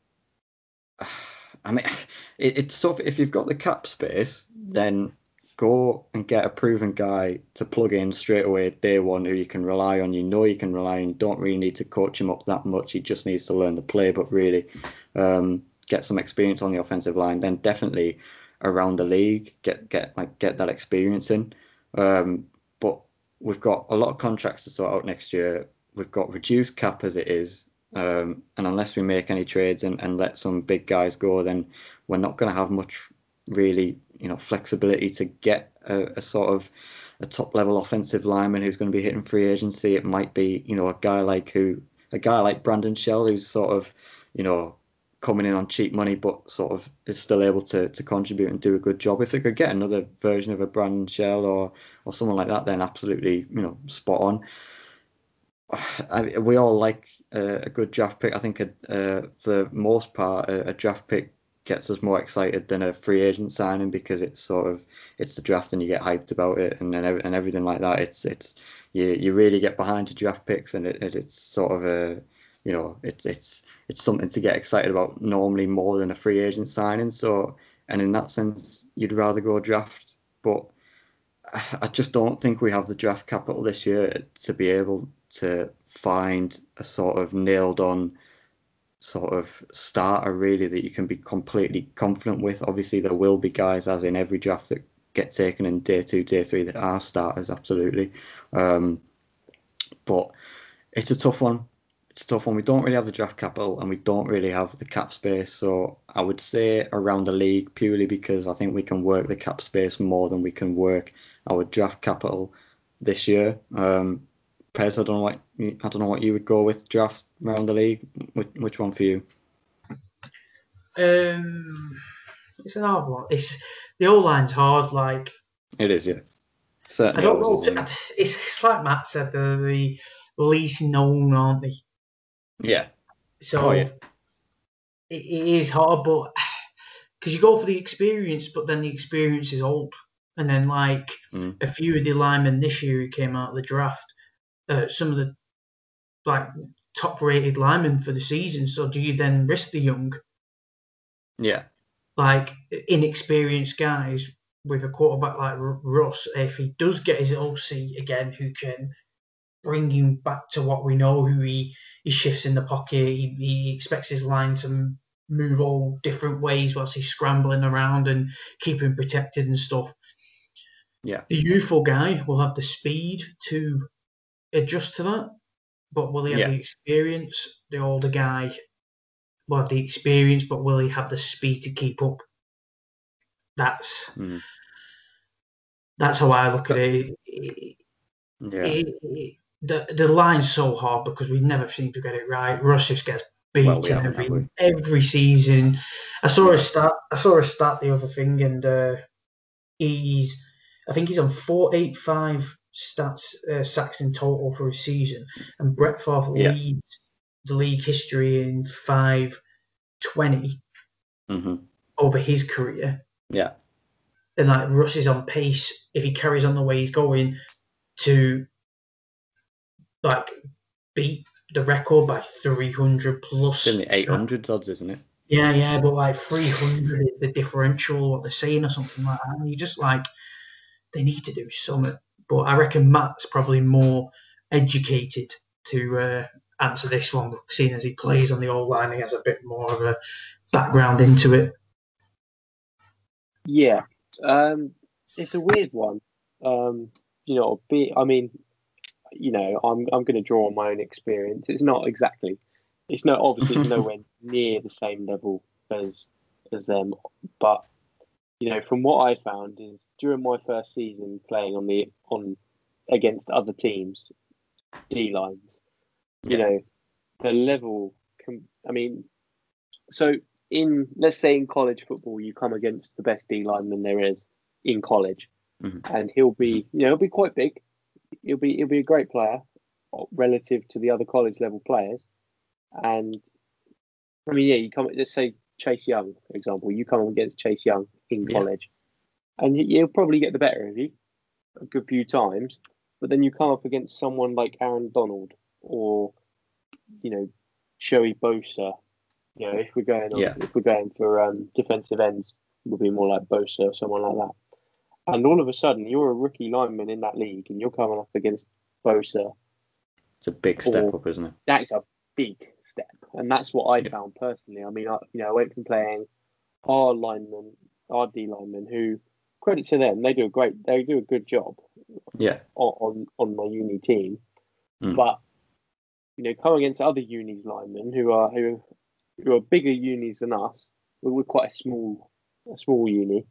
I mean, it, it's tough if you've got the cap space, then go and get a proven guy to plug in straight away day one who you can rely on. You know you can rely on. You don't really need to coach him up that much. He just needs to learn the play, but really um, get some experience on the offensive line. Then definitely around the league, get get like get that experience in. Um, but we've got a lot of contracts to sort out next year. We've got reduced cap as it is, um, and unless we make any trades and, and let some big guys go, then we're not going to have much really, you know, flexibility to get a, a sort of a top level offensive lineman who's going to be hitting free agency. It might be, you know, a guy like who, a guy like Brandon Shell, who's sort of, you know, coming in on cheap money, but sort of is still able to, to contribute and do a good job. If they could get another version of a Brandon Shell or or someone like that, then absolutely, you know, spot on. I, we all like uh, a good draft pick. I think uh, for the most part, a, a, draft pick gets us more excited than a free agent signing because it's sort of it's the draft and you get hyped about it and and, and everything like that. It's it's you you really get behind your draft picks and it, it it's sort of a you know it's it's it's something to get excited about normally more than a free agent signing. So and in that sense, you'd rather go draft, but I just don't think we have the draft capital this year to be able to find a sort of nailed on sort of starter really that you can be completely confident with. Obviously, there will be guys, as in every draft, that get taken in day two, day three that are starters, absolutely. Um, but it's a tough one. It's a tough one. We don't really have the draft capital and we don't really have the cap space. So I would say around the league purely because I think we can work the cap space more than we can work our draft capital this year. Um, Pez, I don't know what I don't know what you would go with draft around the league. Which, which one for you? Um, it's an hard one. It's the old line's hard. Like it is, yeah. Certainly I don't know. Is, it's, it's like Matt said. They're the least known, aren't they? Yeah. So oh, yeah. It, it is hard, but because you go for the experience, but then the experience is old. And then, like mm. a few of the linemen this year who came out of the draft, uh, some of the like top rated linemen for the season. So, do you then risk the young? Yeah. Like inexperienced guys with a quarterback like Russ, if he does get his OC again, who can bring him back to what we know, who he, he shifts in the pocket, he, he expects his line to move all different ways whilst he's scrambling around and keeping protected and stuff. Yeah. The youthful guy will have the speed to adjust to that, but will he have yeah. the experience? The older guy will have the experience, but will he have the speed to keep up? That's mm. that's how I look at it. it yeah. It, it, the the line's so hard because we never seem to get it right. Russ just gets beaten well, we every every season. I saw yeah. a stat. I saw a stat the other thing, and uh, he's I think he's on 485 stats uh, sacks in total for a season, and Brett Favre yeah. leads the league history in 520 mm-hmm. over his career. Yeah. And like Russ is on pace if he carries on the way he's going to like beat the record by 300 plus. in the 800 odds, isn't it? Yeah, yeah, but like 300 is the differential, what they're saying, or something like that. And you just like, they need to do something. But I reckon Matt's probably more educated to uh, answer this one, seeing as he plays on the old line, he has a bit more of a background into it. Yeah, um, it's a weird one. Um, you know, be I mean, you know, I'm I'm going to draw on my own experience. It's not exactly It's no obviously it's nowhere near the same level as as them, but you know, from what I found is during my first season playing on the on against other teams, D lines, you know, the level. Can, I mean, so in let's say in college football, you come against the best D lineman there is in college, Mhm. and he'll be you know he'll be quite big. He'll be he'll be a great player relative to the other college level players, and I mean yeah, you come let's say Chase Young for example, you come against Chase Young in Yeah. college, and you- you'll probably get the better of you a good few times, but then you come up against someone like Aaron Donald or you know Joey Bosa. You know, if we're going on, Yeah. if we're going for um, defensive ends, it would be more like Bosa or someone like that. And all of a sudden, you're a rookie lineman in that league, and you're coming up against Bosa. It's a big step Or- up, isn't it? That's a big step, and that's what I Yeah. found personally. I mean, I, you know, I went from playing our lineman, our D lineman, who credit to them, they do a great, they do a good job Yeah, on on, my uni team. Mm. But you know, come against other unis linemen who are who who are bigger unis than us. We're, we're quite a small a small uni,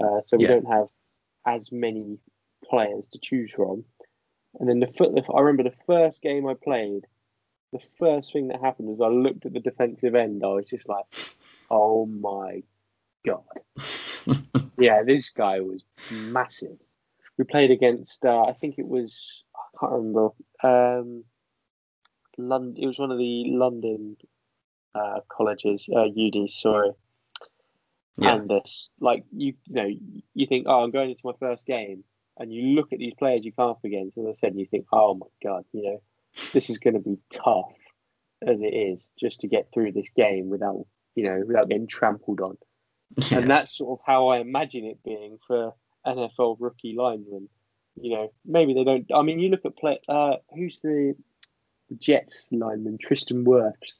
uh, so we Yeah. don't have as many players to choose from. And then the, the I remember the first game I played. The first thing that happened was I looked at the defensive end. I was just like, "Oh my god!" Yeah, this guy was massive. We played against, uh, I think it was, I can't remember. Um, London. It was one of the London uh, colleges, uh, UDs. Sorry. yeah, And this, like you, you know, you think, oh, I'm going into my first game, and you look at these players you come up against, as I said, you think, oh my god, you know, this is going to be tough as it is just to get through this game without, you know, without getting trampled on yeah. and that's sort of how I imagine it being for NFL rookie linemen. You know, maybe they don't. I mean, you look at play. Uh, who's the, the Jets lineman? Tristan Wirfs.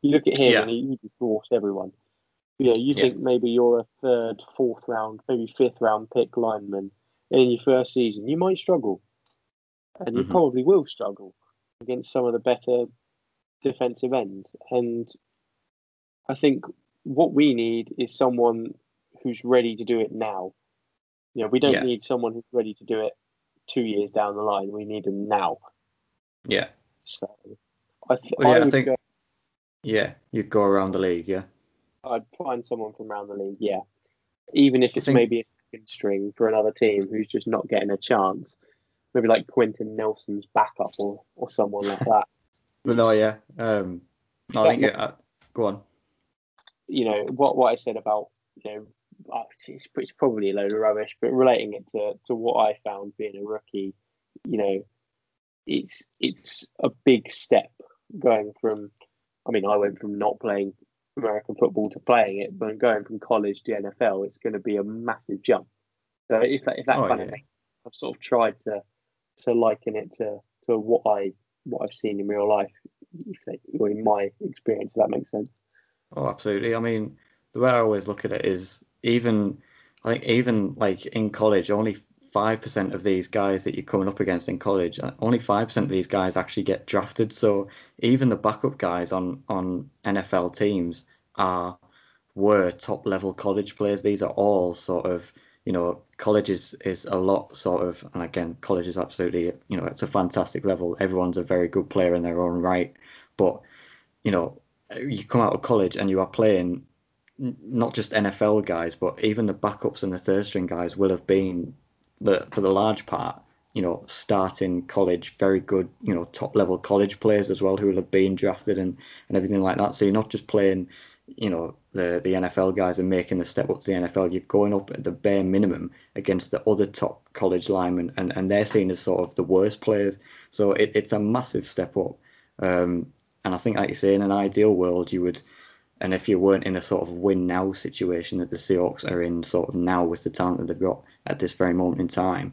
You look at him, Yeah. and he, he just dwarfs everyone. You know, you Yeah. think maybe you're a third, fourth round, maybe fifth round pick lineman in your first season. You might struggle, and you Mhm. probably will struggle against some of the better defensive ends. And I think what we need is someone who's ready to do it now. You know, we don't Yeah. need someone who's ready to do it two years down the line. We need them now. yeah, So I, th- Well, yeah, I I think- go, yeah. You go around the league, yeah. I'd find someone from around the league, yeah. Even if it's think- maybe a second string for another team who's just not getting a chance. Maybe like Quenton Nelson's backup or, or someone like that. But no, yeah. Um, no, I think yeah. uh, Go on. You know what what I said about you know uh, it's, it's probably a load of rubbish, but relating it to to what I found being a rookie, you know, it's it's a big step going from. I mean, I went from not playing American football to playing it, but going from college to NFL, it's going to be a massive jump. So if that, if that Oh, kind yeah. of makes, I've sort of tried to to liken it to to what I what I've seen in real life, if that, or in my experience, if that makes sense. Oh, absolutely. I mean, the way I always look at it is even, I think even like in college, only 5% of these guys that you're coming up against in college, uh, only 5% of these guys actually get drafted. So even the backup guys on, on NFL teams are, were top level college players. These are all sort of, you know, college is, is a lot sort of, and again, college is absolutely, you know, it's a fantastic level. Everyone's a very good player in their own right. But, you know, you come out of college and you are playing not just NFL guys, but even the backups and the third string guys will have been, the, for the large part, you know, starting college, very good, you know, top level college players as well who will have been drafted and, and everything like that. So you're not just playing, you know, the, the NFL guys and making the step up to the NFL. You're going up at the bare minimum against the other top college linemen, and, and they're seen as sort of the worst players. So it, it's a massive step up. Um, and I think, like you say, in an ideal world, you would, and if you weren't in a sort of win now situation that the Seahawks are in, sort of now with the talent that they've got at this very moment in time,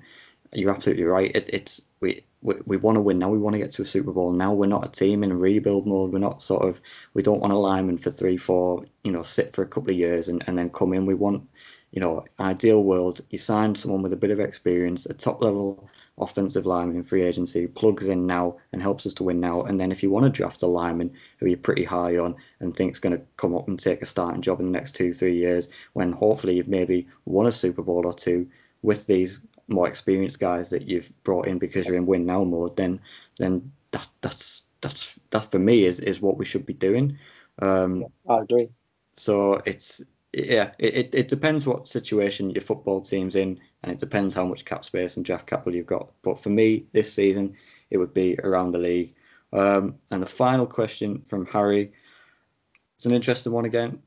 you're absolutely right. It, it's we, we we want to win now. We want to get to a Super Bowl now. We're not a team in rebuild mode. We're not sort of we don't want a lineman for three, four, you know, sit for a couple of years and, and then come in. We want, you know, ideal world. You sign someone with a bit of experience, a top level offensive lineman in free agency, plugs in now and helps us to win now. And then if you want to draft a lineman who you're pretty high on and think's going to come up and take a starting job in the next two, three years, when hopefully you've maybe won a Super Bowl or two with these more experienced guys that you've brought in because you're in win now mode, then then that that's that's that for me is is what we should be doing. Um, I agree. So it's yeah, it, it depends what situation your football team's in, and it depends how much cap space and draft capital you've got. But for me, this season, it would be around the league. Um, and the final question from Harry, it's an interesting one again,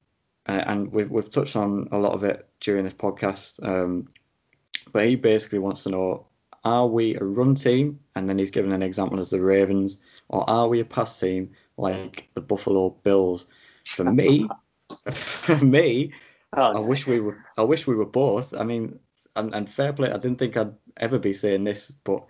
uh, and we've we've touched on a lot of it during this podcast. Um, but he basically wants to know: Are we a run team? And then he's given an example as the Ravens, or are we a pass team like the Buffalo Bills? For me. for me, oh, I wish we were. I wish we were both. I mean, and, and fair play. I didn't think I'd ever be saying this, but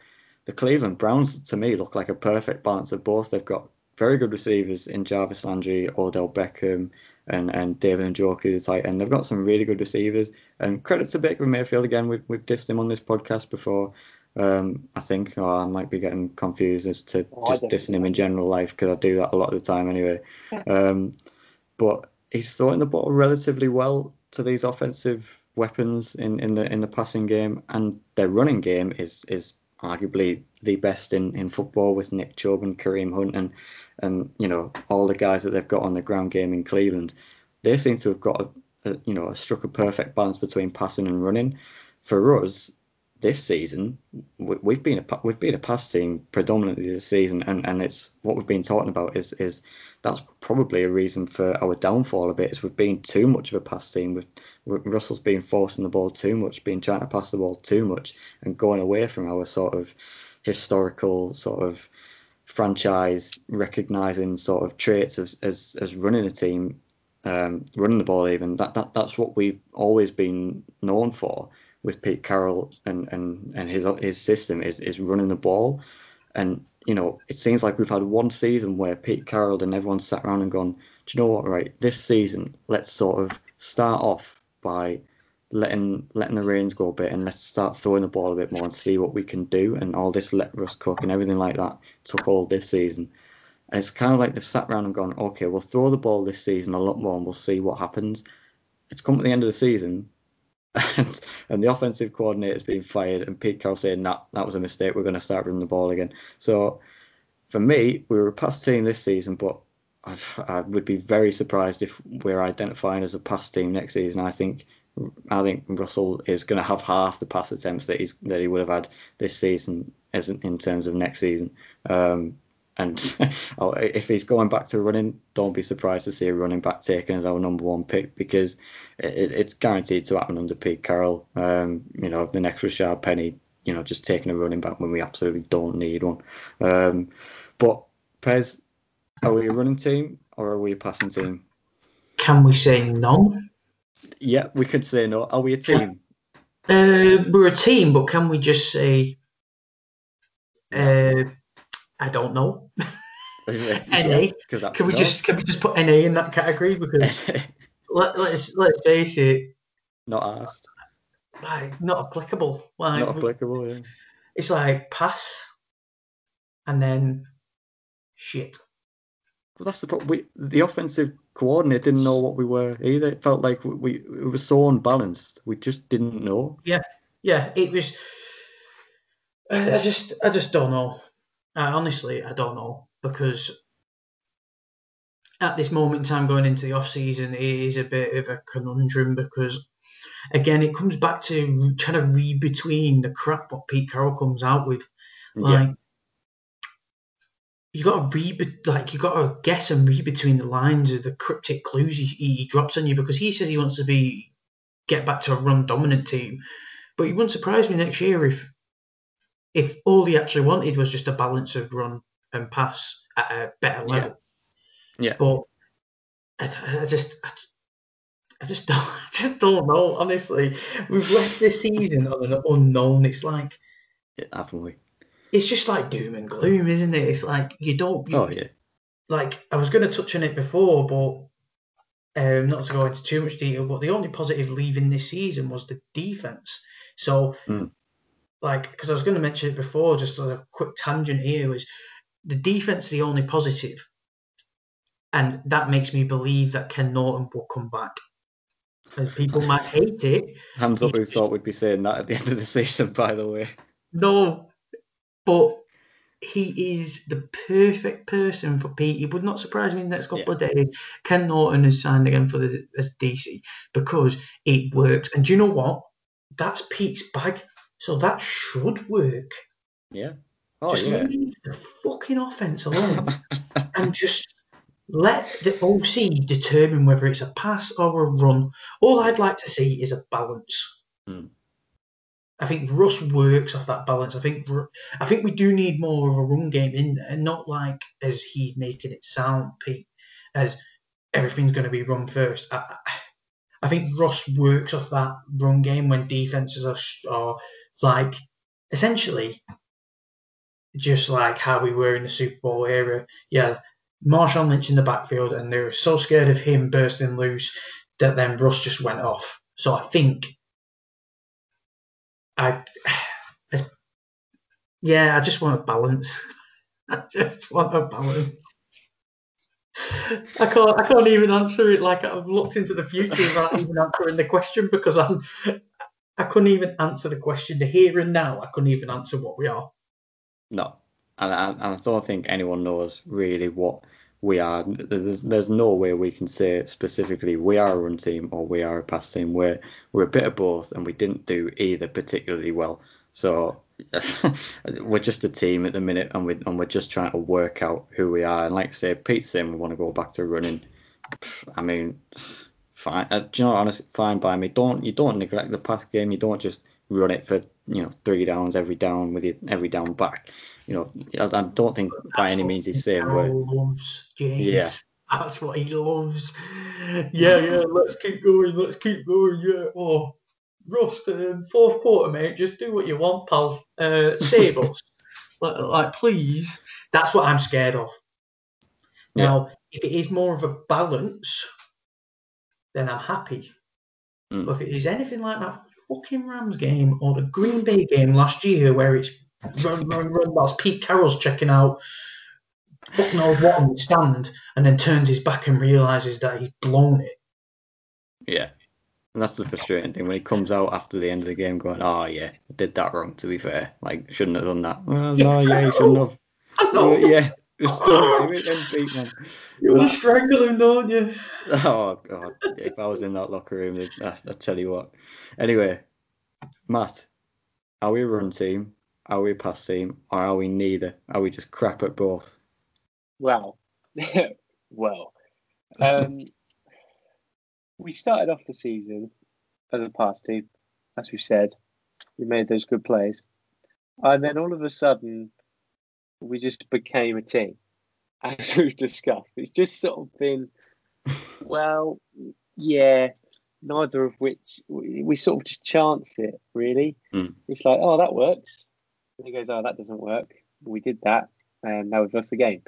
the Cleveland Browns to me look like a perfect balance of both. They've got very good receivers in Jarvis Landry, Odell Beckham, and and David Njoku, the tight end. They've got some really good receivers. And credit to Baker Mayfield again. We've we've dissed him on this podcast before. Um, I think oh, I might be getting confused as to oh, just dissing him in general life because I do that a lot of the time anyway. Um, but he's throwing the ball relatively well to these offensive weapons in, in the in the passing game, and their running game is is arguably the best in, in football with Nick Chubb and Kareem Hunt and and you know all the guys that they've got on the ground game in Cleveland. They seem to have got a, a you know struck a perfect balance between passing and running. For us, this season, we've been a we've been a pass team predominantly this season, and, and it's what we've been talking about is is that's probably a reason for our downfall a bit. Is we've been too much of a pass team. With Russell's been forcing the ball too much, been trying to pass the ball too much, and going away from our sort of historical sort of franchise recognizing sort of traits as as, as running a team, um, running the ball. Even that that that's what we've always been known for with Pete Carroll and, and, and his his system is, is running the ball. And, you know, it seems like we've had one season where Pete Carroll and everyone sat around and gone, do you know what, right, this season, let's sort of start off by letting letting the reins go a bit and let's start throwing the ball a bit more and see what we can do. And all this let Russ cook and everything like that took all this season. And it's kind of like they've sat around and gone, okay, we'll throw the ball this season a lot more and we'll see what happens. It's come at the end of the season and, and the offensive coordinator's been fired, and Pete Carroll saying that that was a mistake. We're going to start running the ball again. So for me, we were a pass team this season, but I've, i would be very surprised if we're identifying as a pass team next season. I think I think Russell is going to have half the pass attempts that he's that he would have had this season as in terms of next season. Um, and oh, if he's going back to running, don't be surprised to see a running back taken as our number one pick because it, it's guaranteed to happen under Pete Carroll. Um, you know, the next Rashaad Penny, you know, just taking a running back when we absolutely don't need one. Um, but Pez, are we a running team or are we a passing team? Can we say no? Yeah, we could say no. Are we a team? Uh, we're a team, but can we just say? Uh, I don't know. NA. Can we just can we just put NA in that category because let, us let's face it. Not asked. Like not applicable. Like, not applicable. Yeah. It's like pass, and then shit. Well, that's the problem. We, the offensive coordinator didn't know what we were either. It felt like we, we it was so unbalanced. We just didn't know. Yeah, yeah. It was. I just, I just don't know. I, honestly, I don't know because at this moment in time, going into the off season, it is a bit of a conundrum because again, it comes back to trying to read between the crap what Pete Carroll comes out with, like. Yeah. You got to read, like you got to guess and read between the lines of the cryptic clues he, he drops on you because he says he wants to be get back to a run dominant team, but it wouldn't surprise me next year if if all he actually wanted was just a balance of run and pass at a better level. Yeah. yeah. But I, I just. I, I just don't, I just don't know. Honestly, we've left this season on an unknown. It's like, yeah, haven't we? It's just like doom and gloom, isn't it? It's like you don't. You, oh yeah. Like I was going to touch on it before, but um, not to go into too much detail. But the only positive leaving this season was the defense. So mm like because I was going to mention it before, just a quick tangent here was the defense is the only positive, and that makes me believe that Ken Norton will come back. As people might hate it, Hands up, who thought we'd be saying that at the end of the season? By the way, no, but he is the perfect person for Pete. It would not surprise me in the next couple of days. Ken Norton has signed again for the as DC because it works. And do you know what? That's Pete's bag, so that should work. yeah. Oh just yeah. leave the fucking offense alone and just let the OC determine whether it's a pass or a run. All I'd like to see is a balance. Hmm. I think Russ works off that balance. I think I think we do need more of a run game in there, not like as he's making it sound, Pete, as everything's going to be run first. I, I- think Russ works off that run game when defenses are, are like essentially just like how we were in the Super Bowl era. Yeah, Marshawn Lynch in the backfield, and they were so scared of him bursting loose that then Russ just went off. So I think I, yeah, I just want a balance. I just want a balance. I can't. I can't even answer it. Like I've looked into the future without even answering the question because I'm. I couldn't even answer the question. The here and now, I couldn't even answer what we are. No, and, and, and I don't think anyone knows really what we are. There's, there's no way we can say specifically we are a run team or we are a pass team. We're we're a bit of both, and we didn't do either particularly well. So we're just a team at the minute, and we and we're just trying to work out who we are. And like I say, Pete's saying we want to go back to running. I mean, fine. Uh, do you know, honestly, fine by me. Don't you don't neglect the pass game. You don't just run it for you know three downs every down with your every down back. You know, I, I don't think by any means he's saying Carroll we're loves James. Yeah. That's what he loves. Yeah, yeah. Let's keep going. Let's keep going. Yeah. Oh, Rust, um, fourth quarter, mate. Just do what you want, pal. Uh, save us. Like, like, please. That's what I'm scared of. Yeah. Now, if it is more of a balance, then I'm happy. Mm. But if it is anything like that fucking Rams game or the Green Bay game last year where it's run, run, run, that's Pete Carroll's checking out, fuck knows what on the stand, and then turns his back and realizes that he's blown it. yeah. And that's the frustrating thing when he comes out after the end of the game going, "Oh yeah, I did that wrong." To be fair, like shouldn't have done that. Well, no, yeah, you shouldn't have. I know. Well, yeah, just don't do it then, Pete, man. You want to strangle him, don't you? Oh god, if I was in that locker room, then- I, I tell you what. Anyway, Matt, are we a run team? Are we a pass team? Or are we neither? Are we just crap at both? Well, well, um, we started off the season as a pass team, as we said. We made those good plays, and then all of a sudden, we just became a team, as we've discussed. It's just sort of been, well, yeah. Neither of which we, we sort of just chance it. Really, Mm. it's like, oh, that works. And he goes, oh, that doesn't work. We did that, and now we've lost the game.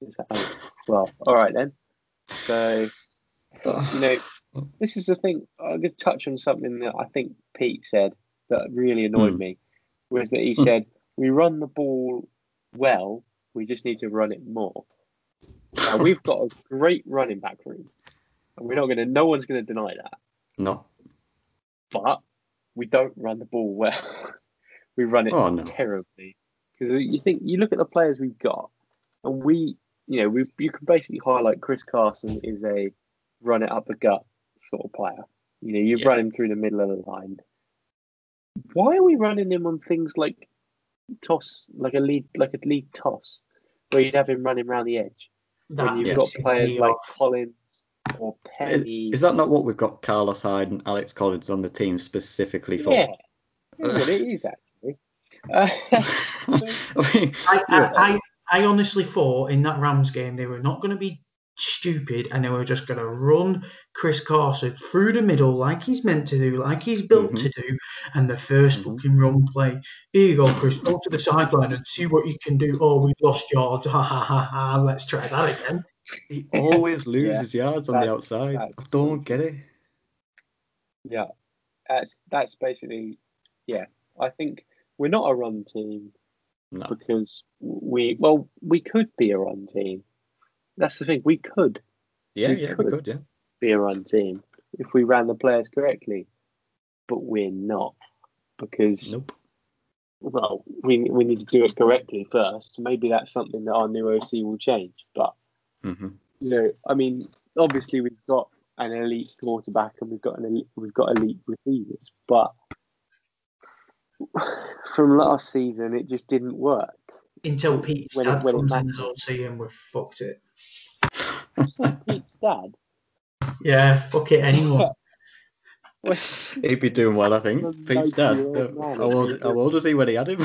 Like, oh, well, all right then. So, you know, this is the thing. Going to touch on something that I think Pete said that really annoyed Hmm. me, was that he Hmm. said, "We run the ball well. We just need to run it more." Now, we've got a great running back room, and we're not going to. No one's going to deny that. No. But we don't run the ball well. we run it Oh no. terribly because you think you look at the players we've got, and we, you know, we you can basically highlight Chris Carson is a run it up the gut sort of player. You know, you Yeah. run him through the middle of the line. Why are we running him on things like toss, like a lead, like a lead toss, where you'd have him running around the edge That when you've Yeah. got players like off. Collins or Is, Penny? is that not what we've got Carlos Hyde and Alex Collins on the team specifically for? yeah, yeah, it is actually. Uh, I mean, I, I, I, I honestly thought in that Rams game they were not going to be stupid and they were just going to run Chris Carson through the middle like he's meant to do, like he's built Mhm. to do. And the 1st Mhm. fucking run play, here you go, Chris, go to the sideline and see what you can do. Oh, we lost yards. Ha ha ha ha. Let's try that again. he always loses yards on the outside. I don't get it. Yeah, that's that's basically yeah. I think we're not a run team No. because we well we could be a run team. That's the thing. We could Yeah, we yeah, we could. could, yeah. be a run team if we ran the players correctly, but we're not because Nope. well we we need to do it correctly first. Maybe that's something that our new OC will change. But hmm you know, I mean, obviously we've got an elite quarterback and we've got an elite, we've got elite receivers, but from last season it just didn't work. Until Pete's When it- dad when comes in matters. as OC and we've fucked it. Pete's dad. Yeah, fuck it anyway. He'd be doing well, I think. Pete's dad. 90-year-old man. How old, how old was he when he had him?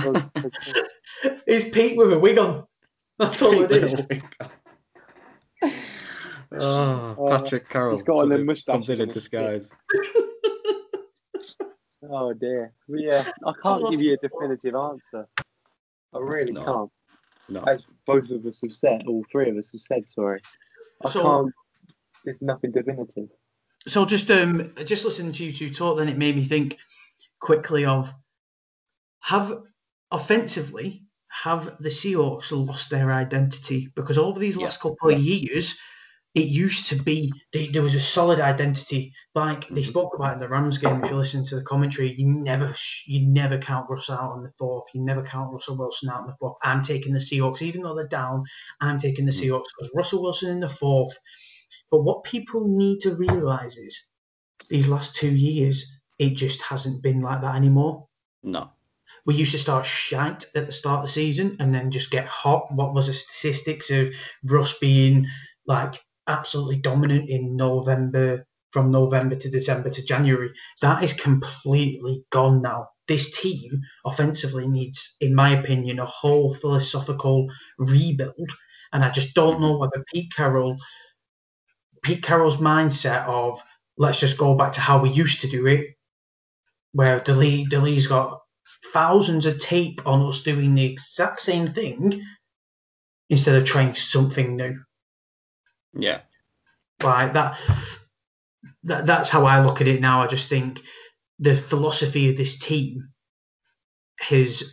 it's Pete with a wig on. That's all it is. Oh, oh, Patrick Carroll. he's got one of them sort of comes in in disguise. Oh dear. But yeah, I can't give you a definitive answer. I really No. can't. No. As both of us have said, all three of us have said, sorry. I So- can't. There's nothing definitive. So just um just listening to you two talk, then it made me think quickly of have offensively have the Seahawks lost their identity because over these Yeah. last couple of years. It used to be they, there was a solid identity, like they Mhm. spoke about in the Rams game. If you listen to the commentary, you never you never count Russ out on the fourth. You never count Russell Wilson out on the fourth. I'm taking the Seahawks, even though they're down. I'm taking the Mhm. Seahawks because Russell Wilson in the fourth. But what people need to realize is these last two years, it just hasn't been like that anymore. No. We used to start shite at the start of the season and then just get hot. What was the statistics of Russ being like absolutely dominant in November, from November to December to January? That is completely gone now. This team offensively needs, in my opinion, a whole philosophical rebuild. And I just don't know whether Pete Carroll Pete Carroll's mindset of let's just go back to how we used to do it, where Delee Delee's got thousands of tape on us doing the exact same thing instead of trying something new. Yeah. Like that, that that's how I look at it now. I just think the philosophy of this team has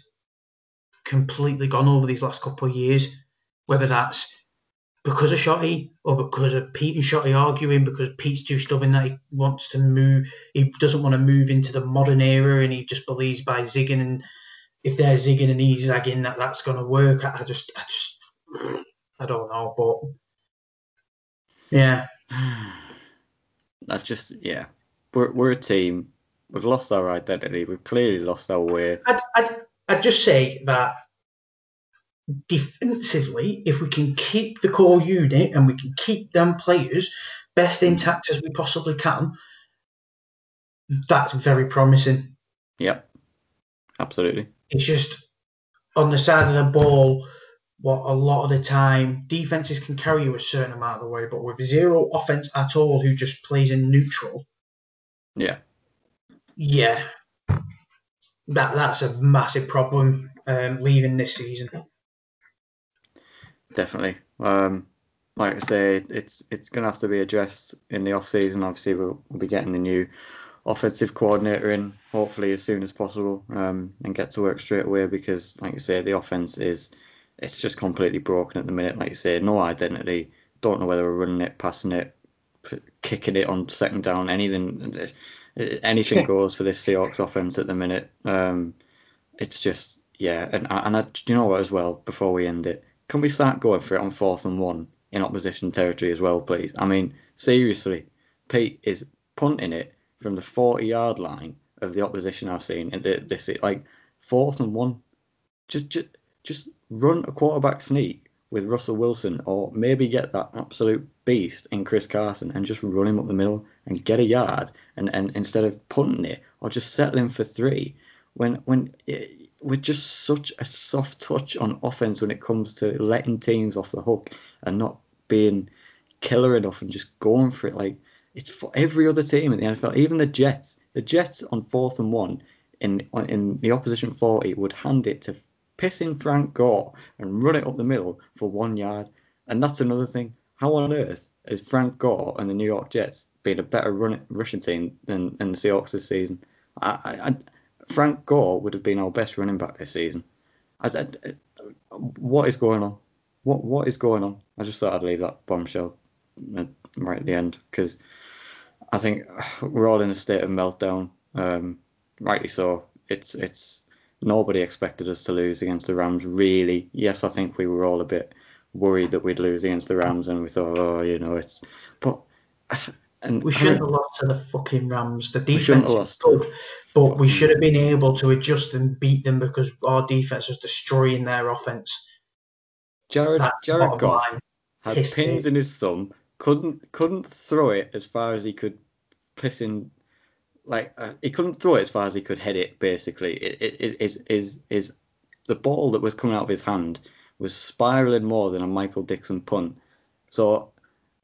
completely gone over these last couple of years, whether that's because of Schotty or because of Pete and Schotty arguing because Pete's too stubborn that he wants to move he doesn't want to move into the modern era and he just believes by zigging and if they're zigging and he's zagging that that's going to work I just I just I don't know but yeah That's just yeah. We're we're a team. We've lost our identity. We've clearly lost our way. I'd, I'd, I'd just say that defensively, if we can keep the core unit and we can keep them players best hmm. intact as we possibly can, that's very promising. Yep. Absolutely. It's just on the side of the ball, what a lot of the time defenses can carry you a certain amount of the way, but with zero offense at all, who just plays in neutral, Yeah. yeah, that that's a massive problem um, leaving this season. Definitely. Um, like I say, it's it's gonna have to be addressed in the off season. Obviously, we'll, we'll be getting the new offensive coordinator in hopefully as soon as possible, um, and get to work straight away because, like I say, the offense is it's just completely broken at the minute. Like you say, no identity. Don't know whether we're running it, passing it, p- kicking it on second down. Anything, anything goes for this Seahawks offense at the minute. Um, it's just yeah, and and I, do you know what as well? Before we end it, can we start going for it on fourth and one in opposition territory as well, please? I mean, seriously, Pete is punting it from the forty yard line of the opposition I've seen in the, this like fourth and one. Just just just run a quarterback sneak with Russell Wilson, or maybe get that absolute beast in Chris Carson and just run him up the middle and get a yard, and, and instead of punting it or just settling for three, when when eh, we're just such a soft touch on offense when it comes to letting teams off the hook and not being killer enough and just going for it. Like it's for every other team in the NFL, even the Jets. The Jets on fourth and one in in the opposition forty would hand it to pissing Frank Gore and run it up the middle for one yard. And that's another thing. How on earth is Frank Gore and the New York Jets been a better run, rushing team than, than the Seahawks this season? I, I, Frank Gore would have been our best running back this season. I, what is going on? What what is going on? I just thought I'd leave that bombshell right at the end because I think we're all in a state of meltdown. Um, rightly so. It's it's nobody expected us to lose against the Rams. Really, yes, I think we were all a bit worried that we'd lose against the Rams, and we thought, oh, you know, it's. But and we shouldn't have lost to the fucking Rams. The defense is good, but we should have been able to adjust and beat them because our defense was destroying their offense. Jared Jared Goff had pins in his thumb. Couldn't couldn't throw it as far as he could piss in. Like uh, he couldn't throw it as far as he could head it. Basically, it, it, it is is is the ball that was coming out of his hand was spiraling more than a Michael Dickson punt. So,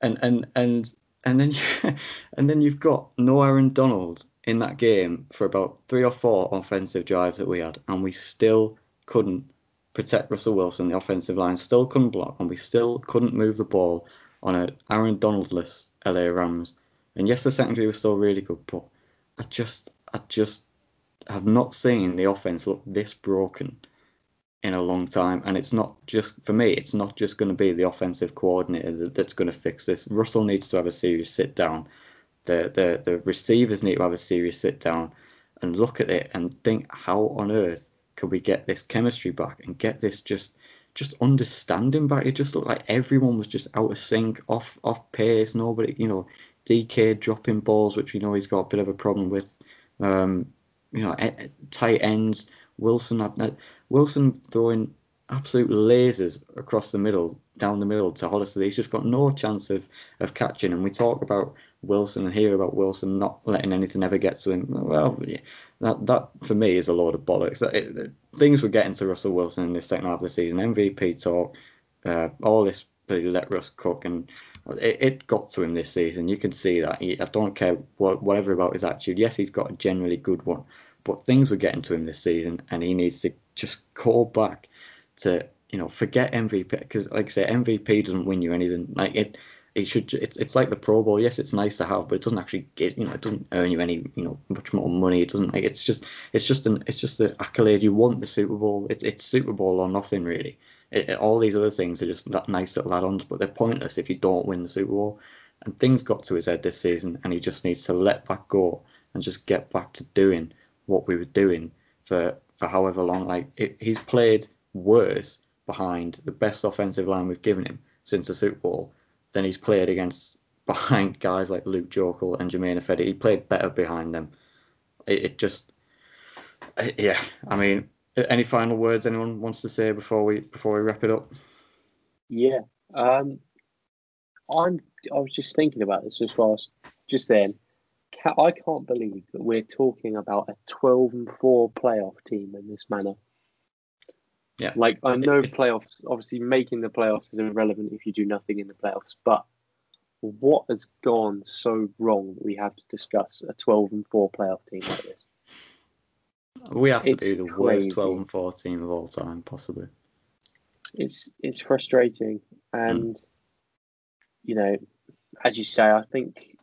and and and and then you, and then you've got no Aaron Donald in that game for about three or four offensive drives that we had, and we still couldn't protect Russell Wilson. The offensive line still couldn't block, and we still couldn't move the ball on a Aaron Donaldless LA Rams. And yes, the secondary was still really good, but I just I just have not seen the offense look this broken in a long time. And it's not just for me. It's not just going to be the offensive coordinator that, that's going to fix this. Russell needs to have a serious sit down. The the the receivers need to have a serious sit down and look at it and think how on earth could we get this chemistry back and get this just just understanding back. It just looked like everyone was just out of sync, off off pace. Nobody, you know, DK dropping balls, which we know he's got a bit of a problem with. Um, you know, tight ends. Wilson, Wilson throwing absolute lasers across the middle, down the middle to Hollister. He's just got no chance of of catching. And we talk about Wilson and hear about Wilson not letting anything ever get to him. Well, that that for me is a load of bollocks. It, it- things were getting to Russell Wilson in this second half of the season. MVP talk, uh, all this let Russ cook, and it, it got to him this season. You can see that. He, I don't care what whatever about his attitude. Yes, he's got a generally good one, but things were getting to him this season, and he needs to just call back to you know forget MVP because like I say MVP doesn't win you anything. Like it, it should. It's it's like the Pro Bowl. Yes, it's nice to have, but it doesn't actually get you know it doesn't earn you any you know much more money. It doesn't. Like, it's just it's just an it's just the accolade. You want the Super Bowl. It's it's Super Bowl or nothing really. It, it- all these other things are just nice little add-ons, but they're pointless if you don't win the Super Bowl. And things got to his head this season, and he just needs to let that go and just get back to doing what we were doing for for however long. Like it, he's played worse behind the best offensive line we've given him since the Super Bowl than he's played against behind guys like Luke Joeckel and Germain Ifedi. He played better behind them. It, it just, yeah. I mean, any final words anyone wants to say before we before we wrap it up? Yeah. Um, I'm. I was just thinking about this just whilst just then. I can't believe that we're talking about a 12 and 4 playoff team in this manner. Yeah. Like, I know playoffs, obviously, making the playoffs is irrelevant if you do nothing in the playoffs, but what has gone so wrong that we have to discuss a 12 and 4 playoff team like this? We have to It's be the crazy. worst twelve and 14 of all time, possibly. it's it's frustrating and you know as you say i think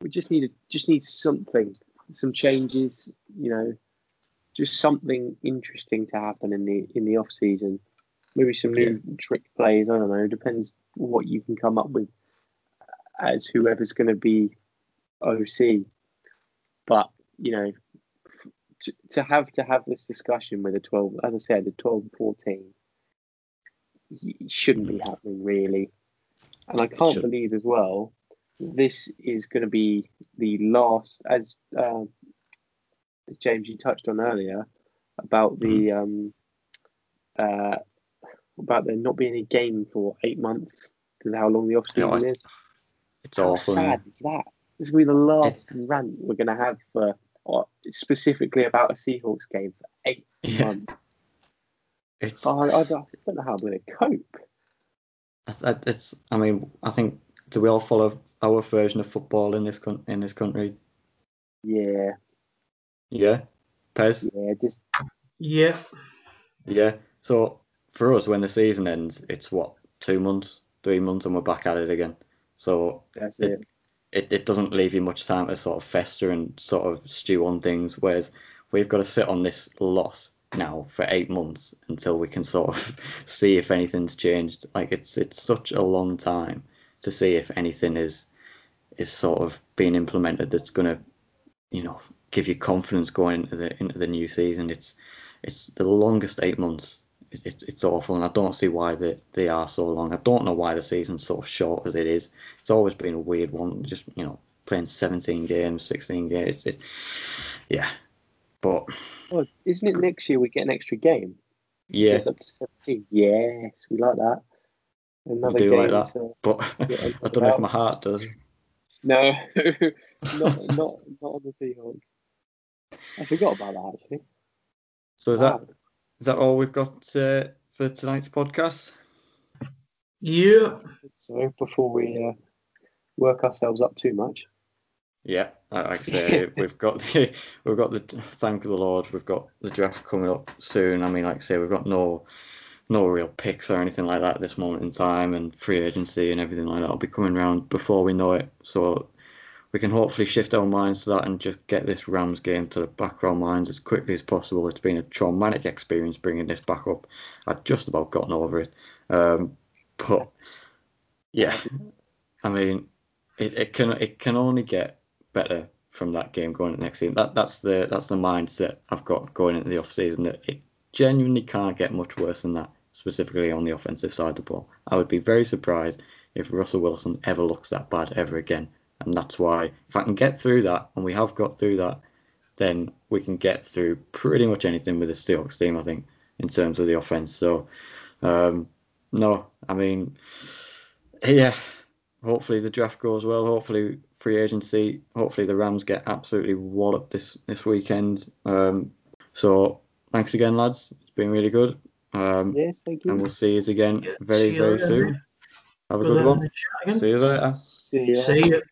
we just need just need something some changes you know just something interesting to happen in the in the off season maybe some new trick plays i don't know depends what you can come up with as whoever's going to be oc but you know to, to have to have this discussion with a 12 as i said the 12 14 shouldn't be happening really. And I can't believe as well, this is going to be the last, as uh, James you touched on earlier, about the um, uh, about there not being a game for eight months because how long the off season is. It's How awful. sad is that? This is going to be the last rant we're going to have for or specifically about a Seahawks game for eight Yeah, months. it's I, I, don't, I don't know how I'm going to cope. I- I- it's. I mean, I think do we all follow our version of football in this coun- in this country? Yeah, Yeah, Pez. yeah, just Yeah, Yeah. So for us, when the season ends, it's what two months, three months, and we're back at it again. So that's It- it. It, it doesn't leave you much time to sort of fester and sort of stew on things. Whereas we've got to sit on this loss now for eight months until we can sort of see if anything's changed. Like it's it's such a long time to see if anything is is sort of being implemented that's to, you know, give you confidence going into the into the new season. It's it's the longest eight months. It's it's awful, and I don't see why they, they are so long. I don't know why the season's so short as it is. It's always been a weird one. Just you know, playing seventeen games, sixteen games. It's, it's yeah, but well, isn't it next year we get an extra game? Yeah, up to seventeen. Yes, we like that. Another we do like that, to, but I don't know if my heart does. No, not not not on the Seahawks. I forgot about that actually. So is wow. that is that all we've got uh, for tonight's podcast? Yeah. So before we uh, work ourselves up too much. Yeah, like I say, we've got the we've got the thank the Lord, we've got the draft coming up soon. I mean, like I say, we've got no no real picks or anything like that at this moment in time, and free agency and everything like that will be coming around before we know it. So we can hopefully shift our minds to that and just get this Rams game to the back of our minds as quickly as possible. It's been a traumatic experience bringing this back up. I'd just about gotten over it, um, but yeah, I mean, it, it can it can only get better from that game going into next season. That that's the that's the mindset I've got going into the off season. That it genuinely can't get much worse than that, specifically on the offensive side of the ball. I would be very surprised if Russell Wilson ever looks that bad ever again. And that's why if I can get through that, and we have got through that, then we can get through pretty much anything with the Seahawks team. I think in terms of the offense. So um, no, I mean, yeah, hopefully the draft goes well. Hopefully free agency. Hopefully the Rams get absolutely walloped this this weekend. Um, so thanks again, lads. It's been really good. Um, yes, thank you. And we'll see you again very very soon. Have a good, good one. See you later. See you. See you.